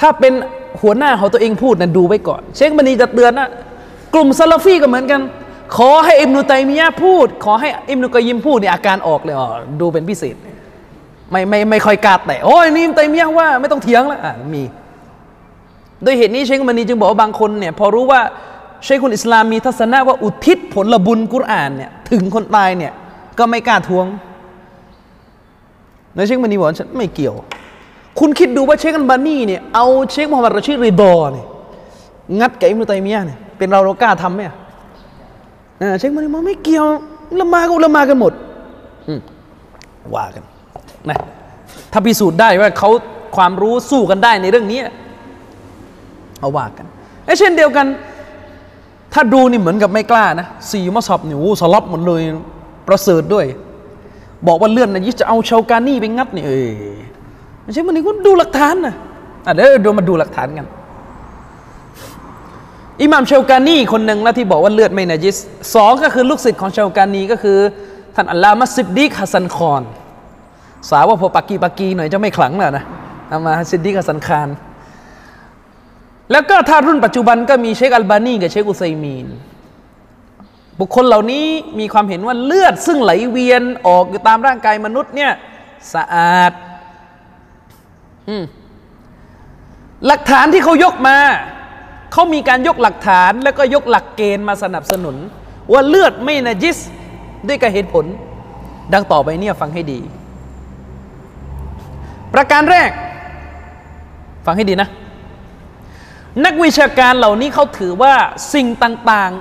ถ้าเป็นหัวหน้าของตัวเองพูดนะดูไว้ก่อน เชคมันนีจะเตือนนะกลุ่มซาลาฟีก็เหมือนกัน ขอให้อิมนุตัยมียะพูด ขอให้อิมนุกยิมพูดเนี่อาการออกเลยอ๋อดูเป็นพิเศษ ไม่ไม่ไม่ค่อยกล้าแตะโอ้ยนี่อิมตัยมียว่าไม่ต้องเถียงแล้วอะมีโดยเหตุนี้เชคมันนีจึงบอกว่าบางคนเนี่ยพอรู้ว่าเชคคนอิสลามมีทัศนะว่าอุทิศผลบุญกุรอานเนี่ยถึงคนตายเนี่ยก็ไม่กล้าทวงในเชคมันนีบอกฉันไม่เกี่ยว คุณคิดดูว่าเชคอันบานีเนี่ยเอาเชคมูฮัมหมัดรชิดริดอเนี่ยงัดกับอิมนุตัยมียเนี่ยเป็นเราเรากล้าทำไหมอะเชคมันนีบอกไม่เกี่ยวละมาก็ละมากันหมดอืมว่ากัน นะถ้าพิสูจน์ได้ว่าเขาความรู้สู้กันได้ในเรื่องนี้เอาว่ากันไอ้เช่นเดียวกัน ถ้าดูนี่เหมือนกับไม่กล้านะสี่มัสฮับนี่โอ้สลับหมดเลยประเสริฐด้วย บอกว่าเลื่อนนะยิ่จะเอาชาวกานี่ไปงัดนี่เออไม่ใช่มันนี่ก็ดูหลักฐานนะอะเดี๋ยวเดี๋ยวมาดูหลักฐานกันอิหม่ามชาวกานีคนหนึ่งนะที่บอกว่าเลือดไม่นาจิสสองก็คือลูกศิษย์ของชาวกานีก็คือ ท่านอัลลามัสซิดดิกฮัสซันคอน สาวว่าพอปักกีปักกีหน่อยจะไม่ขลังแล้วนะอัลลามะซิดดิกฮัสซันคานแล้วก็ถ้ารุ่นปัจจุบันก็มีเชคอัลบานีกับเชคอุไซมีน บุคคลเหล่านี้มีความเห็นว่าเลือดซึ่งไหลเวียนออกอยู่ตามร่างกายมนุษย์เนี่ยสะอาดอหลักฐานที่เขายกมา เขามีการยกหลักฐานแล้วก็ยกหลักเกณฑ์มาสนับสนุน ว่าเลือดไม่นจิสด้วยกับเหตุผล ดังต่อไปเนี่ยฟังให้ดี ประการแรก ฟังให้ดีนะ นักวิชาการเหล่านี้เขาถือว่าสิ่งต่าง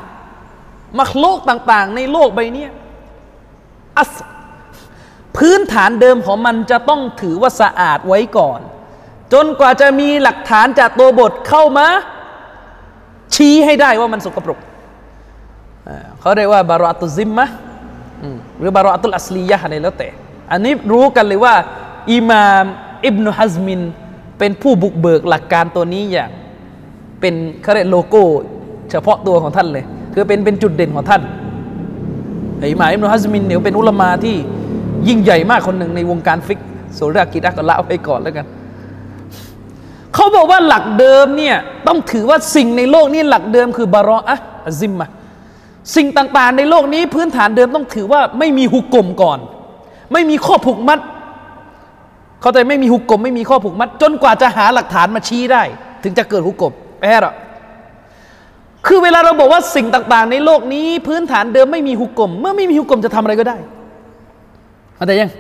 ๆ มักโลกต่างๆ ในโลกใบนี้พื้นฐานเดิมของมันจะต้องถือว่าสะอาดไว้ก่อน จนกว่าจะมีหลักฐานจากตัวบทเข้ามา ชี้ให้ได้ว่ามันสกปรกเขาเรียกว่าบารอตุซิมมะหรือบารอตุลอัสลียะอะไรแล้วแต่ อันนี้รู้กันเลยว่าอิมาม อิบนุฮัซมิน เป็นผู้บุกเบิกหลักการตัวนี้อย่างเป็นเขาเรียกโลโก้ เฉพาะตัวของท่านเลย คือเป็นเป็นจุดเด่นของท่านไอ้อิหม่ามอิบนุฮัซมินเนี่ยเป็นอุลามาที่ยิ่งใหญ่มากคนหนึ่งในวงการฟิกโซเรื่องอากีดะก็ละไว้ก่อนแล้วกันเขาบอกว่าหลักเดิมเนี่ยต้องถือว่าสิ่งในโลกนี้หลักเดิมคือบารออะซิมมะสิ่งต่างๆในโลกนี้พื้นฐานเดิมต้องถือว่าไม่มีหุกกลมก่อน ไม่มีข้อผูกมัด เขาใจไม่มีหุกกลมไม่มีข้อผูกมัด จนกว่าจะหาหลักฐานมาชี้ได้ ถึงจะเกิดหุกกลมแปลหรอคือเวลาเราบอกว่าสิ่งต่างๆ ในโลกนี้พื้นฐานเดิมไม่มีหุกกลม เมื่อไม่มีหุกกลมจะทำอะไรก็ได้เข้าใจยัง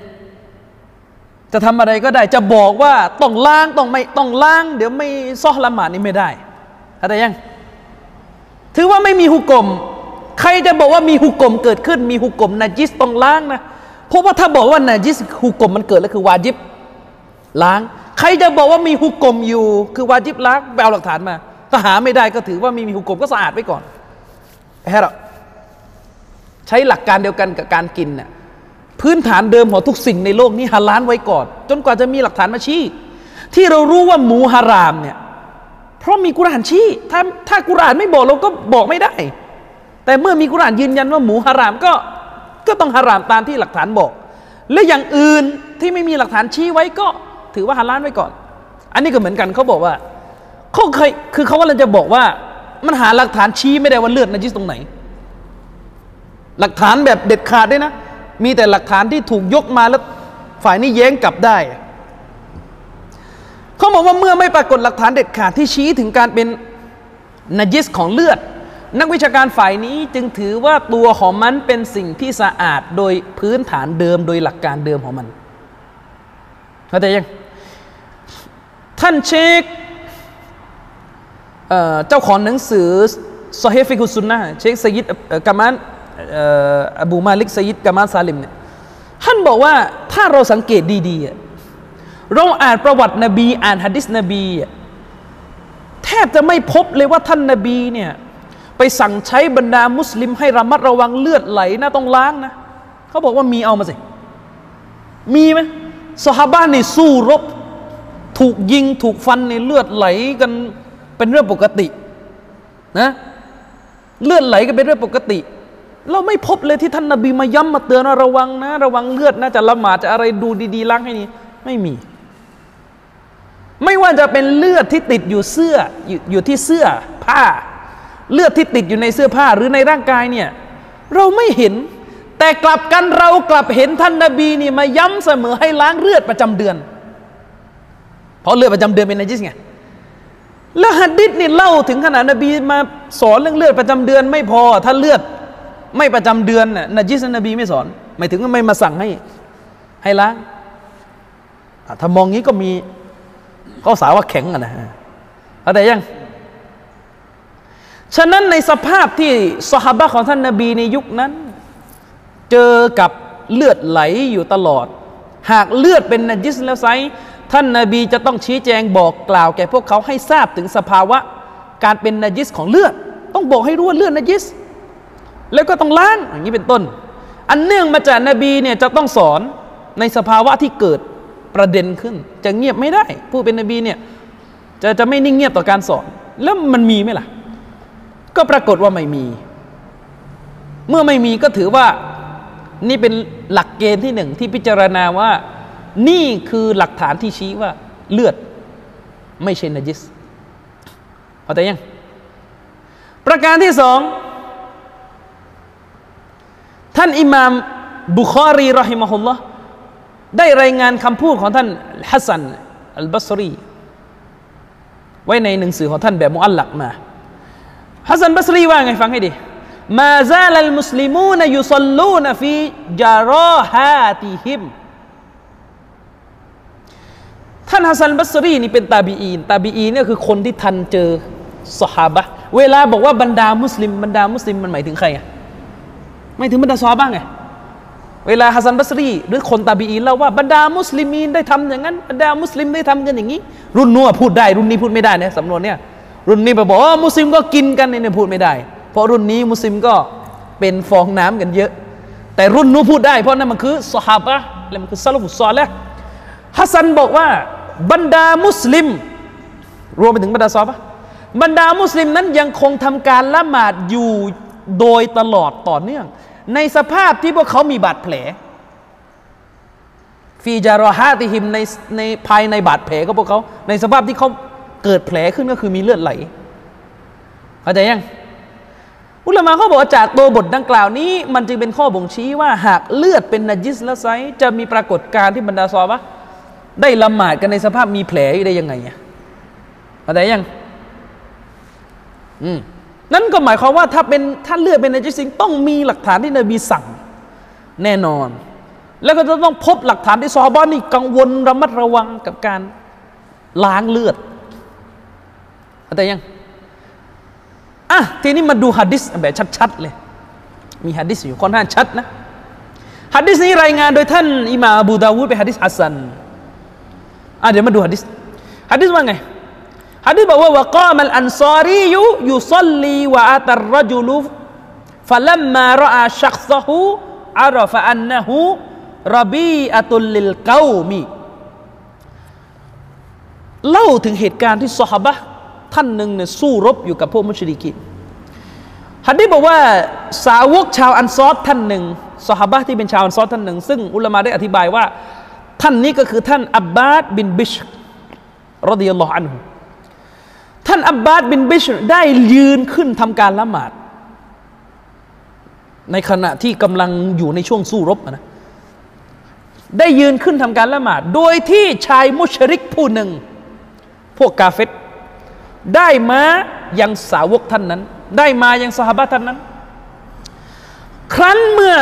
จะทำอะไรก็ได้ จะบอกว่าต้องล้างต้องไม่ต้องล้าง เดี๋ยวไม่ซอละหมาดนี่ไม่ได้เข้าใจยัง ถือว่าไม่มีหุกกลม ใครจะบอกว่ามีหุกกลมเกิดขึ้นมีหุกกลมนาจิสต้องล้างนะเพราะว่าถ้าบอกว่านาจิสหุกกลมมันเกิดแล้วคือวาจิบ ล้าง ใครจะบอกว่ามีหุกกลมอยู่ คือวาจิบล้างไปเอาหลักฐานมาถ้าหาไม่ได้ก็ถือว่ามีมีหุกกลมก็สะอาดไว้ก่อนแค่หรอใช้หลักการเดียวกันกับการกินน่ะพื้นฐานเดิมของทุกสิ่งในโลกนี้ฮาลานไว้ก่อน จนกว่าจะมีหลักฐานมาชี้ ที่เรารู้ว่าหมูฮารามเนี่ยเพราะมีกุรานชี้ ถ้าถ้ากุรานไม่บอกเราก็บอกไม่ได้ แต่เมื่อมีกุรานยืนยันว่าหมูฮารามก็ก็ต้องฮารามตามที่หลักฐานบอก และอย่างอื่นที่ไม่มีหลักฐานชี้ไว้ก็ ถือว่าฮาลานไว้ก่อน อันนี้ก็เหมือนกันเขาบอกว่าเขาเคยคือเขาว่าเราจะบอกว่า มันหาหลักฐานชี้ไม่ได้ว่าเลือดนจิสตรงไหน หลักฐานแบบเด็ดขาดด้วยนะ มีแต่หลักฐานที่ถูกยกมาแล้วฝ่ายนี้แย้งกลับได้เขาบอกว่าเมื่อไม่ปรากฏหลักฐานเด็ดขาดที่ชี้ถึงการเป็นนจิสของเลือด นักวิชาการฝ่ายนี้จึงถือว่าตัวของมันเป็นสิ่งที่สะอาดโดยพื้นฐานเดิมโดยหลักการเดิมของมันเข้าใจยัง ท่านเชคเจ้าของหนังสือซอฮีฟิกุสุนนะเชคสยิดกามานอบูมาลิกสยิดกามานซาลิมเนี่ยท่านบอกว่าถ้าเราสังเกตดีๆ เราอ่านประวัตินบี อ่านฮะดิษนบีแทบจะไม่พบเลยว่าท่านนบีเนี่ยไปสั่งใช้บรรดามุสลิมให้ระมัดระวังเลือดไหลนะต้องล้างนะเขาบอกว่ามีเอามาสิ มีไหมสหบ้านนี่สู้รบ ถูกยิงถูกฟันในเลือดไหลกันเป็นเรื่องปกตินะเลือดไหลกันเป็นเรื่องปกติ เราไม่พบเลยที่ท่านนบีมาย้ำมาเตือนระวังนะ ระวังเลือดนะจะละหมาดจะอะไรดูดีๆล้างให้นี่ไม่มี ไม่ว่าจะเป็นเลือดที่ติดอยู่เสื้ออยอยู่ที่เสื้อผ้า เลือดที่ติดอยู่ในเสื้อผ้าหรือในร่างกายเนี่ยเราไม่เห็น แต่กลับกันเรากลับเห็นท่านนบีนี่มาย้ำเสมอให้ล้างเลือดประจำเดือน เพราะเลือดประจำเดือนเป็นนจิสไงแล้วฮัดดิษนี่เล่าถึงขนาดนบีมาสอนเรื่องเลือดประจำเดือนไม่พอ ถ้าเลือดไม่ประจำเดือนน่ะนจิสนบีไม่สอน หมายถึงว่าไม่มาสั่งให้ให้ล้างถ้ามองงี้ก็มีก็สาว่าแข็งอะนะเข้าใจยัง ฉะนั้นในสภาพที่สหบะของท่านนบีในยุคนั้น เจอกับเลือดไหลอยู่ตลอด หากเลือดเป็นนจิสแล้วไซ ท่านนาบีจะต้องชี้แจงบอกกล่าวแก่พวกเขาให้ทราบถึงสภาวะการเป็นนจิสของเลือด ต้องบอกให้รู้ว่าเลือดนจิส แล้วก็ต้องล้างอย่างนี้เป็นต้น อันเนื่องมาจากนบีเนี่ยจะต้องสอนในสภาวะที่เกิดประเด็นขึ้น จะเงียบไม่ได้ ผู้เป็นนบีเนี่ยจะจะไม่นิ่งเงียบต่อการสอน แล้วมันมีไหมล่ะ ก็ปรากฏว่าไม่มี เมื่อไม่มีก็ถือว่านี่เป็นหลักเกณฑ์ที่หนึ่งที่พิจารณาว่า นี่คือหลักฐานที่ชี้ว่าเลือดไม่ใช่นจิสเข้าใจยัง ประการที่สอง ท่านอิหม่ามบุคอรีรอฮิมะฮุลลอฮ์ได้รายงานคำพูดของท่านฮัสซันอัลบัสรี ไว้ในหนังสือของท่านแบบมุอัลลักมาฮัสซันบัสรีว่าไงฟังให้ดีما زال المسلمون يصلون في جراحاتهم ท่านฮัสซันบัสรีนี่เป็นตาบีอีน ตาบีอีนเนี่ยคือคนที่ทันเจอสหาบะเวลาบอกว่าบรรดามุสลิมบรรดามุสลิมมันหมายถึงใครอะหมายถึงบรรดาซอฮาบะห์ไงเวลาฮัสซันบัสรี หรือคนตาบีอีนเล่าว่าบรรดามุสลิมีนได้ทำอย่างนั้นบรรดามุสลิมได้ทำกันอย่างนี้ รุ่นนู้นพูดได้รุ่นนี้พูดไม่ได้นะสำนวนเนี่ยรุ่นนี้ไปบอกว่ามุสลิมก็กินกันเนี่ยพูดไม่ได้ เพราะรุ่นนี้มุสลิมก็เป็นฟองน้ำกันเยอะ แต่รุ่นนู้นพูดได้ เพราะนั่นมันคือสหาบะและมันคือซาลาฟุซซอและ ฮัสซันบอกว่าบรรดามุสลิม รวมไปถึงบรรดาซอฮาบะบรรดามุสลิมนั้นยังคงทำการละหมาดอยู่โดยตลอดต่อเนื่อง ในสภาพที่พวกเขามีบาดแผลฟีจารอฮาติฮิมในในภายในบาดแผลของพวกเขาในสภาพที่เขาเกิดแผลขึ้นก็คือมีเลือดไหลเข้าใจยังอุลามะเขาบอกาจากตัวบทดังกล่าวนี้ มันจึงเป็นข้อบ่งชี้ว่าหากเลือดเป็นนจิสละไซจะมีปรากฏการณ์ที่บรรดาซอฮาบะ ได้ละหมาดกันในสภาพมีแผลอยู่ได้ยังไงอะเข้าใจยัง อืมนั่นก็หมายความว่าถ้าเป็นถ้าเลือดเป็นนัจิสจริงต้องมีหลักฐานที่นบีสั่ง แน่นอน แล้วก็จะต้องพบหลักฐานที่ซอบะห์นี่กังวลระมัดระวังกับการล้างเลือดเข้าใจยังอะทีนี้มาดูฮะดิษแบบชัดๆเลย มีฮะดิษอยู่ค่อนข้างชัดนะฮะดิษนี้รายงานโดยท่านอิมามอบูดาวูดเป็นฮะดิษฮัสซัน อะเดี๋ยวมาดูฮะดิษฮะดิษว่าไงฮะดิษบอกว่าوقام الأنصاري يصلي وأتى الرجل فلما رأى شخصه عرف أنه ربيئة للقومเล่าถึงเหตุการณ์ที่ซอฮาบะท่านหนึ่งเนี่ยสู้รบอยู่กับพวกมุชริกินฮัดดีษบอกว่าสาวกชาวอันซอดท่านหนึ่งสหาบะที่เป็นชาวอันซอดท่านหนึ่งซึ่งอุลามะได้อธิบายว่า ท่านนี้ก็คือท่านอับบาดบินบิชรดิยัลลอฮอันฮุท่านอับบาดบินบิชได้ยืนขึ้นทำการละหมาด ในขณะที่กำลังอยู่ในช่วงสู้รบนะได้ยืนขึ้นทำการละหมาด โดยที่ชายมุชริกผู้หนึ่ง พวกกาเฟตได้มายังสาวกท่านนั้น ได้มายังสหบะท่านนั้น ครั้นเมื่อ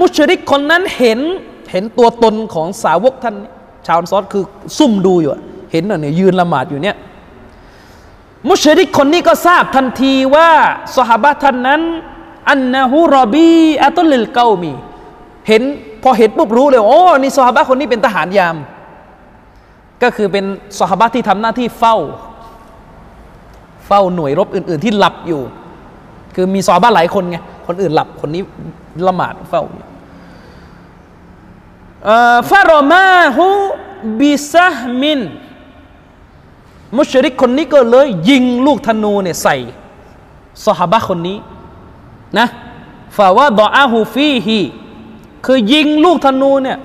มุชริกคนนั้นเห็น เห็นตัวตนของสาวกท่านนี้ชาวอันซอดคือซุ่มดูอยู่ เห็นน่ะเนี่ยยืนละหมาดอยู่เนี่ย มุชริกคนนี้ก็ทราบทันทีว่าสหบะท่านนั้น อันนะฮูรอบีอัตุลิลเกามี เห็นพอเห็นปุ๊บรู้เลยโอ้นี่สหบะคนนี้เป็นทหารยาม ก็คือเป็นสหบะที่ทำหน้าที่เฝ้า เฝ้าหน่วยรบอื่น ๆ ที่หลับอยู่ คือมีซอฮาบ้าหลายคนไงคนอื่นหลับคนนี้ละหมาดเฝ้าอยู่ ฟารอมาฮูบิซะมิน มุชริกคนนี้ก็เลย ยิงลูกธนูเนี่ยใส่ซอฮาบะคนนี้นะฟาวะดออาฮูฟีฮีคือยิงลูกธนูเนี่ย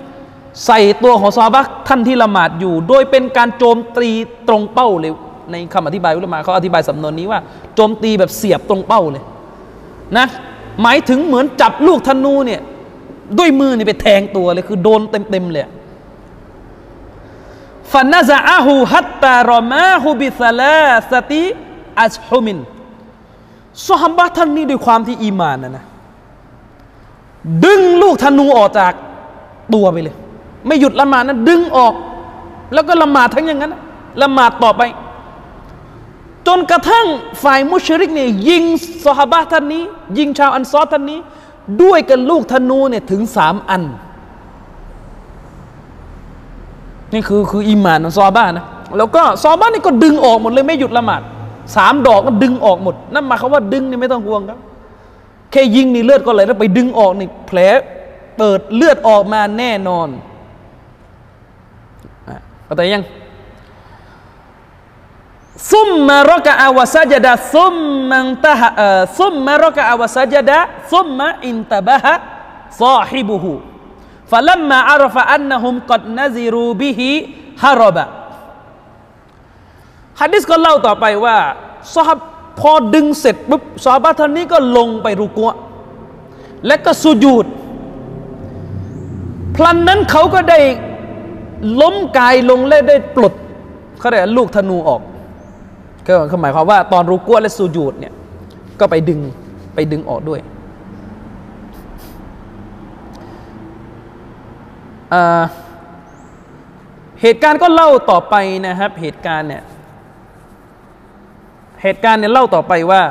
ใส่ตัวของซอฮาบะท่านที่ละหมาดอยู่ โดยเป็นการโจมตีตรงเป้าเลย ในคำอธิบายอุลามะเขาอธิบายสำนวนนี้ว่าโจมตีแบบเสียบตรงเป้าเลยนะหมายถึงเหมือนจับลูกธนูเนี่ย ด้วยมือนี่ไปแทงตัวเลยคือโดนเต็มๆเลยฟันนาซาอาหูฮัตตารอมาฮูบิซาลาสติอัชฮุมินสฮัมบะท่านนี้ด้วยความที่อีมานนะนะดึงลูกธนูออกจากตัวไปเลย ไม่หยุดละหมาดนะดึงออก แล้วก็ละหมาดทั้งอย่างนั้นละหมาดต่อไป จนกระทั่งฝ่ายมุชริกเนี่ยยิงสหบะท่านนี้ ยิงชาวอันซอท่านนี้ ด้วยกันลูกธนูเนี่ยถึงสามอัน นี่คือคืออิมานของซอบ้านะแล้วก็ซอบ้านี่ก็ดึงออกหมดเลยไม่หยุดละหมาดสามดอกก็ดึงออกหมด นั่นหมายความว่าดึงนี่ไม่ต้องห่วงครับ แค่ยิงนี่เลือดก็ไหลแล้วไปดึงออกนี่แผลเปิดเลือดออกมาแน่นอนเข้าใจยัง ซุมมารกะอาวซาจดะซุมมันตะฮะซุมมารกะอาวซาจดะซุมมาอินตะบะฮะซาฮิบุฮูฟะลัมมาอารฟะอันนะฮุมกัดนะซิรูบิฮิฮารบะฮะดิษก็เล่าต่อไปว่าซอฮบพอดึงเสร็จปุ๊บซอฮาบะท่านนี้ก็ลงไปรุกัวและก็สุญูดพลันนั้นเขาก็ได้ล้มกายลงและได้ปลดเขาเรียกลูกธนูออก ก็หมายความว่าตอนรูกัวและสุญูดเนี่ยก็ไปดึงไปดึงออกด้วยเหตุการณ์ก็เล่าต่อไปนะครับ เหตุการณ์เนี่ยเหตุการณ์เนี่ยเล่าต่อไปว่า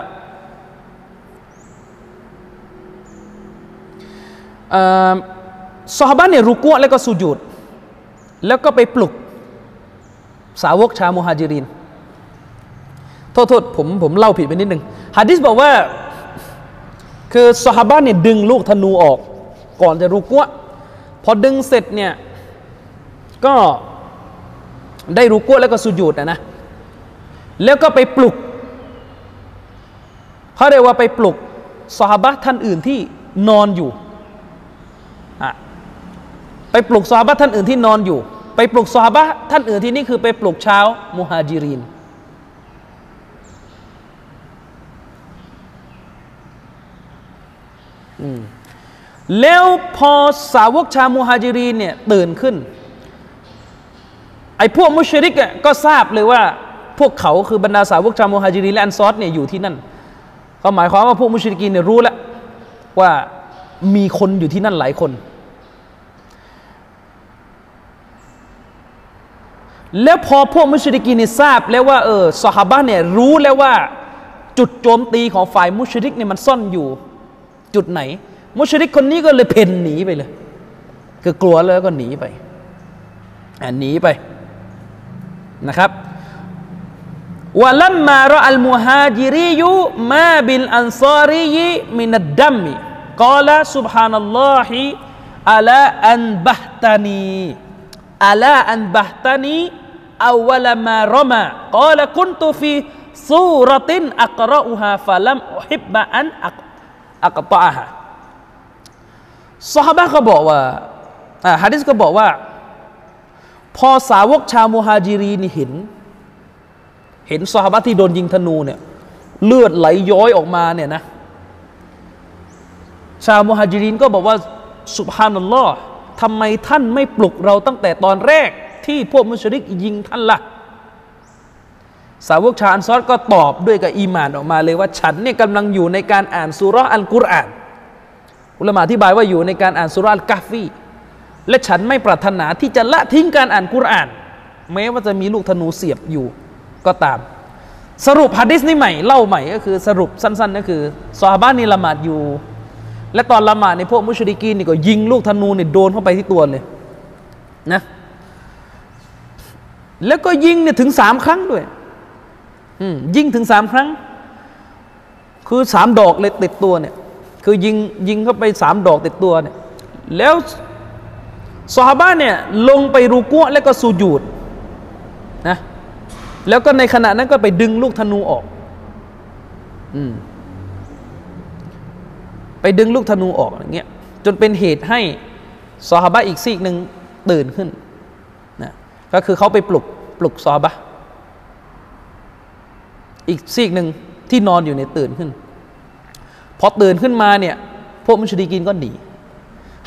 ซอฮาบะเนี่ยรุกัวแล้วก็สุญูดแล้วก็ไปปลุกสาวกชาวมุฮัจิริน โทษโทษผมผมเล่าผิดไปนิดนึงฮะดิษบอกว่า คือซอฮาบะเนี่ยดึงลูกธนูออก ก่อนจะรุกัวพอดึงเสร็จเนี่ยก็ได้รุกัวแล้วก็สุญูดนะนะแล้วก็ไปปลุกเขาเรียกว่าไปปลุกสหบะท่านอื่นที่นอนอยู่ไปปลุกสหบะท่านอื่นที่นอนอยู่ ไปปลุกสหบะท่านอื่นที่นี่คือไปปลุกเช้ามุฮัจิริน แล้วพอสาวกชาวมุฮัจิรีเนี่ยตื่นขึ้น ไอ้พวกมุชริกก็ทราบเลยว่า พวกเขาคือบรรดาสาวกชาวมุฮัจิรีและอันซอดเนี่ยอยู่ที่นั่นก็หมายความว่าพวกมุชริกีเนี่ยรู้แล้วว่ามีคนอยู่ที่นั่นหลายคน แล้วพอพวกมุชริกีนทราบแล้วว่าเออสหบ้านเนี่ยรู้แล้วว่าจุดโจมตีของฝ่ายมุชริกเนี่ยมันซ่อนอยู่ จุดไหน มุชริกคนนี้ก็เลยเพ่นหนีไปเลยคือกลัวแล้วก็หนีไปอ่าหนีไปนะครับวะลัมมารออัลมุฮาจิริยุมาบิลอันซารียมินัดดัมมิกาลาสุบฮานัลลอฮิอัลาอันบะฮตานีอัลาอันบะฮตานีอาวลมารมา قال كنت في سورة อักตะฮะสฮาบะก็บอกว่าอ่ฮะดิษก็บอกว่า พอสาวกชาวมุฮาจิรีนเห็น เห็นสฮาบะที่โดนยิงธนูเนี่ยเลือดไหลย้อยออกมาเนี่ยนะชาวมุฮัจิรีนก็บอกว่าสุบฮานัลลอฮ์ทำไมท่านไม่ปลุกเราตั้งแต่ตอนแรกที่พวกมุชริกยิงท่านละ่ะ สาวกชาอันซอดก็ตอบด้วยกับอีมานออกมาเลยว่าฉันเนี่ยกำลังอยู่ในการอ่านสุรอัลกุรอาน อุลามะอธิบายว่าอยู่ในการอ่านสุรอัลกาฟีและฉันไม่ปรารถนาที่จะละทิ้งการอ่านกุรอาน แม้ว่าจะมีลูกธนูเสียบอยู่ก็ตาม สรุปฮะดิษนี้ใหม่เล่าใหม่ก็คือสรุปสั้นๆก็คือซอฮาบะนี่ละหมาดอยู่ และตอนละหมาดในพวกมุชริกีนนี่ก็ยิงลูกธนูเนี่ยโดนเข้าไปที่ตัวเลยนะแล้วก็ยิงเนี่ยถึงสามครั้งด้วย ยิงถึงสามครั้ง คือสามดอกเลยติดตัวเนี่ย คือยิงยิงเข้าไปสามดอกติดตัวเนี่ย แล้วซอฮาบะเนี่ยลงไปรูกัวแล้วก็สูญูดนะแล้วก็ในขณะนั้นก็ไปดึงลูกธนูออกอืมไปดึงลูกธนูออกอย่างเงี้ยจนเป็นเหตุให้ซอฮาบะอีกซีกหนึ่งตื่นขึ้นนะก็คือเขาไปปลุกปลุกซอฮาบะ อีกซีกหนึ่งที่นอนอยู่ในตื่นขึ้น พอตื่นขึ้นมาเนี่ย พวกมุชดีกินก็หนี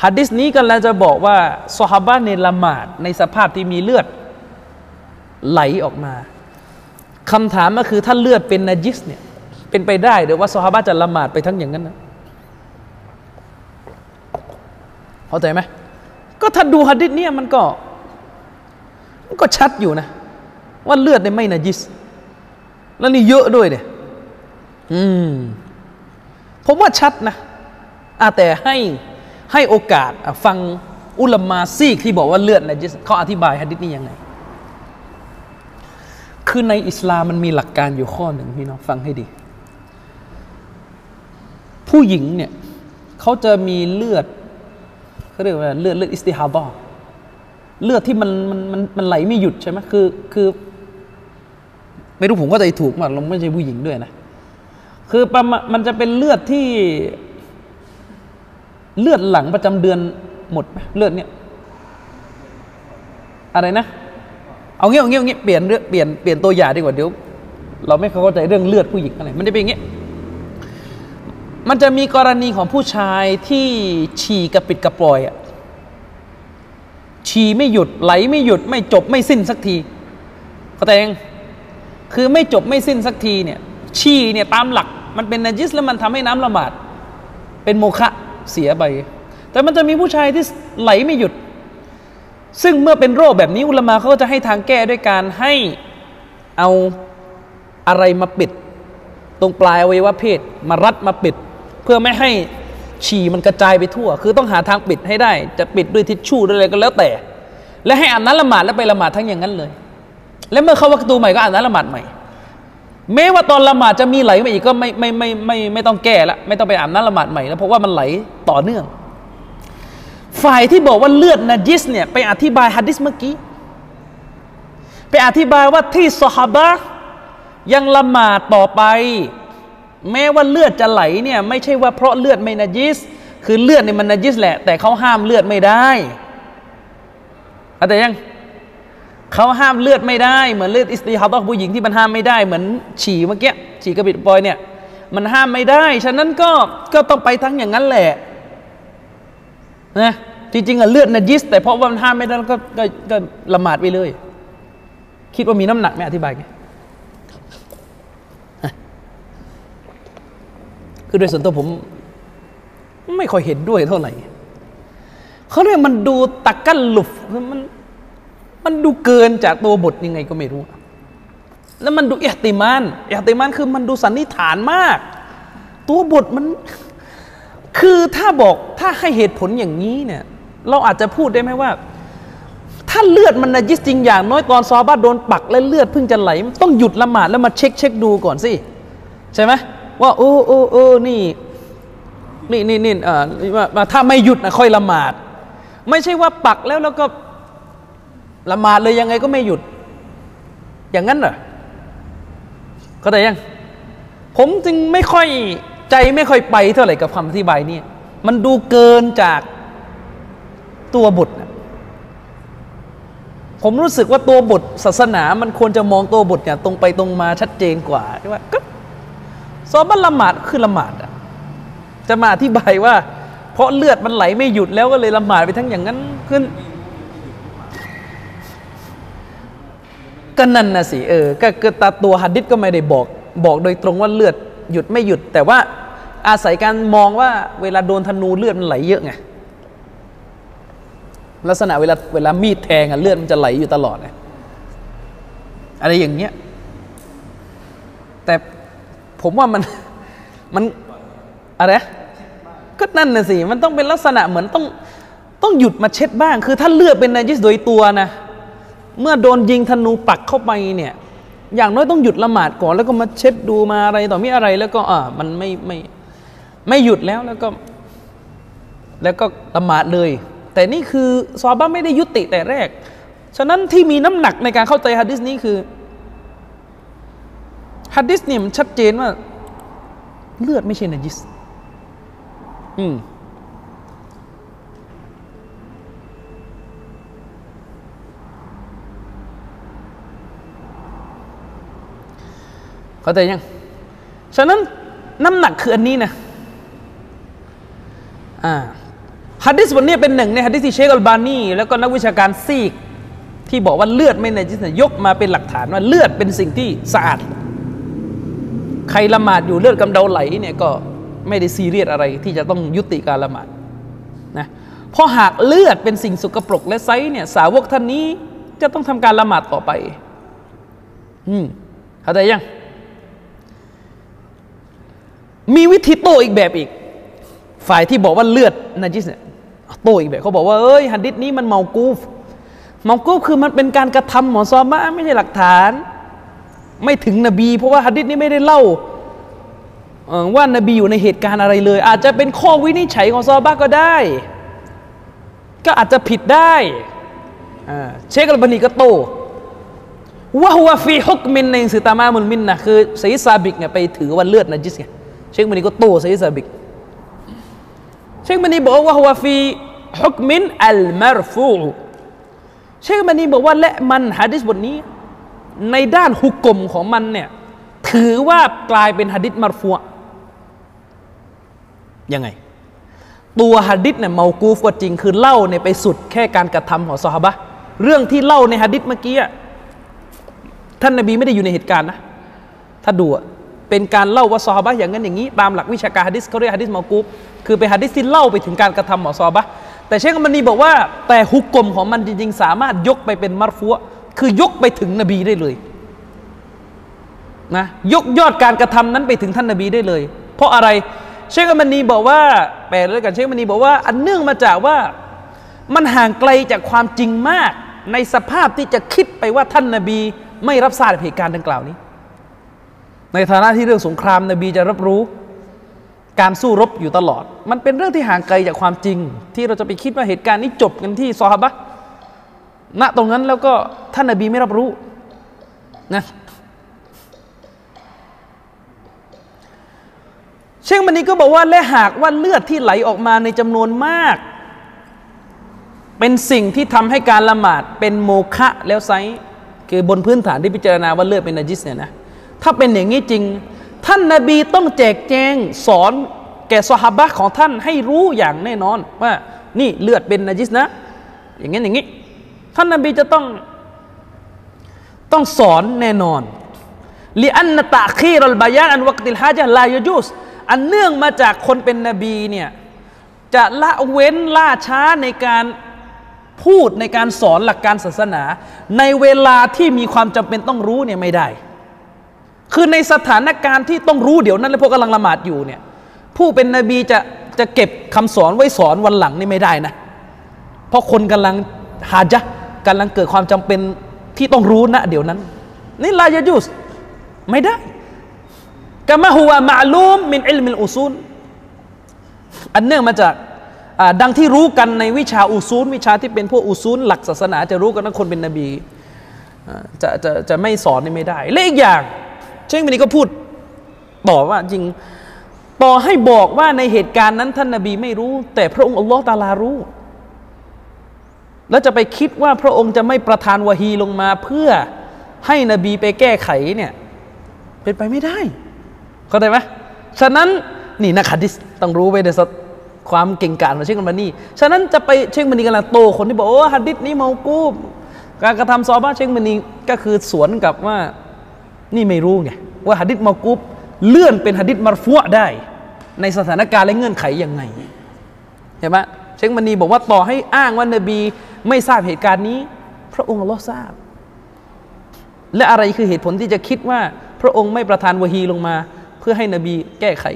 ฮัดดิสนี้กันแล้วจะบอกว่าซอฮาบะในละหมาดในสภาพที่มีเลือดไหลออกมาคำถามก็คือถ้าเลือดเป็นนาจิสเนี่ย เป็นไปได้หรือว่าซอฮาบะจะละหมาดไปทั้งอย่างนั้นนะเข้าใจไหมก็ถ้าดูฮะดิษเนี่ยมันก็ มันก็ชัดอยู่นะ ว่าเลือดเนี่ยไม่นาจิส แล้วนี่เยอะด้วยเนี่ย อืม ผมว่าชัดนะอาแต่ให้ให้โอกาสฟังอุลามาซีกที่บอกว่าเลือดนาจิสเขาอธิบายฮะดิษนี้ยังไง คือในอิสลามมันมีหลักการอยู่ข้อหนึ่งพี่น้องฟังให้ดี ผู้หญิงเนี่ยเขาจะมีเลือดเขาเรียกว่าเลือดเลือดอิสติฮาบอเลือดที่มันมันมันมันไหลไม่หยุดใช่ไหมคือคือ ไม่รู้ผมก็ใจถูกมาเราไม่ใช่ผู้หญิงด้วยนะ คือประมามันจะเป็นเลือดที่เลือดหลังประจำเดือนหมดไหมเลือดเนี่ยอะไรนะ เอาเงี้ยเอางี้เอางี้ยเปลี่ยนเรื่องเปลี่ยนเปลี่ยนตัวอย่างดีกว่าเดี๋ยว เราไม่เข้าใจเรื่องเลือดผู้หญิงอะไรมันจะเป็นอย่างงี้มันจะมีกรณีของผู้ชายที่ฉี่กระปิดกระปล่อยอะฉี่ไม่หยุดไหลไม่หยุดไม่จบไม่สิ้นสักทีเข้าใจยัง คือไม่จบไม่สิ้นสักทีเนี่ยฉี่เนี่ยตามหลักมันเป็นนจิสแล้วมันทำให้น้ำละหมาด เป็นโมฆะเสียไป แต่มันจะมีผู้ชายที่ไหลไม่หยุด ซึ่งเมื่อเป็นโรคแบบนี้อุลมาเขาก็จะให้ทางแก้ด้วยการให้เอาอะไรมาปิด ตรงปลายอวัยวะเพศมารัดมาปิด เพื่อไม่ให้ฉี่มันกระจายไปทั่ว คือต้องหาทางปิดให้ได้ จะปิดด้วยทิชชู่ด้วยอะไรก็แล้วแต่ และให้อ่านนั้นละหมาดแล้วไปละหมาดทั้งอย่างนั้นเลย และเมื่อเข้าวัตูใหม่ก็อ่านนั้นละหมาดใหม่ แม้ว่าตอนละหมาดจะมีไหลมาอีกก็ไม่ไม่ไม่ไม่ไม่ต้องแก้ละไม่ต้องไปอ่าบน้ำละหมาดใหม่แล้วเพราะว่ามันไหลต่อเนื่อง ฝ่ายที่บอกว่าเลือดนาจิสเนี่ยไปอธิบายฮะดิษเมื่อกี้ไปอธิบายว่าที่สฮาบะยังละหมาดต่อไป แม้ว่าเลือดจะไหลเนี่ยไม่ใช่ว่าเพราะเลือดไม่นาจิสคือเลือดเนี่ยมันนาจิสแหละ แต่เขาห้ามเลือดไม่ได้แต่ยัง เขาห้ามเลือดไม่ได้เหมือนเลือดอิสติฮาบะผู้หญิงที่มันห้ามไม่ได้เหมือนฉี่เมื่อกี้ฉี่กระบิดปอยเนี่ยมันห้ามไม่ได้ ฉะนั้นก็ก็ต้องไปทั้งอย่างนั้นแหละนะจริงๆอะเลือดนาจิส แต่เพราะว่ามันห้ามไม่ได้ก็ก็ก็ละหมาดไปเลย คิดว่ามีน้ำหนักไหมอธิบายไงคือโดยส่วนตัวผม ไม่ค่อยเห็นด้วยเท่าไหร่เขาเรียกมันดูตะกันหลุฟมัน มันดูเกินจากตัวบทยังไงก็ไม่รู้ แล้วมันดูเอติมานเอติมานคือมันดูสันนิษฐานมาก ตัวบทมัน คือถ้าบอกถ้าให้เหตุผลอย่างนี้เนี่ย เราอาจจะพูดได้ไหมว่า ถ้าเลือดมันนจิสจริงอย่างน้อยตอนซอบ้าโดนปักและเลือดเพิ่งจะไหล ต้องหยุดละหมาดแล้วมาเช็คเช็คดูก่อนสิใช่ไหมว่าโอ้โอ้โอ้นี่นี่นี่นี่อ่าถ้าไม่หยุดนะค่อยละหมาด ไม่ใช่ว่าปักแล้วแล้วก็ ละหมาดเลยยังไงก็ไม่หยุด อย่างนั้นเหรอเข้าใจยัง ผมจึงไม่ค่อยใจไม่ค่อยไปเท่าไหร่กับคำอธิบายนี่มันดูเกินจากตัวบทผมรู้สึกว่าตัวบทศาสนา มันควรจะมองตัวบทอย่างตรงไปตรงมาชัดเจนกว่าใช่ไหมก็ซอบันละหมาดคือละหมาดอะจะมาอธิบายว่า เพราะเลือดมันไหลไม่หยุดแล้วก็เลยละหมาดไปทั้งอย่างนั้นขึ้น ก็นั่นนะสิเออก็คือตาตัวฮัดดิษก็ไม่ได้บอกบอกโดยตรงว่าเลือดหยุดไม่หยุด แต่ว่าอาศัยการมองว่าเวลาโดนธนูเลือดมันไหลเยอะไงลักษณะเวลาเวลามีดแทงอะเลือดมันจะไหลอยู่ตลอดไงอะไรอย่างเงี้ยแต่ผมว่ามันมันอะไรก็นั่นน่ะสิมันต้องเป็นลักษณะเหมือนต้องต้องหยุดมาเช็ดบ้าง คือถ้าเลือดเป็นนาจิสโดยตัวนะ เมื่อโดนยิงธนูปักเข้าไปเนี่ย อย่างน้อยต้องหยุดละหมาดก่อน แล้วก็มาเช็ดดูมาอะไรต่อมีอะไร แล้วก็อ่ามันไม่ไม่ไม่หยุดแล้วแล้วก็ แล้วก็ละหมาดเลย แต่นี่คือซอบ้าไม่ได้ยุติแต่แรก ฉะนั้นที่มีน้ำหนักในการเข้าใจฮะดิษนี้คือฮะดิษเนี่ยมันชัดเจนว่า เลือดไม่ใช่นจิส อืม เข้าใจยัง ฉะนั้นน้ำหนักคืออันนี้นะอ่าฮัดดิสบทนี้เป็นหนึ่งในฮัดดิสที่เชคอัลบานีแล้วก็นักวิชาการซีก ที่บอกว่าเลือดไม่ในจิสยกมาเป็นหลักฐานว่าเลือดเป็นสิ่งที่สะอาด ใครละหมาดอยู่เลือดกำเดาไหลเนี่ยก็ไม่ได้ซีเรียสอะไรที่จะต้องยุติการละหมาดนะเพราะหากเลือดเป็นสิ่งสกปรกและไซเนี่ยสาวกท่านนี้จะต้องทำการละหมาดต่อไป อืมเข้าใจยัง มีวิธีโต้อีกแบบอีก ฝ่ายที่บอกว่าเลือดนาจิสเนี่ยโต้อีกแบบเขาบอกว่าเอ้ยฮันดิษนี้มันเมากูฟเมากูฟคือมันเป็นการกระทำหมอซอมาไม่ใช่หลักฐาน ไม่ถึงนบี เพราะว่าฮัดดิษนี้ไม่ได้เล่าว่านบีอยู่ในเหตุการณ์อะไรเลย อาจจะเป็นข้อวินิจฉัยของซอบ้าก็ได้ ก็อาจจะผิดได้เชคอัลบานีก็โตว่าหัวฟีฮุกมินในสือตามามุลมินนะคือไซซาบิกเนี่ยไปถือว่าเลือดนาจิสไง เชคบันนี่ก็โตไซซาบิกเชคบันนี่บอกว่าهو في حكم المرفوعเชคบันนี่บอกว่าและมันฮะดิษบทนี้ ในด้านฮุก่มของมันเนี่ยถือว่ากลายเป็นฮะดิษมารฟูยังไง ตัวฮะดิษเนี่ยเมากูฟก็จริงคือเล่าเนี่ยไปสุดแค่การกระทำของซอฮาบะเรื่องที่เล่าในฮะดิษเมื่อกี้ท่านนบีไม่ได้อยู่ในเหตุการณ์นะ ถ้าดูอะ เป็นการเล่าว่าซอฮาบะอย่างนั้นอย่างนี้ ตามหลักวิชาการฮะดิษเขาเรียกฮะดิษมากูฟคือเป็นฮะดิษที่เล่าไปถึงการกระทำของซอฮาบะแต่เชคมันนีบอกว่า แต่ฮุกกลมของมันจริงๆ สามารถยกไปเป็นมัรฟัวคือยกไปถึงนบีได้เลยนะยกยอดการกระทำนั้นไปถึงท่านนบีได้เลย เพราะอะไร เชคมันนีบอกว่าแปลเลยกันเชคมันนีบอกว่า อันเนื่องมาจากว่ามันห่างไกลจากความจริงมาก ในสภาพที่จะคิดไปว่าท่านนบี ไม่รับทราบเหตุการณ์ดังกล่าวนี้ ในฐานะที่เรื่องสงครามนบีจะรับรู้ การสู้รบอยู่ตลอด มันเป็นเรื่องที่ห่างไกลจากความจริง ที่เราจะไปคิดว่าเหตุการณ์นี้จบกันที่ซอฮาบะณตรงนั้นแล้วก็ท่านนบีไม่รับรู้นะเชคมันนี้ก็บอกว่าและหากว่าเลือดที่ไหลออกมาในจำนวนมาก เป็นสิ่งที่ทำให้การละหมาดเป็นโมฆะแล้วไซคือบนพื้นฐานที่พิจารณาว่าเลือดเป็นนจิสเนี่ยนะ ถ้าเป็นอย่างนี้จริง ท่านนาบีต้องแจกแจงสอนแก่สหบะของท่านให้รู้อย่างแน่นอนว่า นี่เลือดเป็นนจิสนะ อย่างนี้อย่างนี้ ท่านนาบีจะต้องต้องสอนแน่นอนลิอันนตะคีรลบายานอันวักติลฮะจะลายยุสอันเนื่องมาจากคนเป็นนบีเนี่ยจะละเว้นล่าช้าในการพูดในการสอนหลักการศาสนา ในเวลาที่มีความจำเป็นต้องรู้เนี่ยไม่ได้ คือในสถานการณ์ที่ต้องรู้เดี๋ยวนั้น แล้วพวกกำลังละหมาดอยู่เนี่ย ผู้เป็นนบีจะจะเก็บคำสอนไว้สอนวันหลังนี่ไม่ได้นะ เพราะคนกำลังหาจะกำลังเกิดความจำเป็นที่ต้องรู้นะเดี๋ยวนั้น นี่ลายยุสไม่ได้กามะฮุวะมาลูมมินอิลมิลอุซูลอันเนื่องมาจากดังที่รู้กันในวิชาอุซูล วิชาที่เป็นพวกอุซูล หลักศาสนาจะรู้กันว่าคนเป็นนบีจะจะจะไม่สอนนี่ไม่ได้และอีกอย่าง เช่นวันนี้ก็พูดต่อว่าจริงต่อให้บอกว่าในเหตุการณ์นั้น ท่านนบีไม่รู้ แต่พระองค์อัลลอฮ์ตาลารู้ แล้วจะไปคิดว่าพระองค์จะไม่ประทานวะฮีลงมา เพื่อให้นบีไปแก้ไขเนี่ย เป็นไปไม่ได้ เข้าใจไหมฉะนั้นนี่นักฮัดิษต้องรู้ไปในความเก่งกาจของเชคมันนี่ฉะนั้นจะไปเชคมันนี่กำลังโตคนที่บอกโอ้ฮัดิษนี้เมากูบการกระทำซอบ้าเชคมันนี่ก็คือสวนกับว่า นี่ไม่รู้ไงว่าฮัดิษมากูบเลื่อนเป็นฮัดิษมารฟัวได้ ในสถานการณ์และเงื่อนไขยังไงเห็นไหมเชคมันนีบอกว่าต่อให้อ้างว่านบี ไม่ทราบเหตุการณ์นี้ พระองค์อัลลอฮ์ทราบ และอะไรคือเหตุผลที่จะคิดว่า พระองค์ไม่ประทานวะฮีลงมา เพื่อให้นบีแก้ไข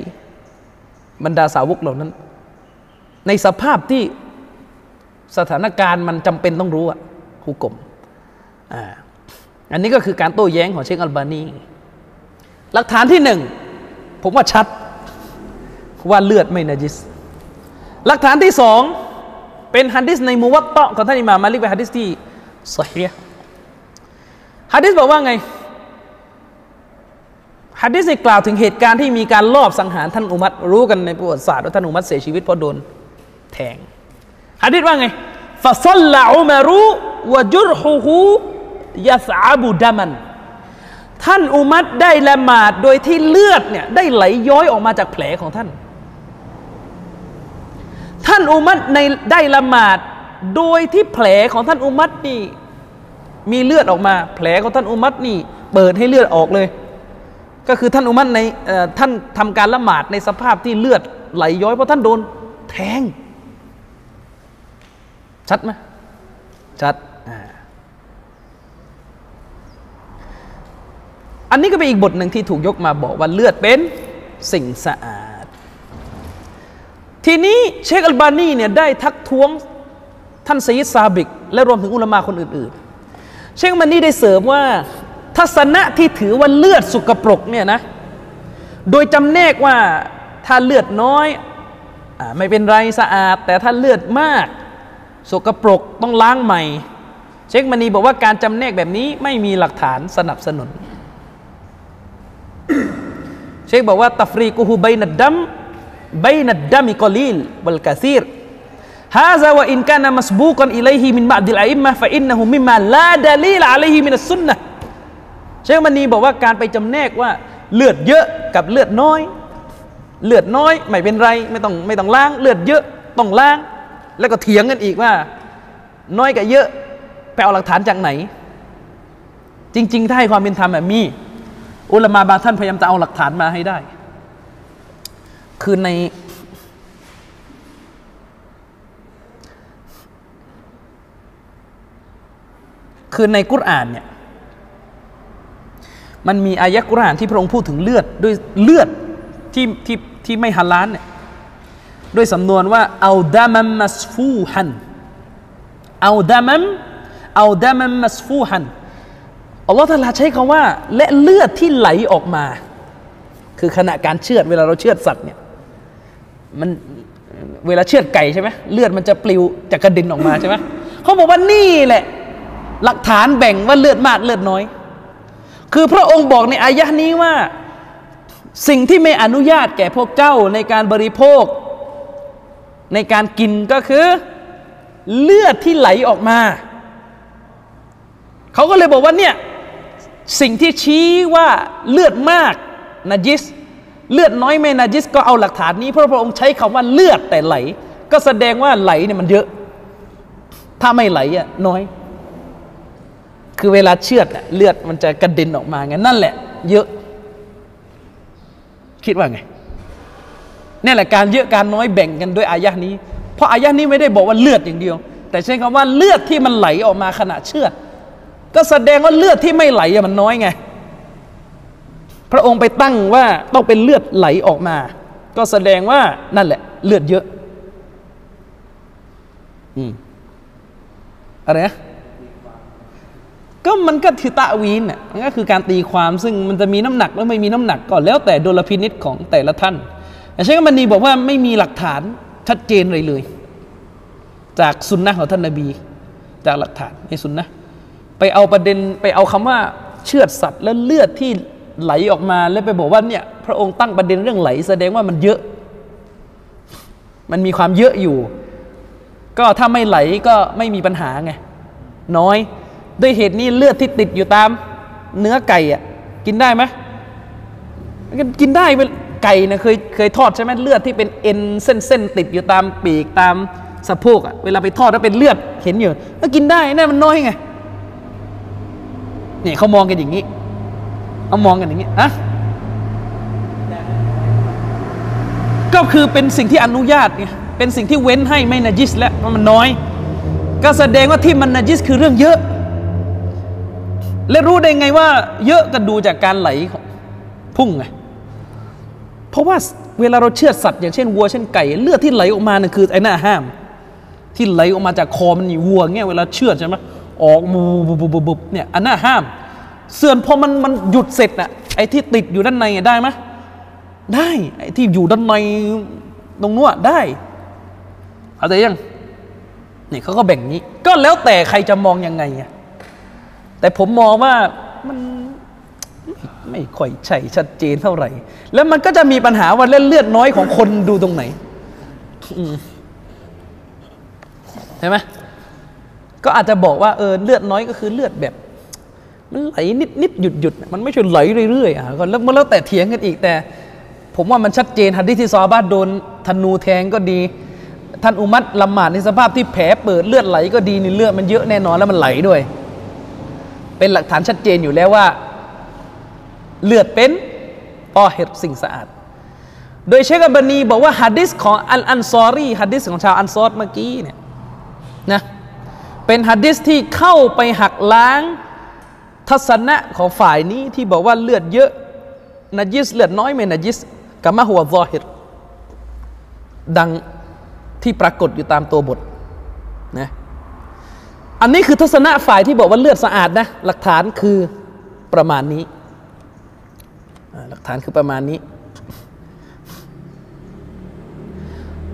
บรรดาสาวกเหล่านั้น ในสภาพที่สถานการณ์มันจำเป็นต้องรู้อะฮุก่มอ่า อันนี้ก็คือการโต้แย้งของเชคอัลบานีหลักฐานที่หนึ่งผมว่าชัดว่าเลือดไม่นาจิส หลักฐานที่สองเป็นฮัดดิสในมูวัตเตาะของท่านอิมามมาลิกเป็นฮัดดิสที่สฮีฮัดดิสบอกว่าไงฮะดิษกล่าวถึงเหตุการณ์ที่มีการลอบสังหารท่านอุมัรรู้กันในประวัติศาสตร์ว่าท่านอุมัรเสียชีวิตเพราะโดนแทงฮะดิษว่าไงฟาซัลลาอุมารุวะจุรฮูฮู ยาสาบุดามัน ท่านอุมัตได้ละหมาดโดยที่เลือดเนี่ยได้ไหลย้อยออกมาจากแผลของท่าน ท่านอุมัตในได้ละหมาดโดยที่แผลของท่านอุมัตนี่มีเลือดออกมา แผลของท่านอุมัตนี่ เปิดให้เลือดออกเลย ก็คือท่านอุมัตในท่านทำการละหมาดในสภาพที่เลือดไหลย้อยเพราะท่านโดนแทงชัดไหมชัด อันนี้ก็เป็นอีกบทหนึ่งที่ถูกยกมาบอกว่าเลือดเป็นสิ่งสะอาด ทีนี้เชคอัลบานีเนี่ยได้ทักท้วงท่านซีซาบิก และรวมถึงอุลามาคนอื่นๆ เชคอัลบานี่ได้เสริมว่าทัศนะที่ถือว่าเลือดสกปรกเนี่ยนะ โดยจำแนกว่าถ้าเลือดน้อยอะไม่เป็นไรสะอาด แต่ถ้าเลือดมากสกปรกต้องล้างใหม่ เชคบานีบอกว่าการจำแนกแบบนี้ไม่มีหลักฐานสนับสนุน เชคบอกว่าتفريقه بين الدم بين الدم القليل والكثير هذا وإن كان مسبوقا إليه من بعض الأئمة فإنه مما لا دليل عليه من السنةเชคมณีบอกว่าการไปจำแนกว่าเลือดเยอะกับเลือดน้อย เลือดน้อยไม่เป็นไรไม่ต้องไม่ต้องล้าง เลือดเยอะต้องล้าง แล้วก็เถียงกันอีกว่า น้อยกับเยอะไปเอาหลักฐานจากไหน จริง ๆ ถ้าให้ความเป็นธรรมแบบมี อุลามาบางท่านพยายามจะเอาหลักฐานมาให้ได้ คือใน คือในกุรอานเนี่ย มันมีอายะกุรอานที่พระองค์พูดถึงเลือดด้วยเลือดที่ที่ที่ไม่ฮาลาลเนี่ยด้วยสำนวนว่าเอาดามัมมัสฟูฮันเอาดามัมเอาดามัมมัสฟูฮัน อัลลอฮฺตาลาใช้คำว่า และเลือดที่ไหลออกมา คือขณะการเชือดเวลาเราเชือดสัตว์เนี่ยมันเวลาเชือดไก่ใช่ไหมเลือดมันจะปลิวจะกระเด็นออกมาใช่ไหมเขาบอกว่านี่แหละ หลักฐานแบ่งว่าเลือดมากเลือดน้อย คือพระองค์บอกในอายะห์นี้ว่า สิ่งที่ไม่อนุญาตแก่พวกเจ้าในการบริโภค ในการกินก็คือเลือดที่ไหลออกมา เขาก็เลยบอกว่าเนี่ย สิ่งที่ชี้ว่าเลือดมากนาจิส เลือดน้อยไม่นาจิสก็เอาหลักฐานนี้ พระพระองค์ใช้คำว่าเลือดแต่ไหล ก็แสดงว่าไหลเนี่ยมันเยอะ ถ้าไม่ไหลอะน้อย คือเวลาเชือดะเลือดมันจะกระเด็นออกมาไงนั่นแหละ เยอะ คิดว่าไงนี่แหละการเยอะการน้อยแบ่งกันด้วยอายะนี้ เพราะอายะนี้ไม่ได้บอกว่าเลือดอย่างเดียว แต่ใช้คำว่าเลือดที่มันไหลออกมาขณะเชือด ก็แสดงว่าเลือดที่ไม่ไหลมันน้อยไง พระองค์ไปตั้งว่าต้องเป็นเลือดไหลออกมา ก็แสดงว่านั่นแหละ เลือดเยอะ อืมอะไรนะก็มันก็ถือตะวีนอะมันก็คือการตีความซึ่งมันจะมีน้ำหนักแล้วไม่มีน้ำหนักก็แล้วแต่ดุลพินิษของแต่ละท่านแต่เชคมันนีบอกว่าไม่มีหลักฐานชัดเจนเลยเลย จากสุนนะของท่านนบี จากหลักฐานในสุนนะ ไปเอาประเด็นไปเอาคำว่าเชือดสัตว์แล้วเลือดที่ไหลออกมาแล้วไปบอกว่าเนี่ยพระองค์ตั้งประเด็นเรื่องไหล แสดงว่ามันเยอะ มันมีความเยอะอยู่ ก็ถ้าไม่ไหลก็ไม่มีปัญหาไงน้อย ด้วยเหตุนี้เลือดที่ติดอยู่ตาม เนื้อไก่อะกินได้ไหมกินได้ไก่นะเคยเคยทอดใช่ไหมเลือดที่เป็นเอ็นเส้นเส้นติดอยู่ตามปีกตามสะโพกอะเวลาไปทอดแล้วเป็นเลือดเห็นอยู่ก็กินได้นั่นมันน้อยไง เนี่ยเขามองกันอย่างนี้เขามองกันอย่างนี้อะก็คือเป็นสิ่งที่อนุญาตไงเป็นสิ่งที่เว้นให้ไม่นาจิสแล้วเพราะมันน้อย ก็แสดงว่าที่มันนาจิสคือเรื่องเยอะ และรู้ได้ไงว่า เยอะก็ดูจากการไหลพุ่งไงเพราะว่าเวลาเราเชือดสัตว์อย่างเช่นวัวเช่นไก่ เลือดที่ไหลออกมาเนี่ยคือไอ้หน้าห้าม ที่ไหลออกมาจากคอมันวัวเงี้ยเวลาเชือดใช่ไหม ออกบูบบุบบุบเนี่ยอันน่าห้าม เสื่อมพอมันมันหยุดเสร็จน่ะไอ้ที่ติดอยู่ด้านในได้ไหมได้ไอ้ที่อยู่ด้านในตรงนู้นได้เอาใจยังนี่เขาก็แบ่งนี้ ก็แล้วแต่ใครจะมองยังไงอะแต่ผมมองว่ามันไม่ค่อยใช่ชัดเจนเท่าไหร่ แล้วมันก็จะมีปัญหาว่าเล่นเลือดน้อยของคนดูตรงไหนเห็นไหม ก็อาจจะบอกว่าเออเลือดน้อยก็คือเลือดแบบ มันไหลนิดนิดหยุดหยุดมันไม่ใช่ไหลเรื่อยๆอะก็แล้วแล้วแต่เถียงกันอีกแต่ ผมว่ามันชัดเจนฮัดดิที่ซอบ้าโดนธนูแทงก็ดี ท่านอุมัตละหมาดในสภาพที่แผลเปิดเลือดไหลก็ดีนี่เลือดมันเยอะแน่นอนแล้วมันไหลด้วย เป็นหลักฐานชัดเจนอยู่แล้วว่า เลือดเป็นตอเฮรสิ่งสะอาดโดยเชคบันีบอกว่าฮะดิษของอัลอันซอรีฮะดิษของชาวอันซอรเมื่อกี้เนี่ยนะ เป็นฮะดิษที่เข้าไปหักล้าง ทัศนะของฝ่ายนี้ที่บอกว่าเลือดเยอะนจิสเลือดน้อยไม่นจิสกัมมะหัวซอฮิรดังที่ปรากฏอยู่ตามตัวบทนะอันนี้คือทัศนะฝ่ายที่บอกว่าเลือดสะอาดนะหลักฐานคือประมาณนี้ หลักฐานคือประมาณนี้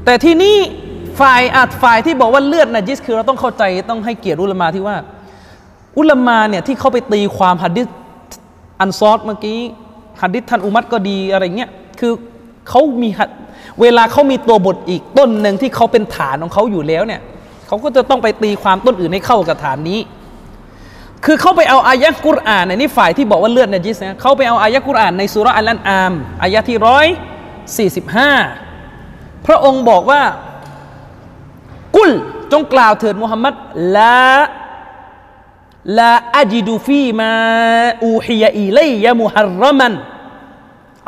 แต่ที่นี้ ฝ่ายอาจฝ่ายที่บอกว่าเลือดนะจิสคือเราต้องเข้าใจต้องให้เกียรติอุลามาที่ว่า อุลามาเนี่ยที่เขาไปตีความหัดดิษอันซอดเมื่อกี้หัดดิษท่านอุมัตก็ดีอะไรเงี้ยคือเขามีเวลาเขามีตัวบทอีกต้นหนึ่งที่เขาเป็นฐานของเขาอยู่แล้วเนี่ยเขาก็จะต้องไปตีความต้นอื่นให้เข้ากับฐานนี้ คือเขาไปเอาอายะกุรอานในนี่ฝ่ายที่บอกว่าเลือดในจิสนะเขาไปเอาอายะกุรอานในสุรอัลลันอามอายะที่ร้อย45พระองค์บอกว่า กุลจงกล่าวเถิดมุฮัมมัดละลาอัจิดูฟีมาอูฮิยะอิลัยะมุฮัรรมัน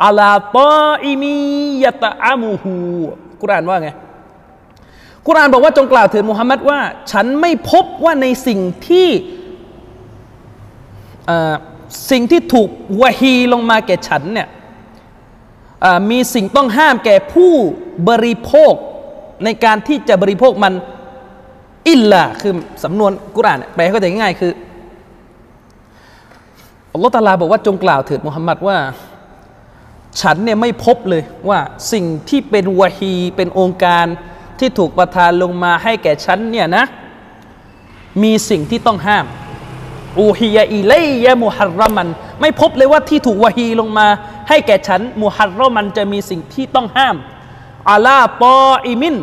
อาลาตาอิมียะตะอามูฮูกุรานว่าไงกุรานบอกว่าจงกล่าวเถิดมุฮัมมัดว่า ฉันไม่พบว่าในสิ่งที่สิ่งที่ถูกวะฮีลงมาแก่ฉันเนี่ยมีสิ่งต้องห้ามแก่ผู้บริโภค ในการที่จะบริโภคมันอิลละคือสำนวนกุรานแปลให้เข้าใจง่ายคืออัลลอฮฺตาลาบอกว่าจงกล่าวเถิดมุฮัมมัดว่า ฉันเนี่ยไม่พบเลยว่าสิ่งที่เป็นวะฮีเป็นองค์การที่ถูกประทานลงมาให้แก่ฉันเนี่ยนะ มีสิ่งที่ต้องห้ามอูฮียะอิเลยยะมุฮัรรมัน ไม่พบเลยว่าที่ถูกวะฮีลงมา ให้แก่ฉันมุฮัรรมันจะมีสิ่งที่ต้องห้าม อาลาปออิมิน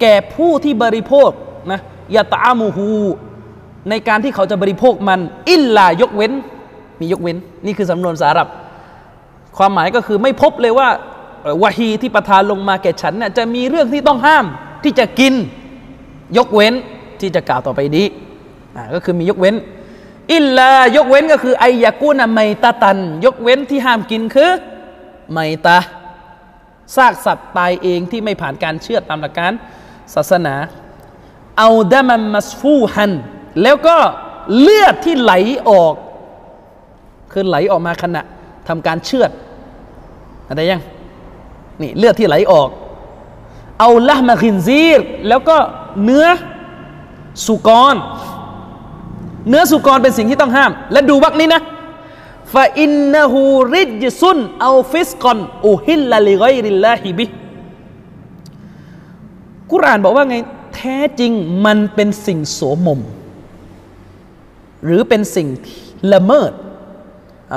แก่ผู้ที่บริโภคนะยะตามูฮูในการที่เขาจะบริโภคมัน อิลลายกเว้น มียกเว้น นี่คือสำนวนสารับ ความหมายก็คือไม่พบเลยว่าวะฮีที่ประทานลงมาแก่ฉันเนี่ยจะมีเรื่องที่ต้องห้ามที่จะกินยกเว้นที่จะกล่าวต่อไปนี้ก็คือมียกเว้น อิลลายกเว้นก็คือไอยากูนะไมตาตัน ยกเว้นที่ห้ามกินคือไมตา ซากสัตว์ตายเองที่ไม่ผ่านการเชื่อดตามหลักการศาสนา เอาดามัมมัสฟูฮัน แล้วก็เลือดที่ไหลออก คือไหลออกมาขณะทำการเชือดอะไรยัง นี่เลือดที่ไหลออก أو لحم خنزير แล้วก็เนื้อสุกร เนื้อสุกรเป็นสิ่งที่ต้องห้าม และดูวรรคนี้นะ فإنه رجس أو فسقا أهل لغير الله بهกุรานบอกว่าไง แท้จริงมันเป็นสิ่งโสมม หรือเป็นสิ่งละเมิด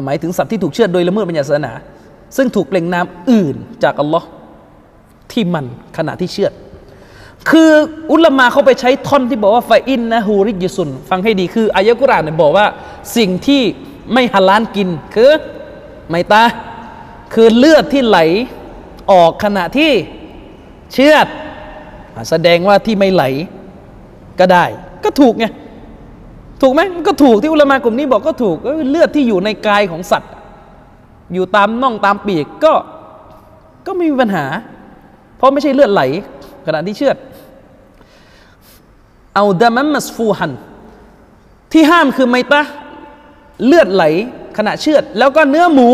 หมายถึงสัตว์ที่ถูกเชื่อโดยละเมิดบัญญัติศาสนา ซึ่งถูกเปล่งนามอื่นจากอัลลอฮ์ที่มันขณะที่เชื่อคืออุลามาเขาไปใช้ท่อนที่บอกว่าฟาอินนะฮูริยซุน ฟังให้ดีคืออายะกุรานเนี่ยบอกว่าสิ่งที่ ไม่ฮาลาลกินคือไมตาคือเลือดที่ไหลออกขณะที่เชือดอะแสดงว่าที่ไม่ไหลก็ได้ ก็ถูกไงถูกไหมก็ถูกที่อุลามากลุ่มนี้บอกก็ถูกเออเลือดที่อยู่ในกายของสัตว์ อยู่ตามน่องตามปีกก็ก็ไม่มีปัญหา เพราะไม่ใช่เลือดไหลขณะที่เชือดเอาดามัมมัสฟูฮันที่ห้ามคือไมตะ เลือดไหลขณะเชือด แล้วก็เนื้อหมู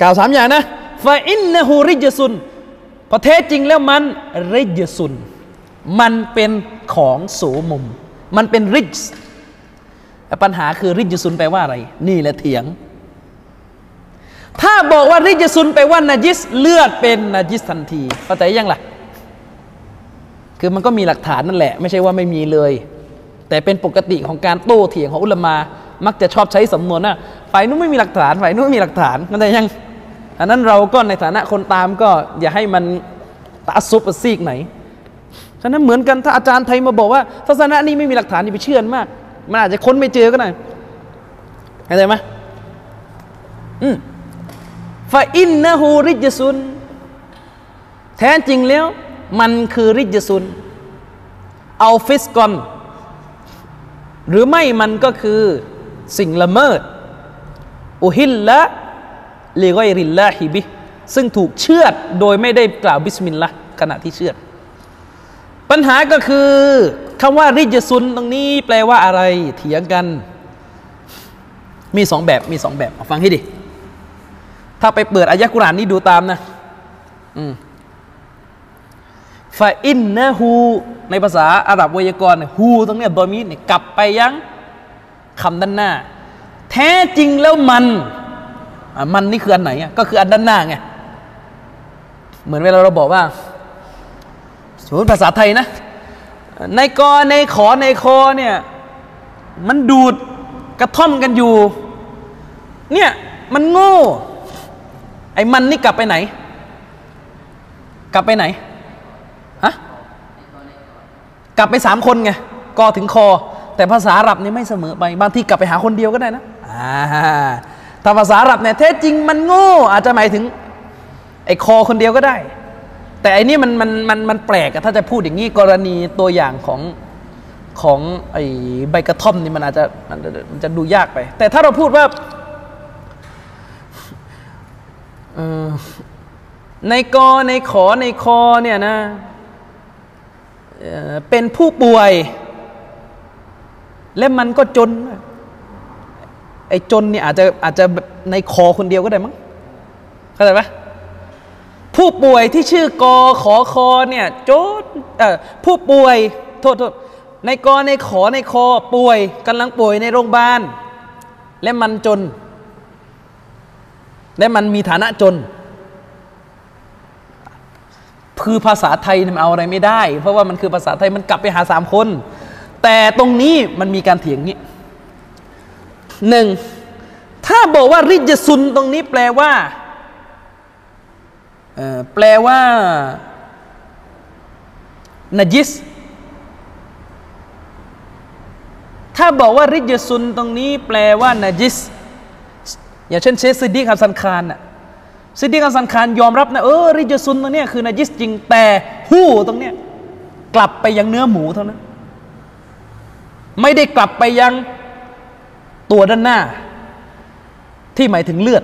กล่าวสามอย่างนะฟาอินนหูริจซุนพอแท้จริงแล้วมันริจซุน มันเป็นของโสมมมันเป็นริจแต่ปัญหาคือริจซุนแปลว่าอะไร นี่แหละเถียง ถ้าบอกว่าริจซุนแปลว่านาจิสเลือดเป็นนาจิสทันทีเข้าใจยังล่ะ คือมันก็มีหลักฐานนั่นแหละ ไม่ใช่ว่าไม่มีเลย แต่เป็นปกติของการโต้เถียงของอุลมา มักจะชอบใช้สำนวนนะฝ่ายนู้นไม่มีหลักฐานฝ่ายนู้นไม่มีหลักฐานเข้าใจยังอันนั้นเราก็ในฐานะคนตามก็อย่าให้มันตาซุปซีกไหนฉะนั้นเหมือนกันถ้าอาจารย์ไทยมาบอกว่าศาสนานี้ไม่มีหลักฐานอย่าไปเชื่อมาก มันอาจจะค้นไม่เจอก็ได้เข้าใจไหมอืมฟาอินนะฮูริจซุน แท้จริงแล้ว มันคือرجس أو فسقا หรือไม่มันก็คือ สิ่งละเมิดأهل لغير الله بهซึ่งถูกเชือดโดยไม่ได้กล่าวบิสมิลลาห์ขณะที่เชือด ปัญหาก็คือคำว่าرجسตรงนี้แปลว่าอะไรเถียงกัน มีสองแบบมีสองแบบฟังให้ดี ถ้าไปเปิดอายะกุรานนี้ดูตามนะอืมฟาอินนะฮูในภาษาอาหรับไวยากรณ์ฮูตรงเนี้ยบอมีเนี่ยกลับไปยัง คำด้านหน้า แท้จริงแล้วมันมันนี่คืออันไหนก็คืออันด้านหน้าไงเหมือนเวลาเราบอกว่าสมมติภาษาไทยนะ ในกอในขอในคอเนี่ยมันดูดกระท่อมกันอยู่ เนี่ยมันโง่ ไอ้มันนี่กลับไปไหน กลับไปไหนฮะกลับไปสามคนไงกอถึงคอ แต่ภาษาอาหรับนี่ไม่เสมอไปบางทีกลับไปหาคนเดียวก็ได้นะอ่าถ้าภาษาอาหรับเนี่ยแท้จริงมันโง่อาจจะหมายถึงไอ้คอคนเดียวก็ได้ แต่อันนี้มันมันมันมันแปลกอะถ้าจะพูดอย่างนี้กรณีตัวอย่างของของไอ้ใบกระท่อมนี่มันอาจจะมันจะมันจะดูยากไป แต่ถ้าเราพูดว่าเอ่อในกอในขอในคอเนี่ยนะเอ่อเป็นผู้ป่วย และมันก็จน ไอ้จนเนี่ยอาจจะอาจจะในคอคนเดียวก็ได้มั้งเข้าใจปะผู้ป่วยที่ชื่อกอขอคอเนี่ยจนเอ่อผู้ป่วยโทษโทษในกอในขอในคอป่วยกำลังป่วยในโรงพยาบาล และมันจน และมันมีฐานะจนคือภาษาไทยมันเอาอะไรไม่ได้ เพราะว่ามันคือภาษาไทยมันกลับไปหาสามคน แต่ตรงนี้มันมีการเถียงนี้หนึ่งถ้าบอกว่าرجسตรงนี้แปลว่าแปลว่านาจิส ถ้าบอกว่าرجسตรงนี้แปลว่านาจิส อย่างเช่นเชคซิดดีคับซันคารน่ะซิดดีคับซันคารยอมรับนะเออرجسตรงนี้คือนาจิสจริงแต่هوตรงเนี้ยกลับไปยังเนื้อหมูเท่านั้น ไม่ได้กลับไปยังตัวด้านหน้า ที่หมายถึงเลือด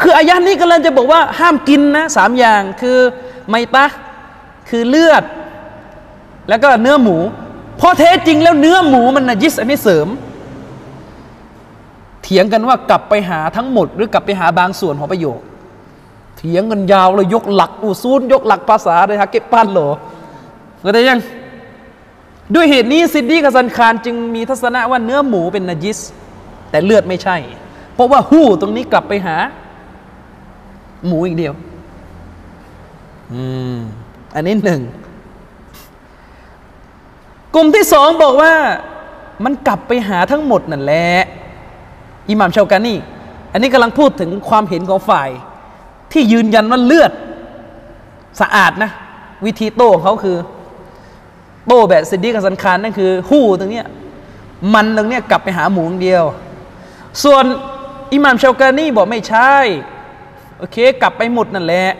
คืออายะนี้กำลังจะบอกว่าห้ามกินนะสามอย่างคือไมตะคือเลือด แล้วก็เนื้อหมู เพราะแท้จริงแล้วเนื้อหมูมันนะยิสอันนี้เสริม เถียงกันว่ากลับไปหาทั้งหมด หรือกลับไปหาบางส่วนของประโยค เถียงกันยาวเลยยกหลักอุซูลยกหลักภาษาเลยฮะเก็บปั้นโหลเข้าใจยัง ด้วยเหตุนี้ซิดดีกับซันคารจึงมีทัศนะว่าเนื้อหมูเป็นนจิส แต่เลือดไม่ใช่ เพราะว่าหู้ตรงนี้กลับไปหา หมูอีกเดียว อืม อันนี้หนึ่ง กลุ่มที่สองบอกว่ามันกลับไปหาทั้งหมดนั่นแหละอิหม่ามชาวกานี่อันนี้กำลังพูดถึงความเห็นของฝ่าย ที่ยืนยันว่าเลือด สะอาดนะ วิธีโต้ของเขาคือ โต้แบบซิดดีกับสันคารนั่นคือหู้ตรงเนี้ยมันตรงเนี้ยกลับไปหาหมูงเดียว ส่วนอิหม่ามชาวกานี่บอกไม่ใช่โอเค กลับไปหมดนั่นแหละ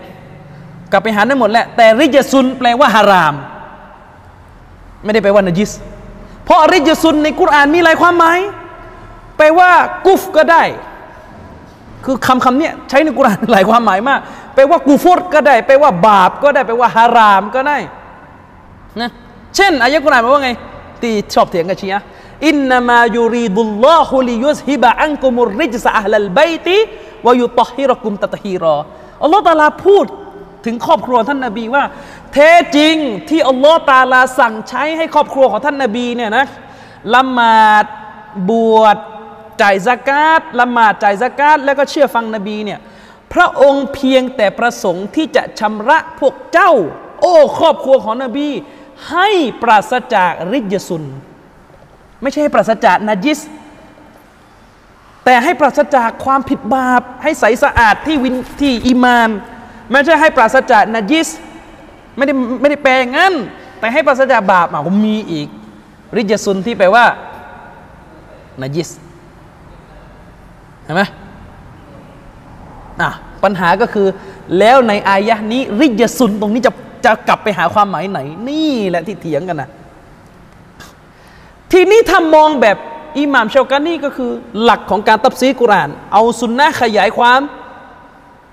กลับไปหาได้หมดแหละแต่ริจซุนแปลว่าฮาราม ไม่ได้แปลว่านจิส เพราะริจซุนในกุรานมีหลายความหมายแปลว่ากุฟก็ได้ คือคำคำนี้ใช้ในกุรานหลายความหมายมาก แปลว่ากูฟรก็ได้ แปลว่าบาปก็ได้ แปลว่าฮารามก็ได้นะ เช่นอายะกุรอานบอกว่าไงที่ชอบเถียงกับชีอะอินนามายูรีดุลลอฮุลิยุสฮิบะอันกุมุริจสะอัลลบัยติวายุตฮิรกุมตะตฮีรออัลลอฮ์ตาลาพูดถึงครอบครัวท่านนบีว่า แท้จริงที่อัลลอฮ์ตาลาสั่งใช้ให้ครอบครัวของท่านนบีเนี่ยนะละหมาดบวชจ่ายสกาดละหมาดจ่ายสกาดแล้วก็เชื่อฟังนบีเนี่ยพระองค์เพียงแต่ประสงค์ที่จะชำระพวกเจ้า โอ้ ครอบครัวของนบี ให้ปราศจากริยซุน ไม่ใช่ให้ปราศจากนาจิส แต่ให้ปราศจากความผิดบาป ให้ใสสะอาดที่วินที่อีมาน ไม่ใช่ให้ปราศจากนาจิส ไม่ได้ไม่ได้แปลงั้น แต่ให้ปราศจากบาปอะผมมีอีก ริยซุนที่แปลว่านาจิสเห็นไหมอะปัญหาก็คือแล้วในอายะนี้ริยซุนตรงนี้จะ จะกลับไปหาความหมายไหน นี่แหละที่เถียงกันนะทีนี้ถ้ามองแบบอิหม่ามชาวกานี่ก็คือ หลักของการตับซีกุราน เอาสุนนะขยายความ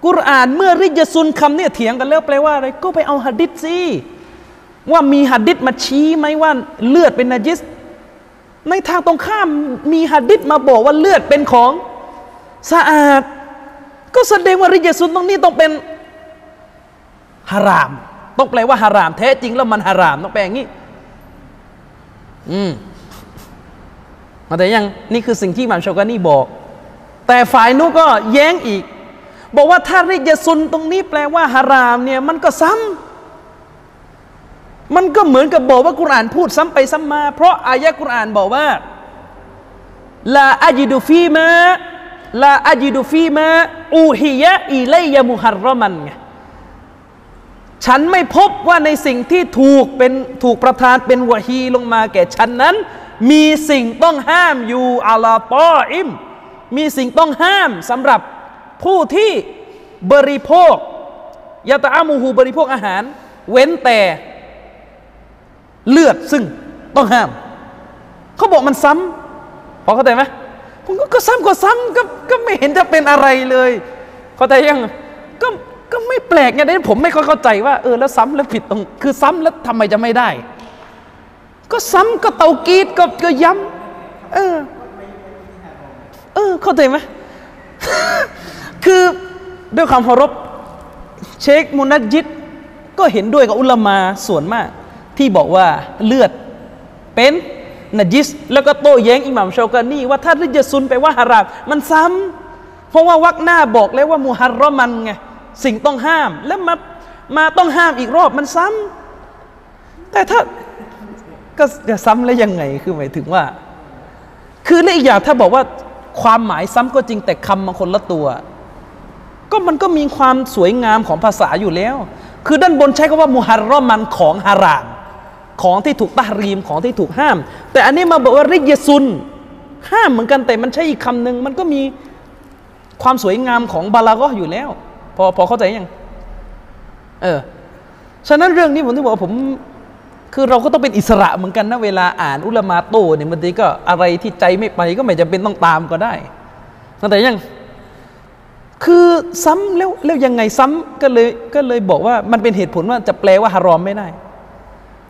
กุรานเมื่อริยซุนคำเนี่ยเถียงกันแล้วแปลว่าอะไร ก็ไปเอาหัดดิษสิว่ามีหัดดิษมาชี้ไหมว่าเลือดเป็นนาจิส ในทางตรงข้ามมีหัดดิษมาบอกว่าเลือดเป็นของสะอาด ก็แสดงว่าริยซุนตรงนี้ต้องเป็นฮาราม ต้องแปลว่าฮาราม แท้จริงแล้วมันฮาราม ต้องแปลอย่างนี้ อืมแต่ยังนี่คือสิ่งที่มามชกานี่บอก แต่ฝ่ายนู้ก็แย้งอีก บอกว่าถ้าริยซุนตรงนี้แปลว่าฮารามเนี่ย มันก็ซ้ำมันก็เหมือนกับบอกว่ากุรอานพูดซ้ำไปซ้ำมา เพราะอายะกุรอานบอกว่าลาอาจิดุฟีมาลาอาจิดุฟีมาอูฮิยะอีไลยมุฮัรรอมันไง ฉันไม่พบว่าในสิ่งที่ถูกเป็นถูกประทานเป็นวะฮีลงมาแก่ฉันนั้น มีสิ่งต้องห้ามอยู่อาลาตออิม มีสิ่งต้องห้ามสำหรับผู้ที่บริโภคยาตะอามูฮูบริโภคอาหาร เว้นแต่เลือดซึ่งต้องห้าม เขาบอกมันซ้ำพอเข้าใจไหมผมก็ก็ซ้ำก็ซ้ำก็ก็ไม่เห็นจะเป็นอะไรเลย เข้าใจยังก็ ก็ไม่แปลกไงได้ผมไม่ค่อยเข้าใจว่าเออแล้วซ้ำแล้วผิดตรงคือซ้ำแล้วทำไมจะไม่ได้ ก็ซ้ำก็เตากีดก็ก็ย้ำเออ เออ เข้าใจไหมคือด้วยความเคารพเชคมุนัดยิดก็เห็นด้วยกับอุลามาส่วนมาก ที่บอกว่าเลือดเป็นนัจิสแล้วก็โต้แย้งอิหม่ามชากานีว่าถ้าริจซุนไปว่าฮารามมันซ้ำเพราะว่าวักหน้าบอกแล้วว่ามุฮัรรอมันไง สิ่งต้องห้าม แล้วมามาต้องห้ามอีกรอบมันซ้ำแต่ถ้าก็จะซ้ำแล้วยังไงคือหมายถึงว่า คือและอีกอย่างถ้าบอกว่าความหมายซ้ำก็จริงแต่คำมันคนละตัว ก็มันก็มีความสวยงามของภาษาอยู่แล้ว คือด้านบนใช้คำว่ามุฮัรรอมันของฮารามของที่ถูกตารีมของที่ถูกห้าม แต่อันนี้มาบอกว่าริยซุน ห้ามเหมือนกันแต่มันใช้อีกคำหนึ่งมันก็มีความสวยงามของบาลาก็อยู่แล้ว พอพอเข้าใจยังเออฉะนั้นเรื่องนี้ผมที่บอกว่าผมคือเราก็ต้องเป็นอิสระเหมือนกันนะเวลาอ่านอุลมาโตเนี่ยบางทีก็อะไรที่ใจไม่ไปก็ไม่จำเป็นต้องตามก็ได้เข้าใจยัง คือซ้ำแล้วแล้วยังไงซ้ำก็เลยก็เลยบอกว่ามันเป็นเหตุผลว่าจะแปลว่าฮารอมไม่ได้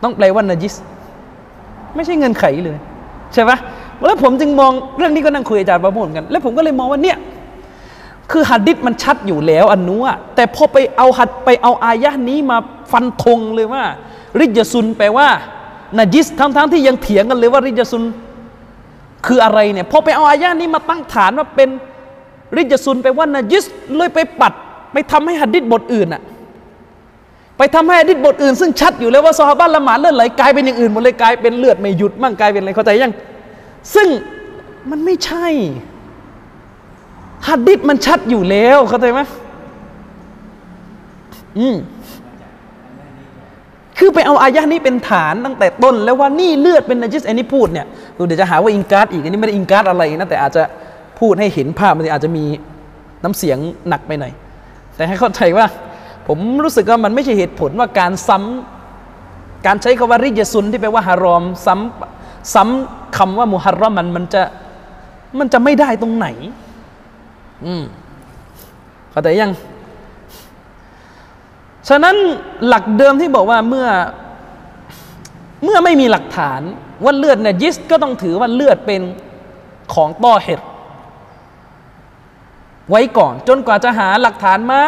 ต้องแปลว่านาจิส ไม่ใช่เงินไขเลย ใช่ปะแล้วผมจึงมองเรื่องนี้ก็นั่งคุยอาจารย์ประโมทกัน แล้วผมก็เลยมองว่าเนี่ย คือหัดดิษมันชัดอยู่แล้วอันนู้อะแต่พอไปเอาหัดไปเอาอายะนี้มาฟันธงเลยว่า ริจซุนแปลว่านาจิสทั้งๆทที่ยังเถียงกันเลยว่าริจซุนคืออะไรเนี่ยพอไปเอาอายะนี้มาตั้งฐานว่าเป็นริจซุนแปลว่านาจิสเลยไปปัด ไปทำให้หัดดิษบทอื่นอะไปทำให้หัดดิษบทอื่นซึ่งชัดอยู่แล้วว่าซอฮาบะละหมาดเลือดไหลกลายเป็นอย่างอื่นหมดเลยกลายเป็นเลือดไม่หยุดมั่งกลายเป็นอะไรเข้าใจยัง ซึ่งมันไม่ใช่ ฮัดดิษมันชัดอยู่แล้วเข้าใจไหมอืมคือไปเอาอายะนี้เป็นฐานตั้งแต่ต้น แล้วว่านี่เลือดเป็นนาจิสอันนี้พูดเนี่ยเดี๋ยวจะหาว่าอิงการ์ดอีกอันนี้ไม่ได้อิงการ์ดอะไรนะแต่อาจจะพูดให้เห็นภาพมันอาจจะมีน้ำเสียงหนักไปหน่อย แต่ให้เข้าใจว่า ผมรู้สึกว่ามันไม่ใช่เหตุผลว่าการซ้ำการใช้คำว่าริยซุนที่แปลว่าฮารอม ซ้ำซ้ำคำว่ามุฮัรรอมมันมันจะมันจะไม่ได้ตรงไหน อืมเข้าใจยัง ฉะนั้นหลักเดิมที่บอกว่าเมื่อ เมื่อไม่มีหลักฐานว่าเลือดเนี่ยยิสก็ต้องถือว่าเลือดเป็นของต้อเห็ดไว้ก่อน จนกว่าจะหาหลักฐานมา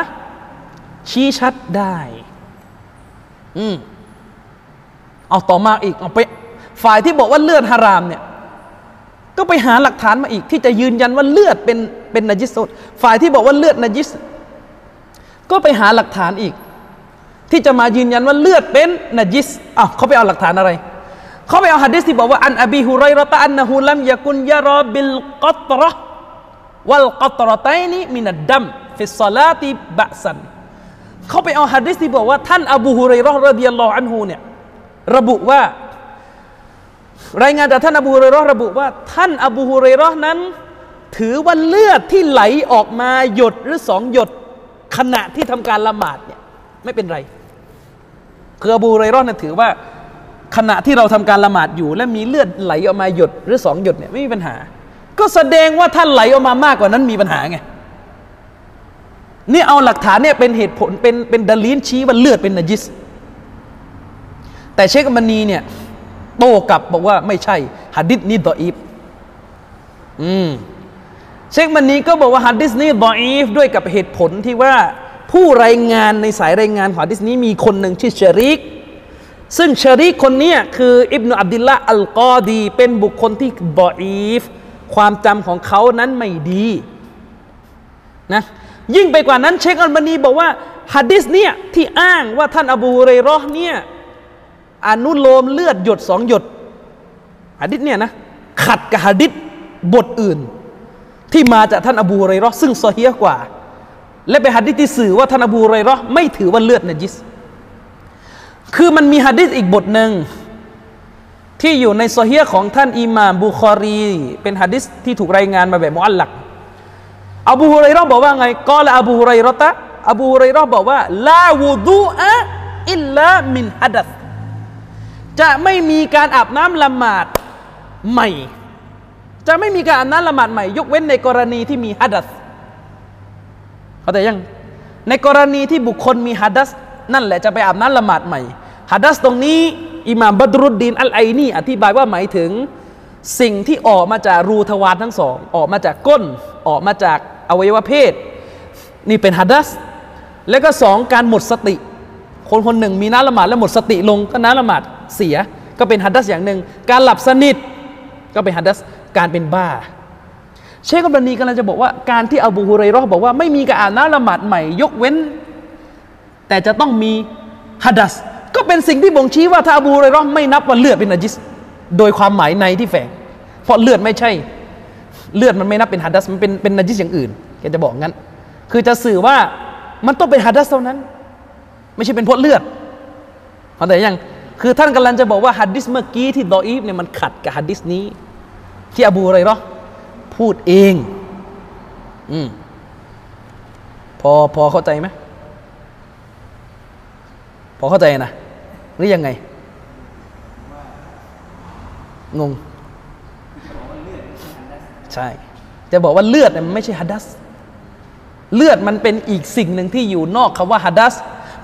ชี้ชัดได้ อืมเอาต่อมาอีกเอาไป ฝ่ายที่บอกว่าเลือดฮารามเนี่ย ก็ไปหาหลักฐานมาอีก ที่จะยืนยันว่าเลือดเป็นเป็นนจิสฝ่ายที่บอกว่าเลือดนจิส ก็ไปหาหลักฐานอีก ที่จะมายืนยันว่าเลือดเป็นนจิสอ้าวเขาไปเอาหลักฐานอะไรเขาไปเอาหะดิษที่บอกว่าعن أبي هريرة أنه لم يكن يرى بالقطرة والقطرتين من الدم في الصلاة بأساเขาไปเอาหะดิษที่บอกว่าท่านอบูฮุไรรอรดิยัลลอฮุอันฮูเนี่ยระบุว่า รายงานจากท่านอบูฮุเรยรอห์ระบุว่า ท่านอบูฮุเรยรอห์นั้น ถือว่าเลือดที่ไหลออกมาหยดหรือสองหยดขณะที่ทำการละหมาดเนี่ยไม่เป็นไรคืออบูฮุเรรอนั้นถือว่า ขณะที่เราทำการละหมาดอยู่ และมีเลือดไหลออกมาหยดหรือสองหยดเนี่ยไม่มีปัญหา ก็แสดงว่าท่านไหลออกมามากกว่านั้นมีปัญหาไงนี่เอาหลักฐานเนี่ยเป็นเหตุผลเป็นเป็นดลีนชี้ว่าเลือดเป็นนจิส แต่เชคมันนีเนี่ย โต้กลับบอกว่าไม่ใช่หัดดิษนี้ดออีฟอืมเชคมันนี้ก็บอกว่าหัดดิษนี้ดออีฟด้วยกับเหตุผลที่ว่าผู้รายงานในสายรายงานของหัดดิษนี้มีคนหนึ่งชื่อชริก ซึ่งชริกคนนี้คืออิบนุอับดิลละอัลกอดี เป็นบุคคลที่ดออีฟความจำของเขานั้นไม่ดีนะยิ่งไปกว่านั้นเชคอัลมานีบอกว่าฮัดดิษเนี่ยที่อ้างว่าท่านอบูเรยรอห์เนี่ย อนุโลมเลือดหยดสองหยดหะดิษเนี่ยนะขัดกับหะดิษบทอื่น ที่มาจากท่านอบูฮุเรรอห์ซึ่งซอฮียกว่า และเป็นหะดิษที่สื่อว่าท่านอบูฮุเรรอห์ไม่ถือว่าเลือดนจิสคือมันมีหะดิษอีกบทหนึ่งที่อยู่ในซอฮียของท่านอิหม่ามบุคอรี เป็นหะดิษที่ถูกรายงานมาแบบมุอัลลักอบูฮุเรรอห์บอกว่าไงกอละอบูฮุเรรอตะอบูฮุเรราะห์บอกว่าลาวูดูอะอิลลามินฮัดัษ จะไม่มีการอาบน้ำละหมาดใหม่ จะไม่มีการอาบน้ำละหมาดใหม่ ยกเว้นในกรณีที่มีฮัดัษเข้าใจยังในกรณีที่บุคคลมีฮัดัษนั่นแหละจะไปอาบน้ำละหมาดใหม่ฮัดัษตรงนี้อิหม่ามบัดรุดดีนอัลไอนี่อธิบายว่าหมายถึงสิ่งที่ออกมาจากรูทวารทั้งสอง ออกมาจากก้นออกมาจากอวัยวะเพศ นี่เป็นฮัดัส แล้วก็สองการหมดสติ คนคนหนึ่งมีน้ำละหมาดแล้วหมดสติลงก็น้ำละหมาดเสีย ก็เป็นฮัดดัสอย่างหนึ่ง การหลับสนิทก็เป็นฮัดดัสการเป็นบ้า เชคกับบานีกำลังจะบอกว่าการที่อบูฮุเรยเราะห์บอกว่าไม่มีการอ่านน้ำละหมาดใหม่ ยกเว้น แต่จะต้องมีฮัดดัสก็เป็นสิ่งที่บ่งชี้ว่าถ้าอบูฮุเรยเราะห์ไม่นับว่าเลือดเป็นนัจิสโดยความหมายในที่แฝงเพราะเลือดไม่ใช่ เลือดมันไม่นับเป็นฮัดดัสมันเป็นเป็นนัจิสอย่างอื่นแกจะบอกงั้น คือจะสื่อว่ามันต้องเป็นฮัดดัสเท่านั้น ไม่ใช่เป็นพราะเลือดเข้าใจยังคือท่านกำลังจะบอกว่าฮัดดิสเมื่อกี้ที่ดออีฟเนี่ยมันขัดกับฮัดดิสนี้ ที่อบูฮุเรยเราะพูดเองอืมพอพอเข้าใจไหมพอเข้าใจนะหรือยังไงงงใช่ จะบอกว่าเลือดเนี่ยมันไม่ใช่ฮัดดัส เลือดมันเป็นอีกสิ่งหนึ่งที่อยู่นอกคำว่าฮัดดัส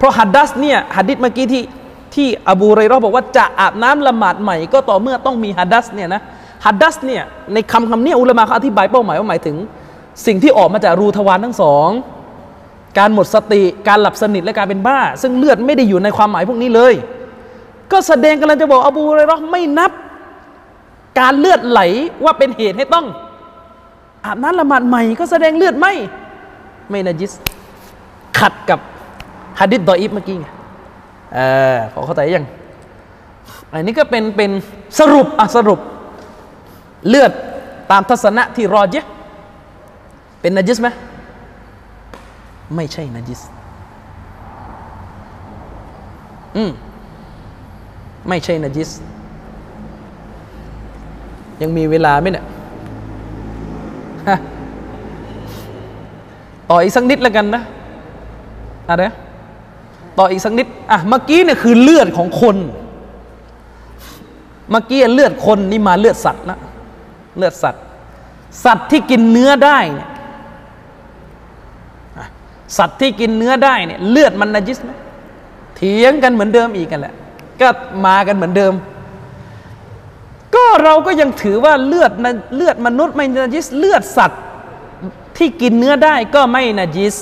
เพราะฮัดดัสเนี่ยฮัดดิษเมื่อกี้ที่ที่อบูเรยเราะห์บอกว่าจะอาบน้ำละหมาดใหม่ก็ต่อเมื่อต้องมีฮัดดัสเนี่ยนะฮัดดัสเนี่ยในคำคำนี้อุลามะเขาอธิบายเป้าหมายว่าหมายถึง สิ่งที่ออกมาจากรูทวารทั้งสองการหมดสติการหลับสนิทและการเป็นบ้า ซึ่งเลือดไม่ได้อยู่ในความหมายพวกนี้เลย ก็แสดงกำลังจะบอกอบูเรยเราะห์ไม่นับ การเลือดไหลว่าเป็นเหตุให้ต้อง อาบน้ำละหมาดใหม่ก็แสดงเลือดไม่ไม่นาจิสขัดกับ ฮะดิษดออีฟเมื่อกี้ไงเออพอเข้าใจยังอันนี้ก็เป็นเป็นสรุปอะสรุป เลือดตามทัศนะที่รอเยะเป็นนจิสไหมไม่ใช่นจิสอืมไม่ใช่นจิส ยังมีเวลาไหมเนี่ยต่ออีกสักนิดแล้วกันนะอะไร ต่ออีกสักนิดอะเมื่อกี้เนี่ยคือเลือดของคน เมื่อกี้เลือดคนนี่มาเลือดสัตว์ละเลือดสัตว์ สัตว์ที่กินเนื้อได้เนี่ยสัตว์ที่กินเนื้อได้เนี่ยเลือดมันนาจิสไหมเถียงกันเหมือนเดิมอีกกันแหละ ก็มากันเหมือนเดิม ก็เราก็ยังถือว่าเลือดเลือดมนุษย์ไม่นาจิส เลือดสัตว์ที่กินเนื้อได้ก็ไม่นาจิส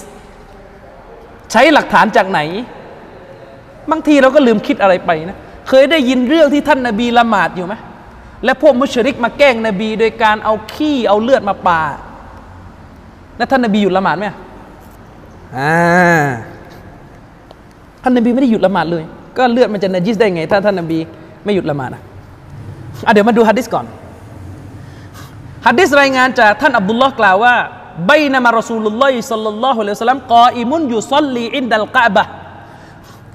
ใช้หลักฐานจากไหน บางทีเราก็ลืมคิดอะไรไปนะ เคยได้ยินเรื่องที่ท่านนาบีละหมาดอยู่ไหมและพวกมุชริกมาแกล้งนบี โดยการเอาขี้เอาเลือดมาปาแล้วท่านนาบีหยุดละหมาดไหมอ่าท่านนาบีไม่ได้หยุดละหมาดเลย ก็เลือดมันจะนาจิสได้ไง ถ้าท่านนาบีไม่หยุดละหมาดนะอะเดี๋ยวมาดูฮะดิษก่อนฮะดิษรายงานจากท่านอับดุลลอฮ์กล่าวว่าبينما رسول الله صلى الله عليه وسلم قائم يصلي عند الكعبة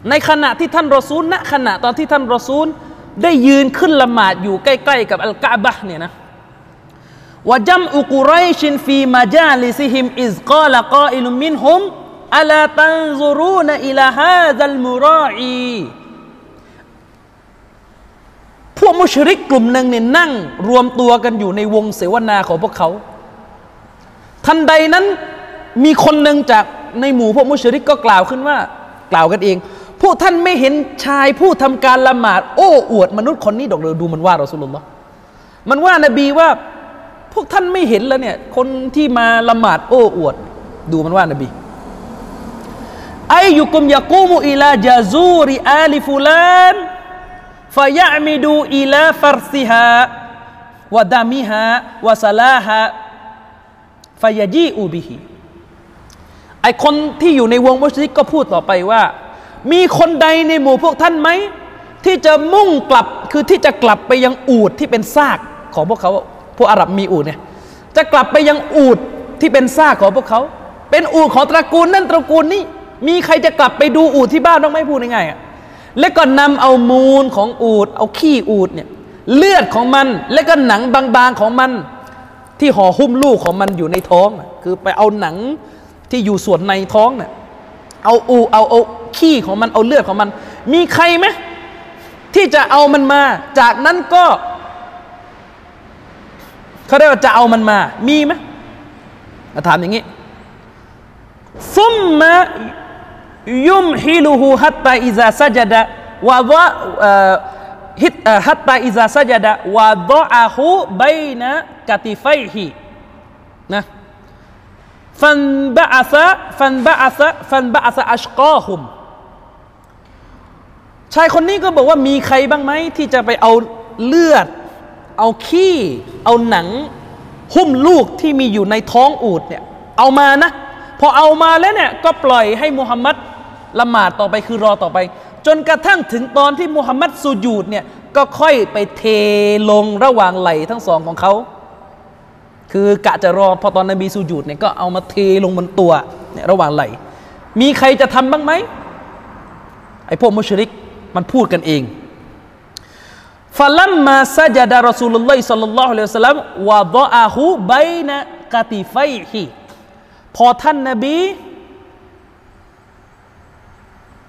ในขณะที่ท่านรอซูลณขณะตอนที่ท่านรอซูลได้ยืนขึ้นละหมาดอยู่ใกล้ๆกับอัลกะบะเนี่ยนะوجمع قريش في مجالسهم إذ قال قائل منهم ألا تنظرون إلى هذا المرائيพวกมุชริกกลุ่มหนึ่งเนี่ยนั่งรวมตัวกันอยู่ในวงเสวนาของพวกเขา ทันใดนั้นมีคนหนึ่งจากในหมู่พวกมุชริกก็กล่าวขึ้นว่า กล่าวกันเอง พวกท่านไม่เห็นชายผู้ทำการละหมาด โอ้อวดมนุษย์คนนี้ดอกเลยดูมันว่าเราสุลลอฮ์มันว่านบีว่า พวกท่านไม่เห็นแล้วเนี่ย คนที่มาละหมาดโอ้อวด ดูมันว่านบีไอยุกุมยากูมุอิลาจาซูริอาลิฟูลานฟยามิดูอิลาฟารซิฮาวะดามิฮาวะซาลาฮะฟยาจีอูบิฮีไอคนที่อยู่ในวงมุสลิกก็พูดต่อไปว่า มีคนใดในหมู่พวกท่านไหม ที่จะมุ่งกลับคือที่จะกลับไปยังอูดที่เป็นซากของพวกเขาพวกอาหรับมีอูดเนี่ยจะกลับไปยังอูดที่เป็นซากของพวกเขา เป็นอูดของตระกูลนั่นตระกูลนี้ มีใครจะกลับไปดูอูดที่บ้านต้องไม่พูดง่ายๆอะแล้วก็นำเอามูลของอูดเอาขี้อูดเนี่ยเลือดของมันแล้วก็หนังบางๆของมัน ที่ห่อหุ้มลูกของมันอยู่ในท้อง คือไปเอาหนังที่อยู่ส่วนในท้องเนี่ย เอาอูเอาเอาขี้ของมันเอาเลือดของมัน มีใครไหมที่จะเอามันมา จากนั้นก็เขาเรียกว่าจะเอามันมา มีไหมมาถามอย่างนี้ซุมมะยุมฮิลูฮูฮัตตาอิซาซาจดะวะดะฮิตฮัตตาอิซาซาจดะวะดะอะฮูบัยนะกติไฟฮีนะ ฟันบะอัซะฟันบะอัซะฟันบะอัซะอัชกอฮุมชายคนนี้ก็บอกว่ามีใครบ้างไหมที่จะไปเอาเลือด เอาขี้ เอาหนัง หุ้มลูกที่มีอยู่ในท้องอูดเนี่ย เอามานะ พอเอามาแล้วเนี่ย ก็ปล่อยให้มุฮัมมัดละหมาดต่อไปคือรอต่อไป จนกระทั่งถึงตอนที่มุฮัมมัดสุญูดเนี่ย ก็ค่อยไปเทลงระหว่างไหล่ทั้งสองของเขา คือกะจะรอพอตอนนบีสุญูดเนี่ยก็เอามาเทลงบนตัวเนี่ยระหว่างไหล มีใครจะทำบ้างไหมไอ้พวกมุชริกมันพูดกันเองฟะลัมมาซะจดะรอซูลุลลอฮิศ็อลลัลลอฮุอะลัยฮิวะซัลลัมวะฎออะฮูบัยนะกะติไฟฮิพอท่านนบี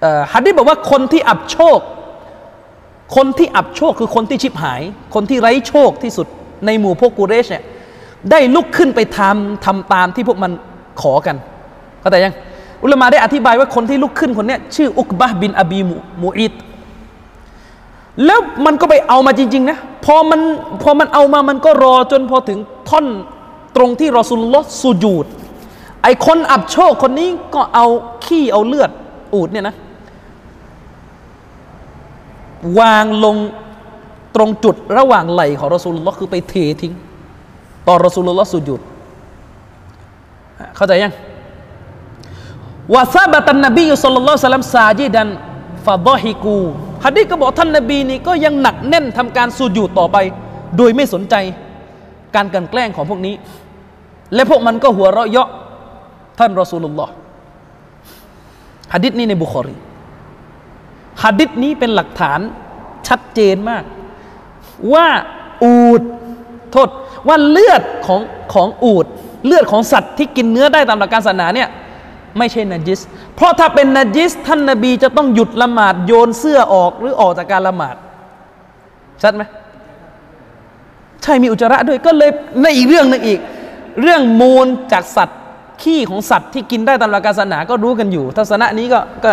เอ่อฮัดดิษบอกว่าคนที่อับโชค คนที่อับโชคคือคนที่ชิบหาย คนที่ไร้โชคที่สุดในหมู่พวกกูเรชเนี่ย ได้ลุกขึ้นไปทำทำตามที่พวกมันขอกันเข้าใจยัง อุลมะได้อธิบายว่าคนที่ลุกขึ้นคนนี้ชื่ออุกบะบินอบีมูอิดแล้วมันก็ไปเอามาจริง ๆ นะ พอมันพอมันเอามามันก็รอจนพอถึงท่อนตรงที่รอสุลลสุญูดไอคนอับโชคคนนี้ก็เอาขี้เอาเลือดอูดเนี่ยนะ วางลงตรงจุดระหว่างไหล่ของรอสุลลอฮ์คือไปเททิ้ง ตอนรอสูลุลลอฮ์สุญูดเข้าใจยังวะซาบะตันนบียุสลลัลลอฮุซัลลัมซาจิดันฟาดอฮิกูฮัดดีก็บอกท่านนบีนี่ก็ยังหนักแน่นทำการสูญูดต่อไป โดยไม่สนใจการกันแกล้งของพวกนี้ และพวกมันก็หัวเราะเยาะท่านรอสูลุลลอฮ์ฮัดดิษนี้ในบุคอรีฮัดดิษนี้เป็นหลักฐานชัดเจนมาก ว่าอูดโทษ ว่าเลือดของของอูดเลือดของสัตว์ที่กินเนื้อได้ตามหลักการศาสนาเนี่ยไม่ใช่นัจิส เพราะถ้าเป็นนัจิส ท่านนาบีจะต้องหยุดละหมาดโยนเสื้อออกหรือออกจากการละหมาดชัดไหมใช่มีอุจจาระด้วยก็เลยในอีกเรื่องนึงอีก เรื่องมูลจากสัตว์ขี้ของสัตว์ที่กินได้ตามหลักการศาสนาก็รู้กันอยู่ ทัศนะนี้ก็ก็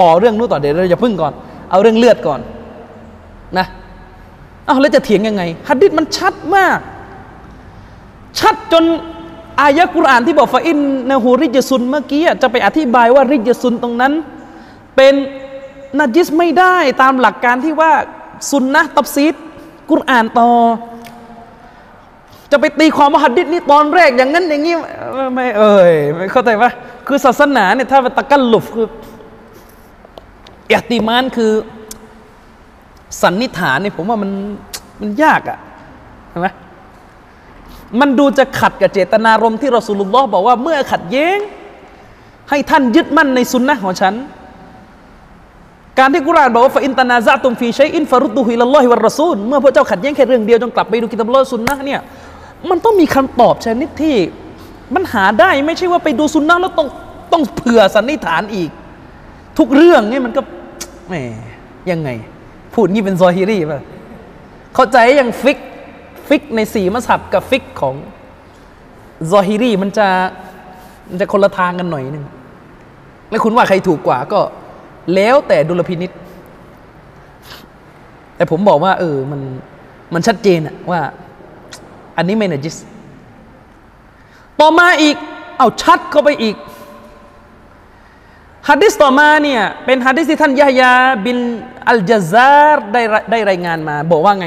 ต่อเรื่องนู้นต่อเดี๋ยวเราอย่าพึ่งก่อน เอาเรื่องเลือดก่อนนะเอาแล้วจะเถียงยังไงฮัดดิษมันชัดมาก ชัดจนอายะกุรอานที่บอกฟาอินนะฮูริจซุนเมื่อกี้จะไปอธิบายว่าริจซุนตรงนั้น เป็นนัจิสไม่ได้ตามหลักการที่ว่าซุนนะตับซีดกุรอานต่อ จะไปตีความว่าหัดดิษนี้ตอนแรกอย่างนั้นอย่างนี้ไม่ไมเอ่ยไม่เข้าใจปะคือศาสนาเนี่ยถ้าเป็นตะกันหลุฟคืออิอติมานคือสันนิษฐานเนี่ยผมว่ามันมันยากอะเห็นไหม มันดูจะขัดกับเจตนารมณ์ที่เรอสูลุลลอฮ์บอกว่าเมื่อขัดแย้ง ให้ท่านยึดมั่นในสุนนะของฉัน การที่กุรานบอกว่าفإن تنازعتم في شيء فردوه إلى الله والرسولเมื่อพวกเจ้าขัดแย้งแค่เรื่องเดียวจงกลับไปดูกิตาบลอสุนนะเนี่ยมันต้องมีคำตอบชนิดที่มันหาได้ไม่ใช่ว่าไปดูสุนนะแล้วต้องต้องเผื่อสันนิษฐานอีก ทุกเรื่องเนี่ยมันก็แหมยังไง พูดงี้เป็นซอฮิรีป่ะเข้าใจยังฟิก ฟิกในสีมัสฮับกับฟิกของซอฮิรีมันจะมันจะคนละทางกันหน่อยหนึ่งแล้วคุณว่าใครถูกกว่าก็แล้วแต่ดุลพินิจแต่ผมบอกว่า เออมันมันชัดเจนอะว่า อันนี้ไม่นาจิส ต่อมาอีก เอาชัดเข้าไปอีกฮัดดิสต่อมาเนี่ยเป็นฮัดดิสที่ท่านยะฮยาบินอัลจาซาร์ได้ได้รายงานมา บอกว่าไง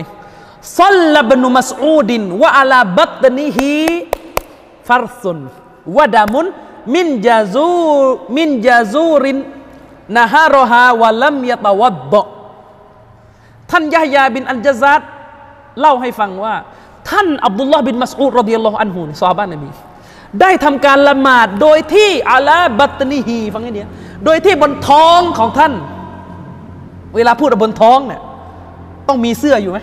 صلى ابن مسعود وعلى بطنه فرث ودم من جزو من جزور نحرها ولم يتوضأ ท่านยะฮยาบินอัลจซาร์เล่าให้ฟังว่า ท่านอับดุลลอฮ์บินมัสอูด رضي الله عنه ซอฮาบะนบีได้ทำการละหมาดโดยที่ على بطنه ฟังให้ดีโดยที่บนท้องของท่าน เวลาพูดบนท้องเนี่ยต้องมีเสื้ออยู่ไหม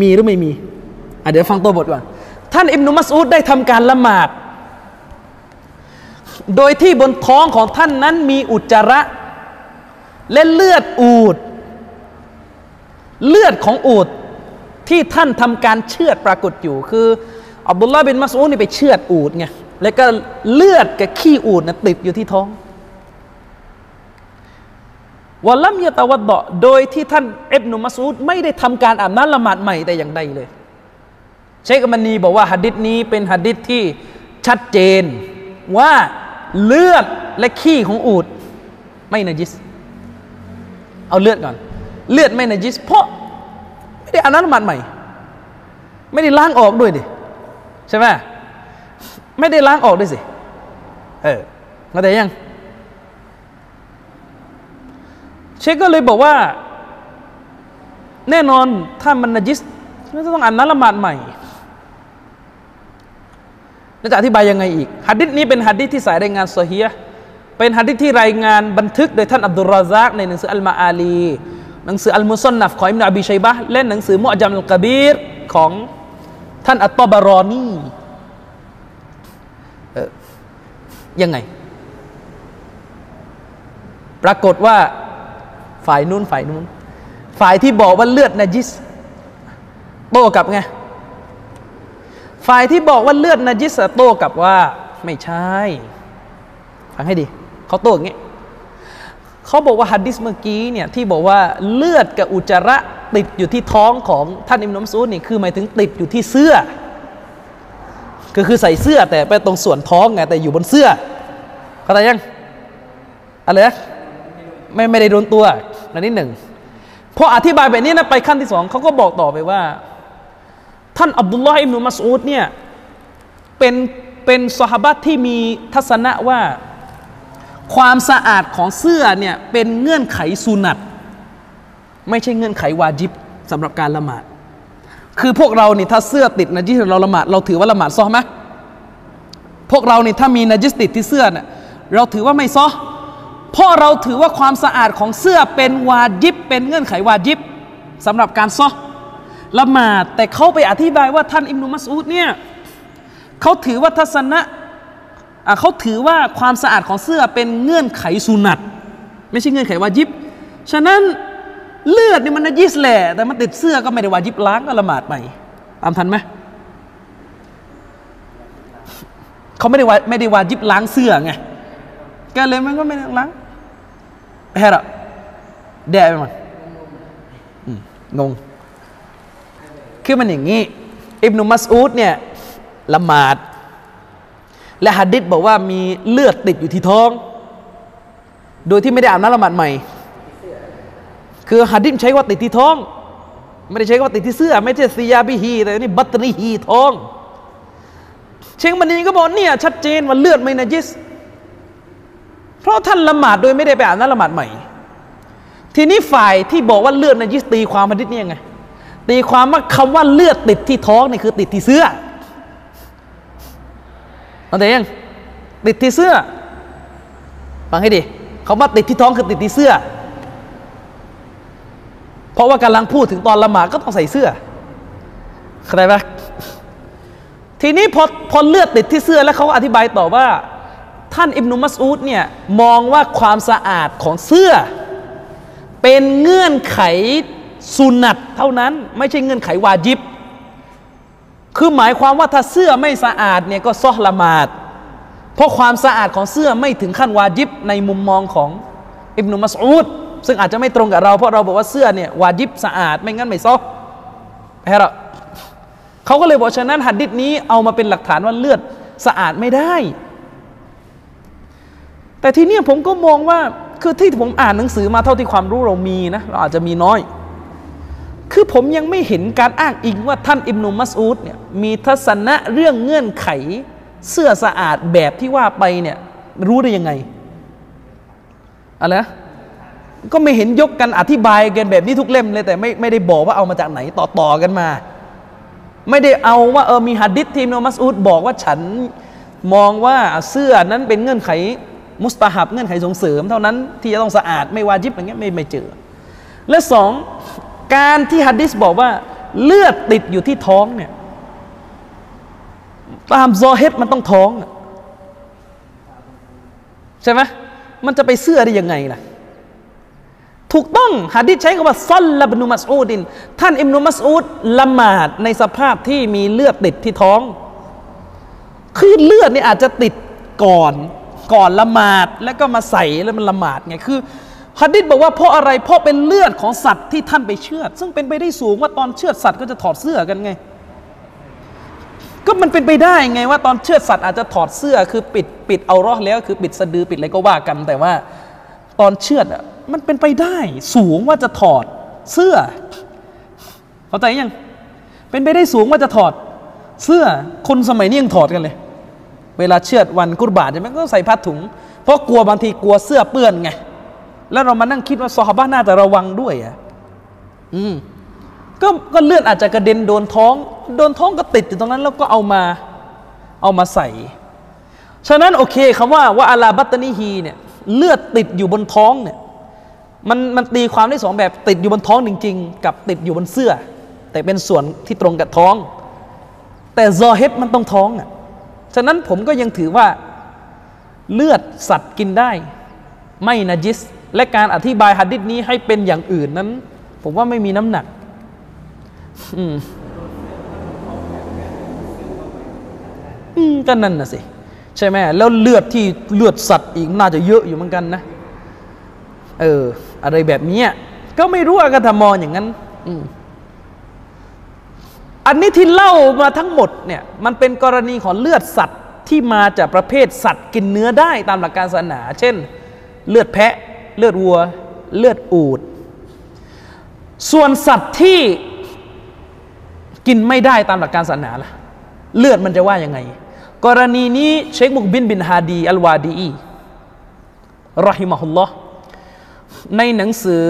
มีหรือไม่มีอะเดี๋ยวฟังตัวบทก่อน ท่านอิบนุมัสอูดได้ทำการละหมาด โดยที่บนท้องของท่านนั้นมีอุจจาระ และเลือดอูด เลือดของอูดที่ท่านทำการเชือดปรากฏอยู่ คืออับดุลลาห์บินมัสอูดนี่ไปเชือดอูดไงแล้วก็เลือดกับขี้อูดนะติดอยู่ที่ท้อง วะลัมยะตะวัดดะโดยที่ท่านเอบนุมัสูดไม่ได้ทำการอาบน้ำละหมาดใหม่แต่อย่างใดเลย เชคมันนีบอกว่าหัดดิษนี้เป็นหัดดิษที่ชัดเจนว่าเลือดและขี้ของอูดไม่นจิส เอาเลือดก่อน เลือดไม่นจิส เพราะไม่ได้อาบน้ำละหมาดใหม่ ไม่ได้ล้างออกด้วยดิใช่ไหมไม่ได้ล้างออกด้วยสิเออเข้าใจยัง เชคก็เลยบอกว่า แน่นอนถ้ามันนจิสก็ต้องอ่านน้ำละหมาดใหม่แล้วจะอธิบายยังไงอีกฮัดดิษนี้เป็นฮัดดิษที่สายรายงานโซเฮียเป็นฮัดดิษที่รายงานบันทึกโดยท่านอับดุลราซักในหนังสืออัลมาอาลี หนังสืออัลมุซอนนัฟของอิมนาอบีชัยบะและหนังสือมุอจัมอัลกบีรของท่านอัตตบารอนีออยังไง ปรากฏว่า ฝ่ายนู้นฝ่ายนู้น ฝ่ายที่บอกว่าเลือดนจิสโต้กับไงฝ่ายที่บอกว่าเลือดนจิสโต้กับว่า ไม่ใช่ฟังให้ดีเขาโต้อย่างนี้เขาบอกว่าฮัดดิสเมื่อกี้เนี่ยที่บอกว่าเลือดกับอุจจาระติดอยู่ที่ท้องของท่านอิมนมซูดนี่คือหมายถึงติดอยู่ที่เสื้อ ก็คือใส่เสื้อแต่ไปตรงส่วนท้องไงแต่อยู่บนเสื้อเข้าใจยังอะไรนะไม่ไม่ได้โดนตัว อันนี้หนึ่งพออธิบายแบบนี้นะไปขั้นที่สองเขาก็บอกต่อไปว่า ท่านอับดุลลอฮ์อิบนุมัสอูดเนี่ยเป็นเป็นสหบัตที่มีทัศนะว่า ความสะอาดของเสื้อเนี่ยเป็นเงื่อนไขสุนัตไม่ใช่เงื่อนไขวาจิบสำหรับการละหมาด คือพวกเรานี่ถ้าเสื้อติดนะจิสเราละหมาดเราถือว่าละหมาดซ้อไหมพวกเรานี่ถ้ามีนะจิสติดที่เสื้อเนี่ยเราถือว่าไม่ซ้อ เพราะเราถือว่าความสะอาดของเสื้อเป็นวาจิบ เป็นเงื่อนไขวาจิบสำหรับการซอละหมาดแต่เขาไปอธิบายว่าท่านอิมนุมัสอูดเนี่ยเขาถือว่าทัศนะเขาถือว่าความสะอาดของเสื้อเป็นเงื่อนไขสุนัตไม่ใช่เงื่อนไขวาจิบ ฉะนั้นเลือดนี่มันนจิสแหละแต่มันติดเสื้อก็ไม่ได้วาจิบล้างก็ละหมาดไปตามทันไหมเขาไม่ได้วาไม่ได้วาจิบล้างเสื้อไงก็เลยมันก็ไม่ได้ล้าง แพ้ละแดดไปมันงง คือมันอย่างนี้ อิบนุมัสอูดเนี่ยละหมาด และฮัดดิษบอกว่ามีเลือดติดอยู่ที่ท้อง โดยที่ไม่ได้อาบน้ำละหมาดใหม่ คือฮัดดิษใช้ว่าติดที่ท้อง ไม่ได้ใช้ว่าติดที่เสื้อ ไม่ใช่ซียาบิฮีแต่นี่บัตรีฮีท้อง เชงมันนี้ก็บอกเนี่ยชัดเจนว่าเลือดไม่นะจิส เพราะท่านละหมาดโดยไม่ได้ไปอ่าบน้ำละหมาดใหม่ ทีนี้ฝ่ายที่บอกว่าเลือดนจิสตีความฮัดดิษนี่ยไง ตีความว่าคำว่าเลือดติดที่ท้องนี่คือติดที่เสื้อเข้าใจยังติดที่เสื้อ ฟังให้ดีคาว่าติดที่ท้องคือติดที่เสื้อ เพราะว่ากำลังพูดถึงตอนละหมาดก็ต้องใส่เสื้อเข้าใจปะทีนี้พอพอเลือดติดที่เสื้อแล้วเขาอธิบายต่อว่า ท่านอิบนุมัสอูดเนี่ยมองว่าความสะอาดของเสื้อ เป็นเงื่อนไขสุนัตเท่านั้น ไม่ใช่เงื่อนไขวาจิบ คือหมายความว่าถ้าเสื้อไม่สะอาดเนี่ยก็ซอละหมาด เพราะความสะอาดของเสื้อไม่ถึงขั้นวาจิบในมุมมองของอิบนุมัสอูดซึ่งอาจจะไม่ตรงกับเราเพราะเราบอกว่าเสื้อเนี่ยวาจิบสะอาดไม่งั้นไม่ซอแพ้เราเขาก็เลยบอกฉะนั้นหัดดิษนี้เอามาเป็นหลักฐานว่าเลือดสะอาดไม่ได้ แต่ทีนี้ผมก็มองว่าคือที่ผมอ่านหนังสือมาเท่าที่ความรู้เรามีนะเราอาจจะมีน้อย คือผมยังไม่เห็นการอ้างอิงว่าท่านอิบนุมัสอูดเนี่ยมีทัศนะเรื่องเงื่อนไข เสื้อสะอาดแบบที่ว่าไปเนี่ยรู้ได้ยังไงอะไรนะก็ไม่เห็นยกกันอธิบายกันแบบนี้ทุกเล่มเลยแต่ไม่ไม่ได้บอกว่าเอามาจากไหนต่อต่อกันมา ไม่ได้เอาว่าเออมีหัดดิษทีมโนมัสอูดบอกว่าฉันมองว่าเสื้อนั้นเป็นเงื่อนไข มุสตาฮับเงื่อนไขส่งเสริม เท่านั้นที่จะต้องสะอาดไม่วาจิบอย่างเงี้ยไม่ไม่เจอ และสองการที่ฮัดดิษบอกว่าเลือดติดอยู่ที่ท้องเนี่ยตามซอเฮดมันต้องท้องใช่ไหมมันจะไปเสื้อได้ยังไงล่ะถูกต้องหะดิษใช้คำว่าซัลลับนุมัสอูดิน ท่านอิมนุมัสอูดละหมาดในสภาพที่มีเลือดติดที่ท้อง คือเลือดนี่อาจจะติดก่อน ก่อนละหมาดแล้วก็มาใส่แล้วมันละหมาดไงคือฮัดดิษบอกว่าเพราะอะไรเพราะเป็นเลือดของสัตว์ที่ท่านไปเชือด ซึ่งเป็นไปได้สูงว่าตอนเชือดสัตว์ก็จะถอดเสื้อกันไง ก็มันเป็นไปได้ไงว่าตอนเชือดสัตว์อาจจะถอดเสื้อคือปิดปิดเอารอแล้วคือปิดสะดือปิดอะไรก็ว่ากัน แต่ว่าตอนเชือดอะมันเป็นไปได้สูงว่าจะถอดเสื้อ เข้าใจยังเป็นไปได้สูงว่าจะถอดเสื้อคนสมัยนี้ยังถอดกันเลย เวลาเชือดวันกุรบาตใช่ไหมก็ใส่ผ้าถุง เพราะกลัวบางทีกลัวเสื้อเปื้อนไง แล้วเรามานั่งคิดว่าซอฮาบะน่าจะระวังด้วยอะอืมก็ก็เลือดอาจจะกระเด็นโดนท้อง โดนท้องก็ติดอยู่ตรงนั้น แล้วก็เอามาเอามาใส่ ฉะนั้นโอเคคำว่าว่าอาลาบัตนีฮีเนี่ยเลือดติดอยู่บนท้องเนี่ยมันมันตีความได้สองแบบติดอยู่บนท้องจริง ๆ กับติดอยู่บนเสื้อ แต่เป็นส่วนที่ตรงกับท้อง แต่ซอเฮดมันต้องท้องอะ ฉะนั้นผมก็ยังถือว่าเลือดสัตว์กินได้ ไม่นะจิส และการอธิบายหัดดิษนี้ให้เป็นอย่างอื่นนั้น ผมว่าไม่มีน้ำหนักอืมก็นั่นน่ะสิ ใช่ไหมแล้วเลือดที่เลือดสัตว์อีกน่าจะเยอะอยู่เหมือนกันนะ เออ อะไรแบบนี้ก็ไม่รู้อากาธมองอย่างนั้น อืม อันนี้ที่เล่ามาทั้งหมดเนี่ยมันเป็นกรณีของเลือดสัตว์ที่มาจากประเภทสัตว์กินเนื้อได้ตามหลักการศาสนา เช่น เลือดแพะ เลือดวัว เลือดอูด ส่วนสัตว์ที่กินไม่ได้ตามหลักการศาสนาล่ะเลือดมันจะว่ายังไง กรณีนี้เชคมุกบินบินฮาดีอัลวาดีอีรอฮิมะฮุลลอฮ์ในหนังสือ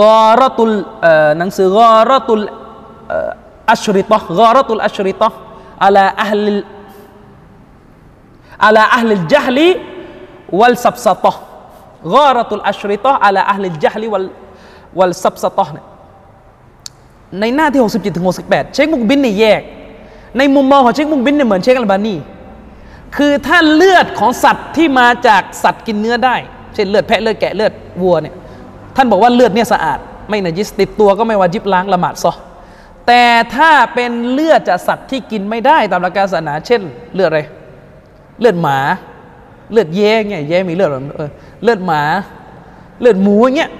กอรตุลหนังสือกอรตุล อัชริตะกอรตุลอัชริตะอัลาอัลอัลาอัลจัฮลีวัลซับซะตะกอรตุลอัชริตะอัลาอัลจัฮลีวัลวัลซับซะตะเนี่ยในหน้าที่ 67ถึง68 เชคมุกบินนี่แยก ในมุมมองของเชคมุกบินเนี่ยเหมือนเชคอัลบานีคือถ้าเลือดของสัตว์ที่มาจากสัตว์กินเนื้อได้ เช่นเลือดแพะเลือดแกะเลือดวัวเนี่ยท่านบอกว่าเลือดเนี่ยสะอาด ไม่นจิสติดตัวก็ไม่วาจิบล้างละหมาดซอ แต่ถ้าเป็นเลือดจากสัตว์ที่กินไม่ได้ตามหลักการศาสนา เช่น เลือดอะไร เลือดหมา เลือดแย่เงี้ยแย่มีเลือดเออเลือดหมา เลือดหมูเงี้ย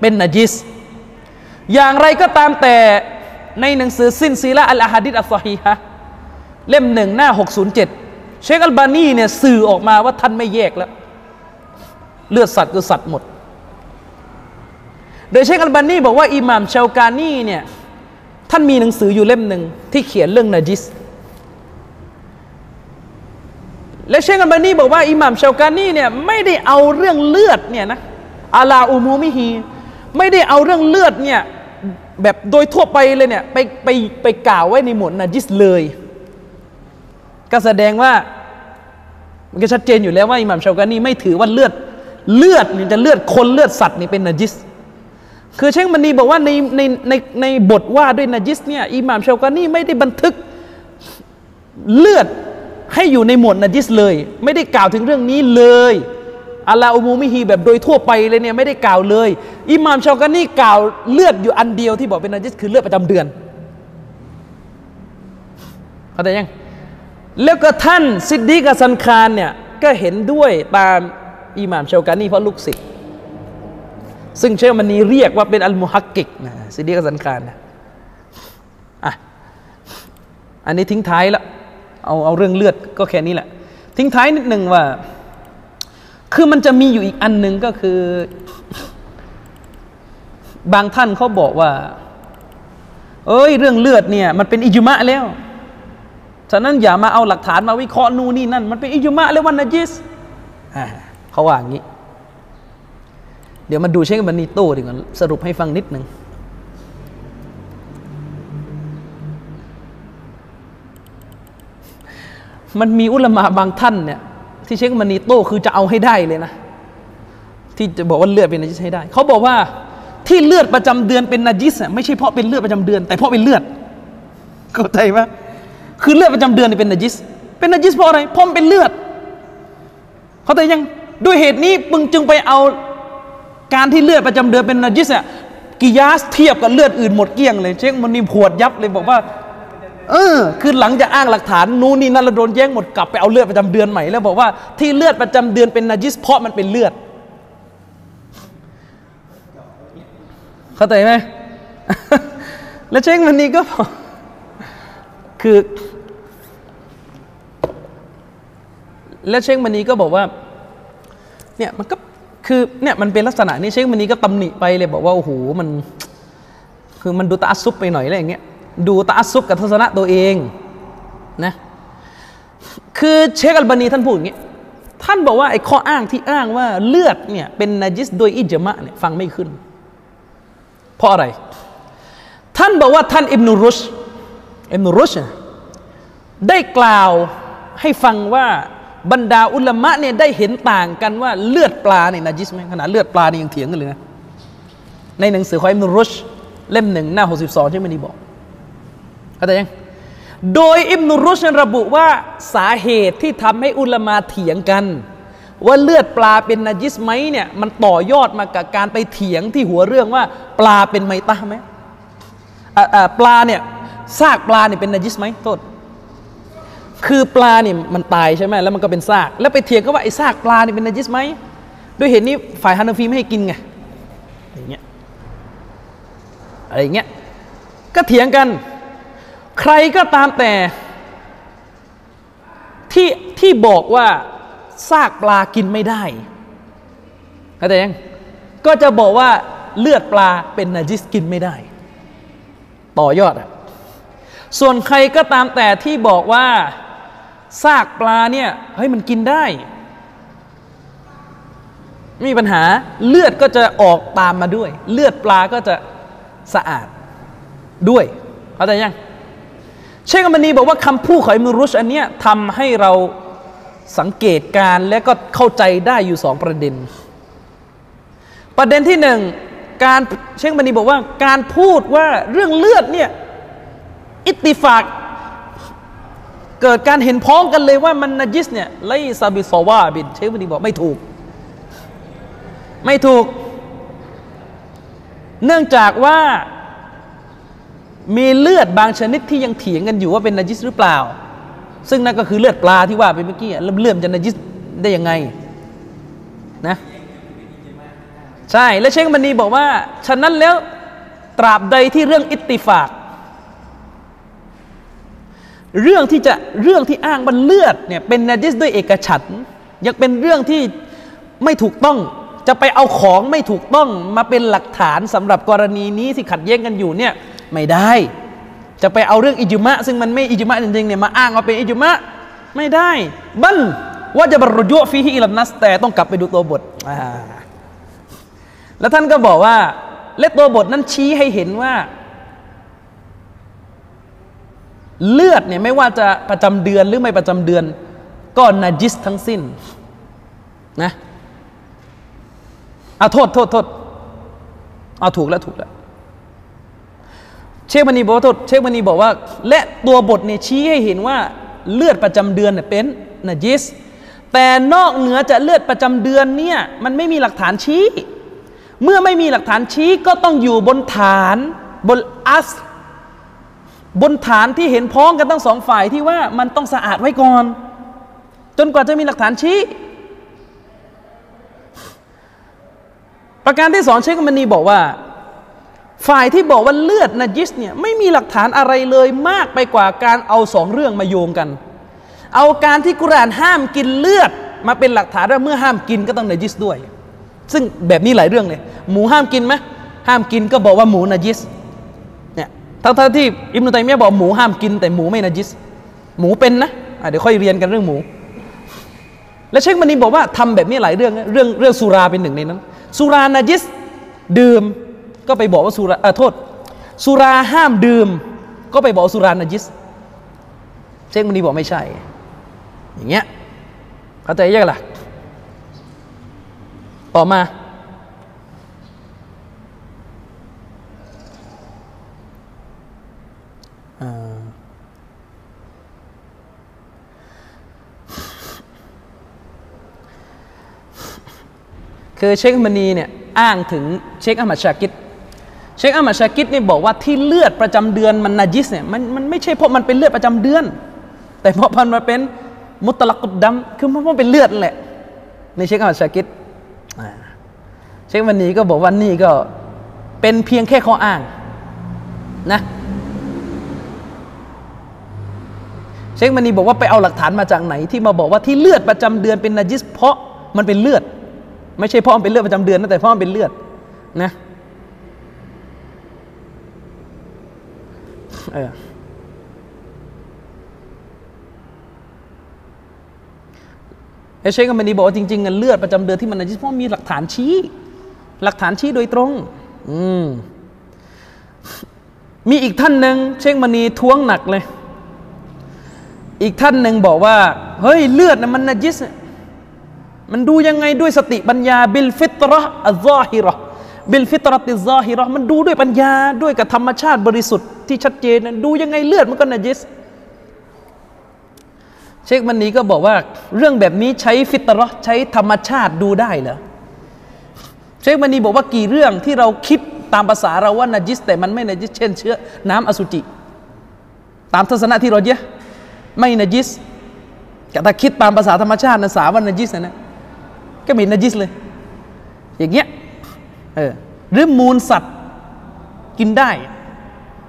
เป็นนจิส อย่างไรก็ตามแต่ในหนังสือสิ้นซีละอัลอาฮัดิษอัลซอฮีฮะเล่มหนึ่งหน้า 607 เชคอัลบานีเนี่ยสื่อออกมาว่าท่านไม่แยกแล้ว เลือดสัตว์คือสัตว์หมด โดยเชคอัลบานีบอกว่าอิหม่ามชาวกานีเนี่ย ท่านมีหนังสืออยู่เล่มหนึ่งที่เขียนเรื่องนาจิส และเชคอัลบานีบอกว่าอิหม่ามชาวกานีเนี่ยไม่ได้เอาเรื่องเลือดเนี่ยนะอาลาอูมูมิฮีไม่ได้เอาเรื่องเลือดเนี่ยแบบโดยทั่วไปเลยเนี่ยไปไปไปกล่าวไว้ในหมวดนาจิสเลย ก็แสดงว่ามันก็ชัดเจนอยู่แล้วว่าอิหม่ามชาวกานีไม่ถือว่าเลือดเลือดนี่จะเลือดคนเลือดสัตว์นี่เป็นนาจิส คือเชคมันนีบอกว่าในในในในบทว่าด้วยนาจิสเนี่ยอิหม่ามชาวกานี่ไม่ได้บันทึกเลือดให้อยู่ในหมวดนาจิสเลย ไม่ได้กล่าวถึงเรื่องนี้เลยอัลลาอุมูมิฮีแบบโดยทั่วไปเลยเนี่ยไม่ได้กล่าวเลยอิหม่ามชาวกานี่กล่าวเลือดอยู่อันเดียวที่บอกเป็นนาจิสคือเลือดประจำเดือนเข้าใจยังแล้วก็ท่านซิดดีกับซันคารเนี่ยก็เห็นด้วยตามอิหม่ามชาวกานี่เพราะลูกศิษย์ ซึ่งเชคมันนีเรียกว่าเป็น المحقق นะซิดดีกับซันคารนะอะอันนี้ทิ้งท้ายละเอาเอาเรื่องเลือดก็แค่นี้แหละ ทิ้งท้ายนิดหนึ่งว่า คือมันจะมีอยู่อีกอันหนึ่งก็คือ บางท่านเขาบอกว่า เอ้ย เรื่องเลือดเนี่ย มันเป็นอิจุมะแล้วฉะนั้นอย่ามาเอาหลักฐานมาวิเคราะห์นู่นนี่นั่น มันเป็นอิจุมะแล้ววันนจิสเขาว่าอย่างนี้ เดี๋ยวมาดูเชคบันนีโต้ดีกว่าสรุปให้ฟังนิดหนึ่งมันมีอุลมะบางท่านเนี่ยที่เชคบันนีโต้คือจะเอาให้ได้เลยนะ ที่จะบอกว่าเลือดเป็นนาจิสให้ได้ เขาบอกว่าที่เลือดประจำเดือนเป็นนาจิสไม่ใช่เพราะเป็นเลือดประจำเดือน แต่เพราะเป็นเลือดเข้าใจไหมคือเลือดประจำเดือนนี่เป็นนาจิสเป็นนาจิสเพราะอะไรเพราะเป็นเลือด เขาแต่ยังด้วยเหตุนี้มึงจึงไปเอา การที่เลือดประจำเดือนเป็นนาจิสเนี่ยกิยาสเทียบกับเลือดอื่นหมดเกลี้ยงเลย เช็คมันนี่พวดยับเลยบอกว่า เออ คือหลังจากอ้างหลักฐานนู้นนี่นั่นแล้วโดนแย้งหมดกลับไปเอาเลือดประจำเดือนใหม่แล้วบอกว่าที่เลือดประจำเดือนเป็นนาจิสเพราะมันเป็นเลือด เข้าใจไหม แล้วเช็คมันนี่ก็บอกคือแล้วเชคมันนีก็บอกว่า เนี่ยมันก็ คือเนี่ยมันเป็นลักษณะนี้เชคมันนี้ก็ตำหนิไปเลยบอกว่าโอ้โหมัน คือมันดูตาอัซุบไปหน่อยอะไรอย่างเงี้ยดูตาอัซุบกับทัศนะตัวเองนะคือเชคอัลบานีท่านพูดอย่างงี้ท่านบอกว่าไอ้ข้ออ้างที่อ้างว่าเลือดเนี่ยเป็นนาจิสโดยอิจมะเนี่ยฟังไม่ขึ้น เพราะอะไร ท่านบอกว่าท่านอิบนุรุชอิบนุรุชเนี่ยได้กล่าวให้ฟังว่า บรรดาอุลามะเนี่ยได้เห็นต่างกันว่าเลือดปลาเนี่ยนาจิสไหมขนาดเลือดปลานี่ยังเถียงกันเลยนะในหนังสือของอิบนุรุชเล่มหนึ่งหน้า 62 ที่มันนี่บอกเข้าใจยังโดยอิบนุรุชระบุว่าสาเหตุที่ทำให้อุลมาเถียงกัน ว่าเลือดปลาเป็นนาจิสไหมเนี่ยมันต่อยอดมากับการไปเถียงที่หัวเรื่องว่า ปลาเป็นไมตะไหมปลาเนี่ยซากปลาเนี่ยเป็นนาจิสไหมโทษ คือปลาเนี่ยมันตายใช่ไหมแล้วมันก็เป็นซาก แล้วไปเถียงก็ว่าไอ้ซากปลาเนี่ยเป็นนาจิสไหมด้วยเหตุนี้ฝ่ายฮานาฟีไม่ให้กินไงอย่างเงี้ยอะไรเงี้ยก็เถียงกัน ใครก็ตามแต่ ที่ที่บอกว่าซากปลากินไม่ได้เข้าใจยังก็จะบอกว่าเลือดปลาเป็นนาจิสกินไม่ได้ ต่อยอดอะส่วนใครก็ตามแต่ที่บอกว่า ซากปลาเนี่ยเฮ้ยมันกินได้ไม่มีปัญหาเลือดก็จะออกตามมาด้วย เลือดปลาก็จะสะอาดด้วยเข้าใจยังเชคอัมมานีบอกว่าคำพูดของอิมรุชอันเนี้ยทำให้เราสังเกตการและก็เข้าใจได้อยู่สองประเด็น ประเด็นที่หนึ่งการเชคอัมมานีบอกว่าการพูดว่าเรื่องเลือดเนี่ยอิติฟาก เกิดการเห็นพ้องกันเลยว่ามันนจิสเนี่ยไลซาบิซอวาบินเชคอัมมานีบอกไม่ถูก ไม่ถูก เนื่องจากว่ามีเลือดบางชนิดที่ยังเถียงกันอยู่ว่าเป็นนจิสหรือเปล่า ซึ่งนั่นก็คือเลือดปลาที่ว่าไปเมื่อกี้แล้วเลื่อมจะนจิสได้ยังไงนะใช่และเชคมันนีบอกว่า ฉะนั้นแล้วตราบใดที่เรื่องอิตติฟาก เรื่องที่จะเรื่องที่อ้างมันเลือดเนี่ยเป็นนาจิสด้วยเอกฉันยังเป็นเรื่องที่ไม่ถูกต้อง จะไปเอาของไม่ถูกต้องมาเป็นหลักฐานสำหรับกรณีนี้ที่ขัดแย้งกันอยู่เนี่ยไม่ได้ จะไปเอาเรื่องอิจุมะ ซึ่งมันไม่อิจุมะจริงๆเนี่ยมาอ้างว่าเป็นอิจุมะไม่ได้บันว่าจะบรรยุฟีฮิอิลนัสแต่ต้องกลับไปดูตัวบทแล้วท่านก็บอกว่าและตัวบทนั้นชี้ให้เห็นว่า เลือดเนี่ยไม่ว่าจะประจำเดือนหรือไม่ประจำเดือน ก็นาจิสทั้งสิ้นนะเอาโทษโทษโทษเอาถูกแล้วถูกแล้ว เชคมณีบอกว่าโทษเชคมณีบอกว่า และตัวบทเนี่ยชี้ให้เห็นว่าเลือดประจำเดือนเนี่ยเป็นนาจิสแต่นอกเหนือจากเลือดประจำเดือนเนี่ยมันไม่มีหลักฐานชี้ เมื่อไม่มีหลักฐานชี้ก็ต้องอยู่บนฐานบนอัส บนฐานที่เห็นพ้องกันทั้งสองฝ่ายที่ว่ามันต้องสะอาดไว้ก่อน จนกว่าจะมีหลักฐานชี้ ประการที่สองเชคมันนีบอกว่า ฝ่ายที่บอกว่าเลือดนาจิสเนี่ยไม่มีหลักฐานอะไรเลยมากไปกว่าการเอาสองเรื่องมาโยงกัน เอาการที่กุรานห้ามกินเลือด มาเป็นหลักฐานว่าเมื่อห้ามกินก็ต้องนาจิสด้วย ซึ่งแบบนี้หลายเรื่องเลยหมูห้ามกินไหมห้ามกินก็บอกว่าหมูนาจิส ทั้งๆที่อิบนุตัยมียะบอกหมูห้ามกินแต่หมูไม่นาจิส หมูเป็นนะะเดี๋ยวค่อยเรียนกันเรื่องหมู และเชคมันนีบอกว่าทำแบบนี้หลายเรื่องนะเรื่องเรื่องสุราเป็นหนึ่งในนั้น สุรานาจิสดื่มก็ไปบอกว่าสุราโทษ สุราห้ามดื่ม ก็ไปบอกสุรานาจิสเชคมันนีบอกไม่ใช่ อย่างเงี้ยเข้าใจยังล่ะต่อมา คือเชคมณีเนี่ยอ้างถึงเชคอัมมัดชากิดเชคอัมมัดชากิดนี่บอกว่าที่เลือดประจำเดือนมันนาจิสเนี่ยมันมันไม่ใช่เพราะมันเป็นเลือดประจำเดือน แต่เพราะมันมาเป็นมุตลักุดดำคือมันเป็นเลือดแหละในเชคอัมมัดชากิดเชคมณีก็บอกว่านี่ก็เป็นเพียงแค่ข้ออ้างนะเชคมณีบอกว่าไปเอาหลักฐานมาจากไหนที่มาบอกว่าที่เลือดประจำเดือนเป็นนาจิสเพราะมันเป็นเลือด ไม่ใช่พราะมันเป็นเลือดประจำเดือนนะแต่พราะมันเป็นเลือดนะเออไอ้เชคมณีบอกว่าจริงๆเงินเลือดประจำเดือนที่มันนาจิสพราะมีหลักฐานชี้ หลักฐานชี้โดยตรง อืมมีอีกท่านหนึ่งเชคมณีท้วงหนักเลย อีกท่านหนึ่งบอกว่า เฮ้ยเลือดนะมันนจิส มันดูยังไงด้วยสติปัญญาبالفطرة الظاهرة بالفطرة الظاهرة มันดูด้วยปัญญาด้วยกับธรรมชาติบริสุทธิ์ที่ชัดเจนดูยังไงเลือดมันก็นาจิสเชคมันนี้ก็บอกว่าเรื่องแบบนี้ใช้ فطرة ใช้ธรรมชาติดูได้เหรอเชคมันนี้บอกว่ากี่เรื่องที่เราคิดตามภาษาเราว่านาจิสแต่มันไม่นาจิสเช่นเชื้อน้ำอสุจิ ตามทัศนะที่เราเยอะไม่นจิสแต่ถ้าคิดตามภาษาธรรมชาตินะสาว่านจิสนะนะ ก็มีนจิสเลย อย่างเงี้ยเออหรือมูลสัตว์กินได้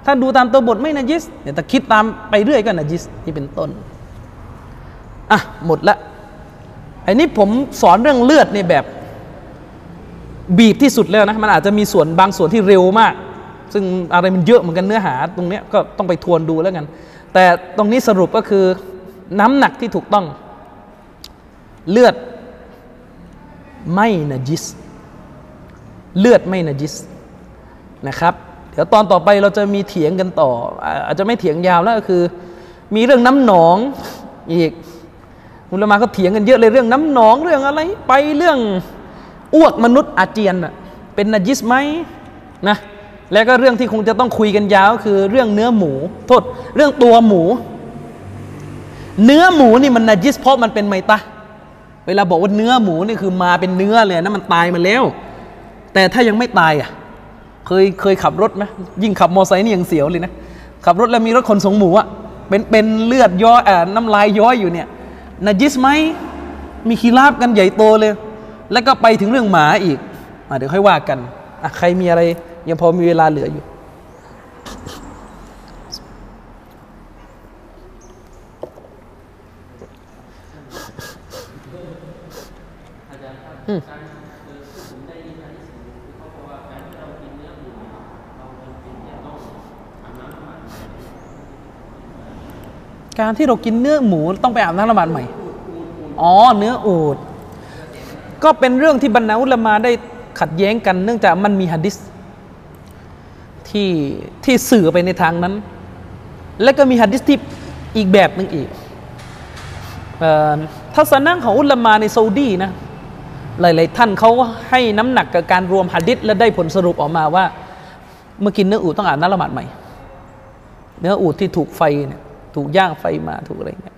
ถ้าดูตามตัวบทไม่นจิสแต่คิดตามไปเรื่อยก็นจิสนี่เป็นต้นอะหมดละไอ้นี้ผมสอนเรื่องเลือดในแบบบีบที่สุดแล้วนะมันอาจจะมีส่วนบางส่วนที่เร็วมาก ซึ่งอะไรมันเยอะเหมือนกันเนื้อหา ตรงเนี้ยก็ต้องไปทวนดูแล้วกัน แต่ตรงนี้สรุปก็คือน้ำหนักที่ถูกต้อง เลือด ไม่นะจิส เลือดไม่นะจิสนะครับ เดี๋ยวตอนต่อไปเราจะมีเถียงกันต่อ อาจจะไม่เถียงยาวแล้วก็คือ มีเรื่องน้ำหนองอีกอุลมาก็เถียงกันเยอะเลยเรื่องน้ำหนองเรื่องอะไร ไปเรื่องอ้วกมนุษย์อาเจียนเป็นนจิสไหมนะแล้วก็เรื่องที่คงจะต้องคุยกันยาวคือเรื่องเนื้อหมู โทษ เรื่องตัวหมู เนื้อหมูนี่มันนจิสเพราะมันเป็นไมตะ เวลาบอกว่าเนื้อหมูนี่คือมาเป็นเนื้อเลยนะมันตายมาแล้ว แต่ถ้ายังไม่ตายอะ เคยเคยขับรถไหมยิ่งขับมอไซค์นี่ยังเสียวเลยนะขับรถแล้วมีรถขนส่งหมูอะเป็นเป็นเลือดย้อยอ่าน้ำลายย้อยอยู่เนี่ยนจิสไหมมีคีราบกันใหญ่โตเลย แล้วก็ไปถึงเรื่องหมาอีกเดี๋ยวค่อยว่ากันอะใครมีอะไร ยังพอมีเวลาเหลืออยู่ การที่เรากินเนื้อหมูต้องไปอาบน้ำละหมาดใหม่ อ๋อ เนื้ออูด ก็เป็นเรื่องที่บรรดาอุลามาได้ขัดแย้งกัน เนื่องจากมันมีฮะดิษที่ที่สื่อไปในทางนั้น และก็มีฮะดิษที่อีกแบบหนึ่งอีกทัศนะของอุลามาในซาอุดีนะ หลายๆท่านเขาให้น้ำหนักกับการรวมฮะดิษและได้ผลสรุปออกมาว่า เมื่อกินเนื้ออูดต้องอ่าบน้ำละหมาดใหม่ เนื้ออูดที่ถูกไฟเนี่ยถูกย่างไฟมาถูกอะไรเงี้ย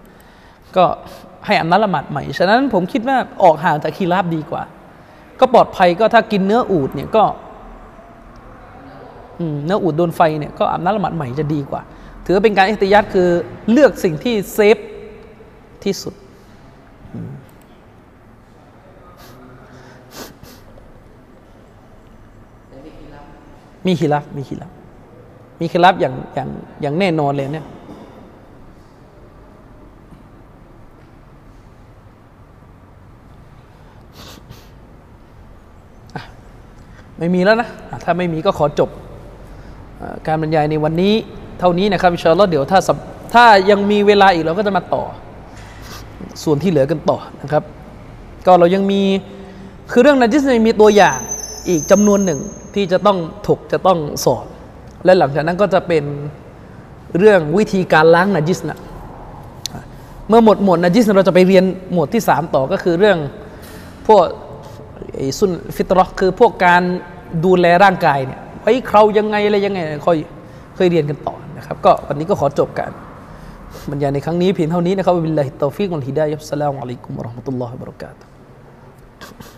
ก็ให้อ่าบน้ำละหมาดใหม่ ฉะนั้นผมคิดว่าออกห่างจากคีราบดีกว่า ก็ปลอดภัยก็ถ้ากินเนื้ออูดเนี่ยก็เนื้ออูดโดนไฟเนี่ยก็อาบน้ำละหมาดใหม่จะดีกว่า ถือเป็นการอิสติยัดคือเลือกสิ่งที่เซฟที่สุด มีขีลับมีขีลับมีขีลับอย่างอย่างอย่างแน่นอนเลยเนี่ยไม่มีแล้วนะ ถ้าไม่มีก็ขอจบ การบรรยายในวันนี้ เท่านี้นะครับอินชาอัลลอฮ์เดี๋ยวถ้าถ้ายังมีเวลาอีกเราก็จะมาต่อ ส่วนที่เหลือกันต่อนะครับ ก็เรายังมีคือเรื่องนาจิสมีตัวอย่างอีกจำนวนหนึ่ง ที่จะต้องถกจะต้องสอนและหลังจากนั้นก็จะเป็นเรื่องวิธีการล้างนาจิสนะเมื่อหมดหมดนาจิสเราจะไปเรียนหมวดที่สามต่อก็คือเรื่องพวกسنن الفطرة คือพวกการดูแลร่างกายเนี่ยไว้เครายังไงอะไรยังไงค่อยเคยเรียนกันต่อนะครับ ก็วันนี้ก็ขอจบกันบรรยายในครั้งนี้เพียงเท่านี้นะครับبالله التوفيق والهداية والسلام عليكم ورحمة الله وبركاته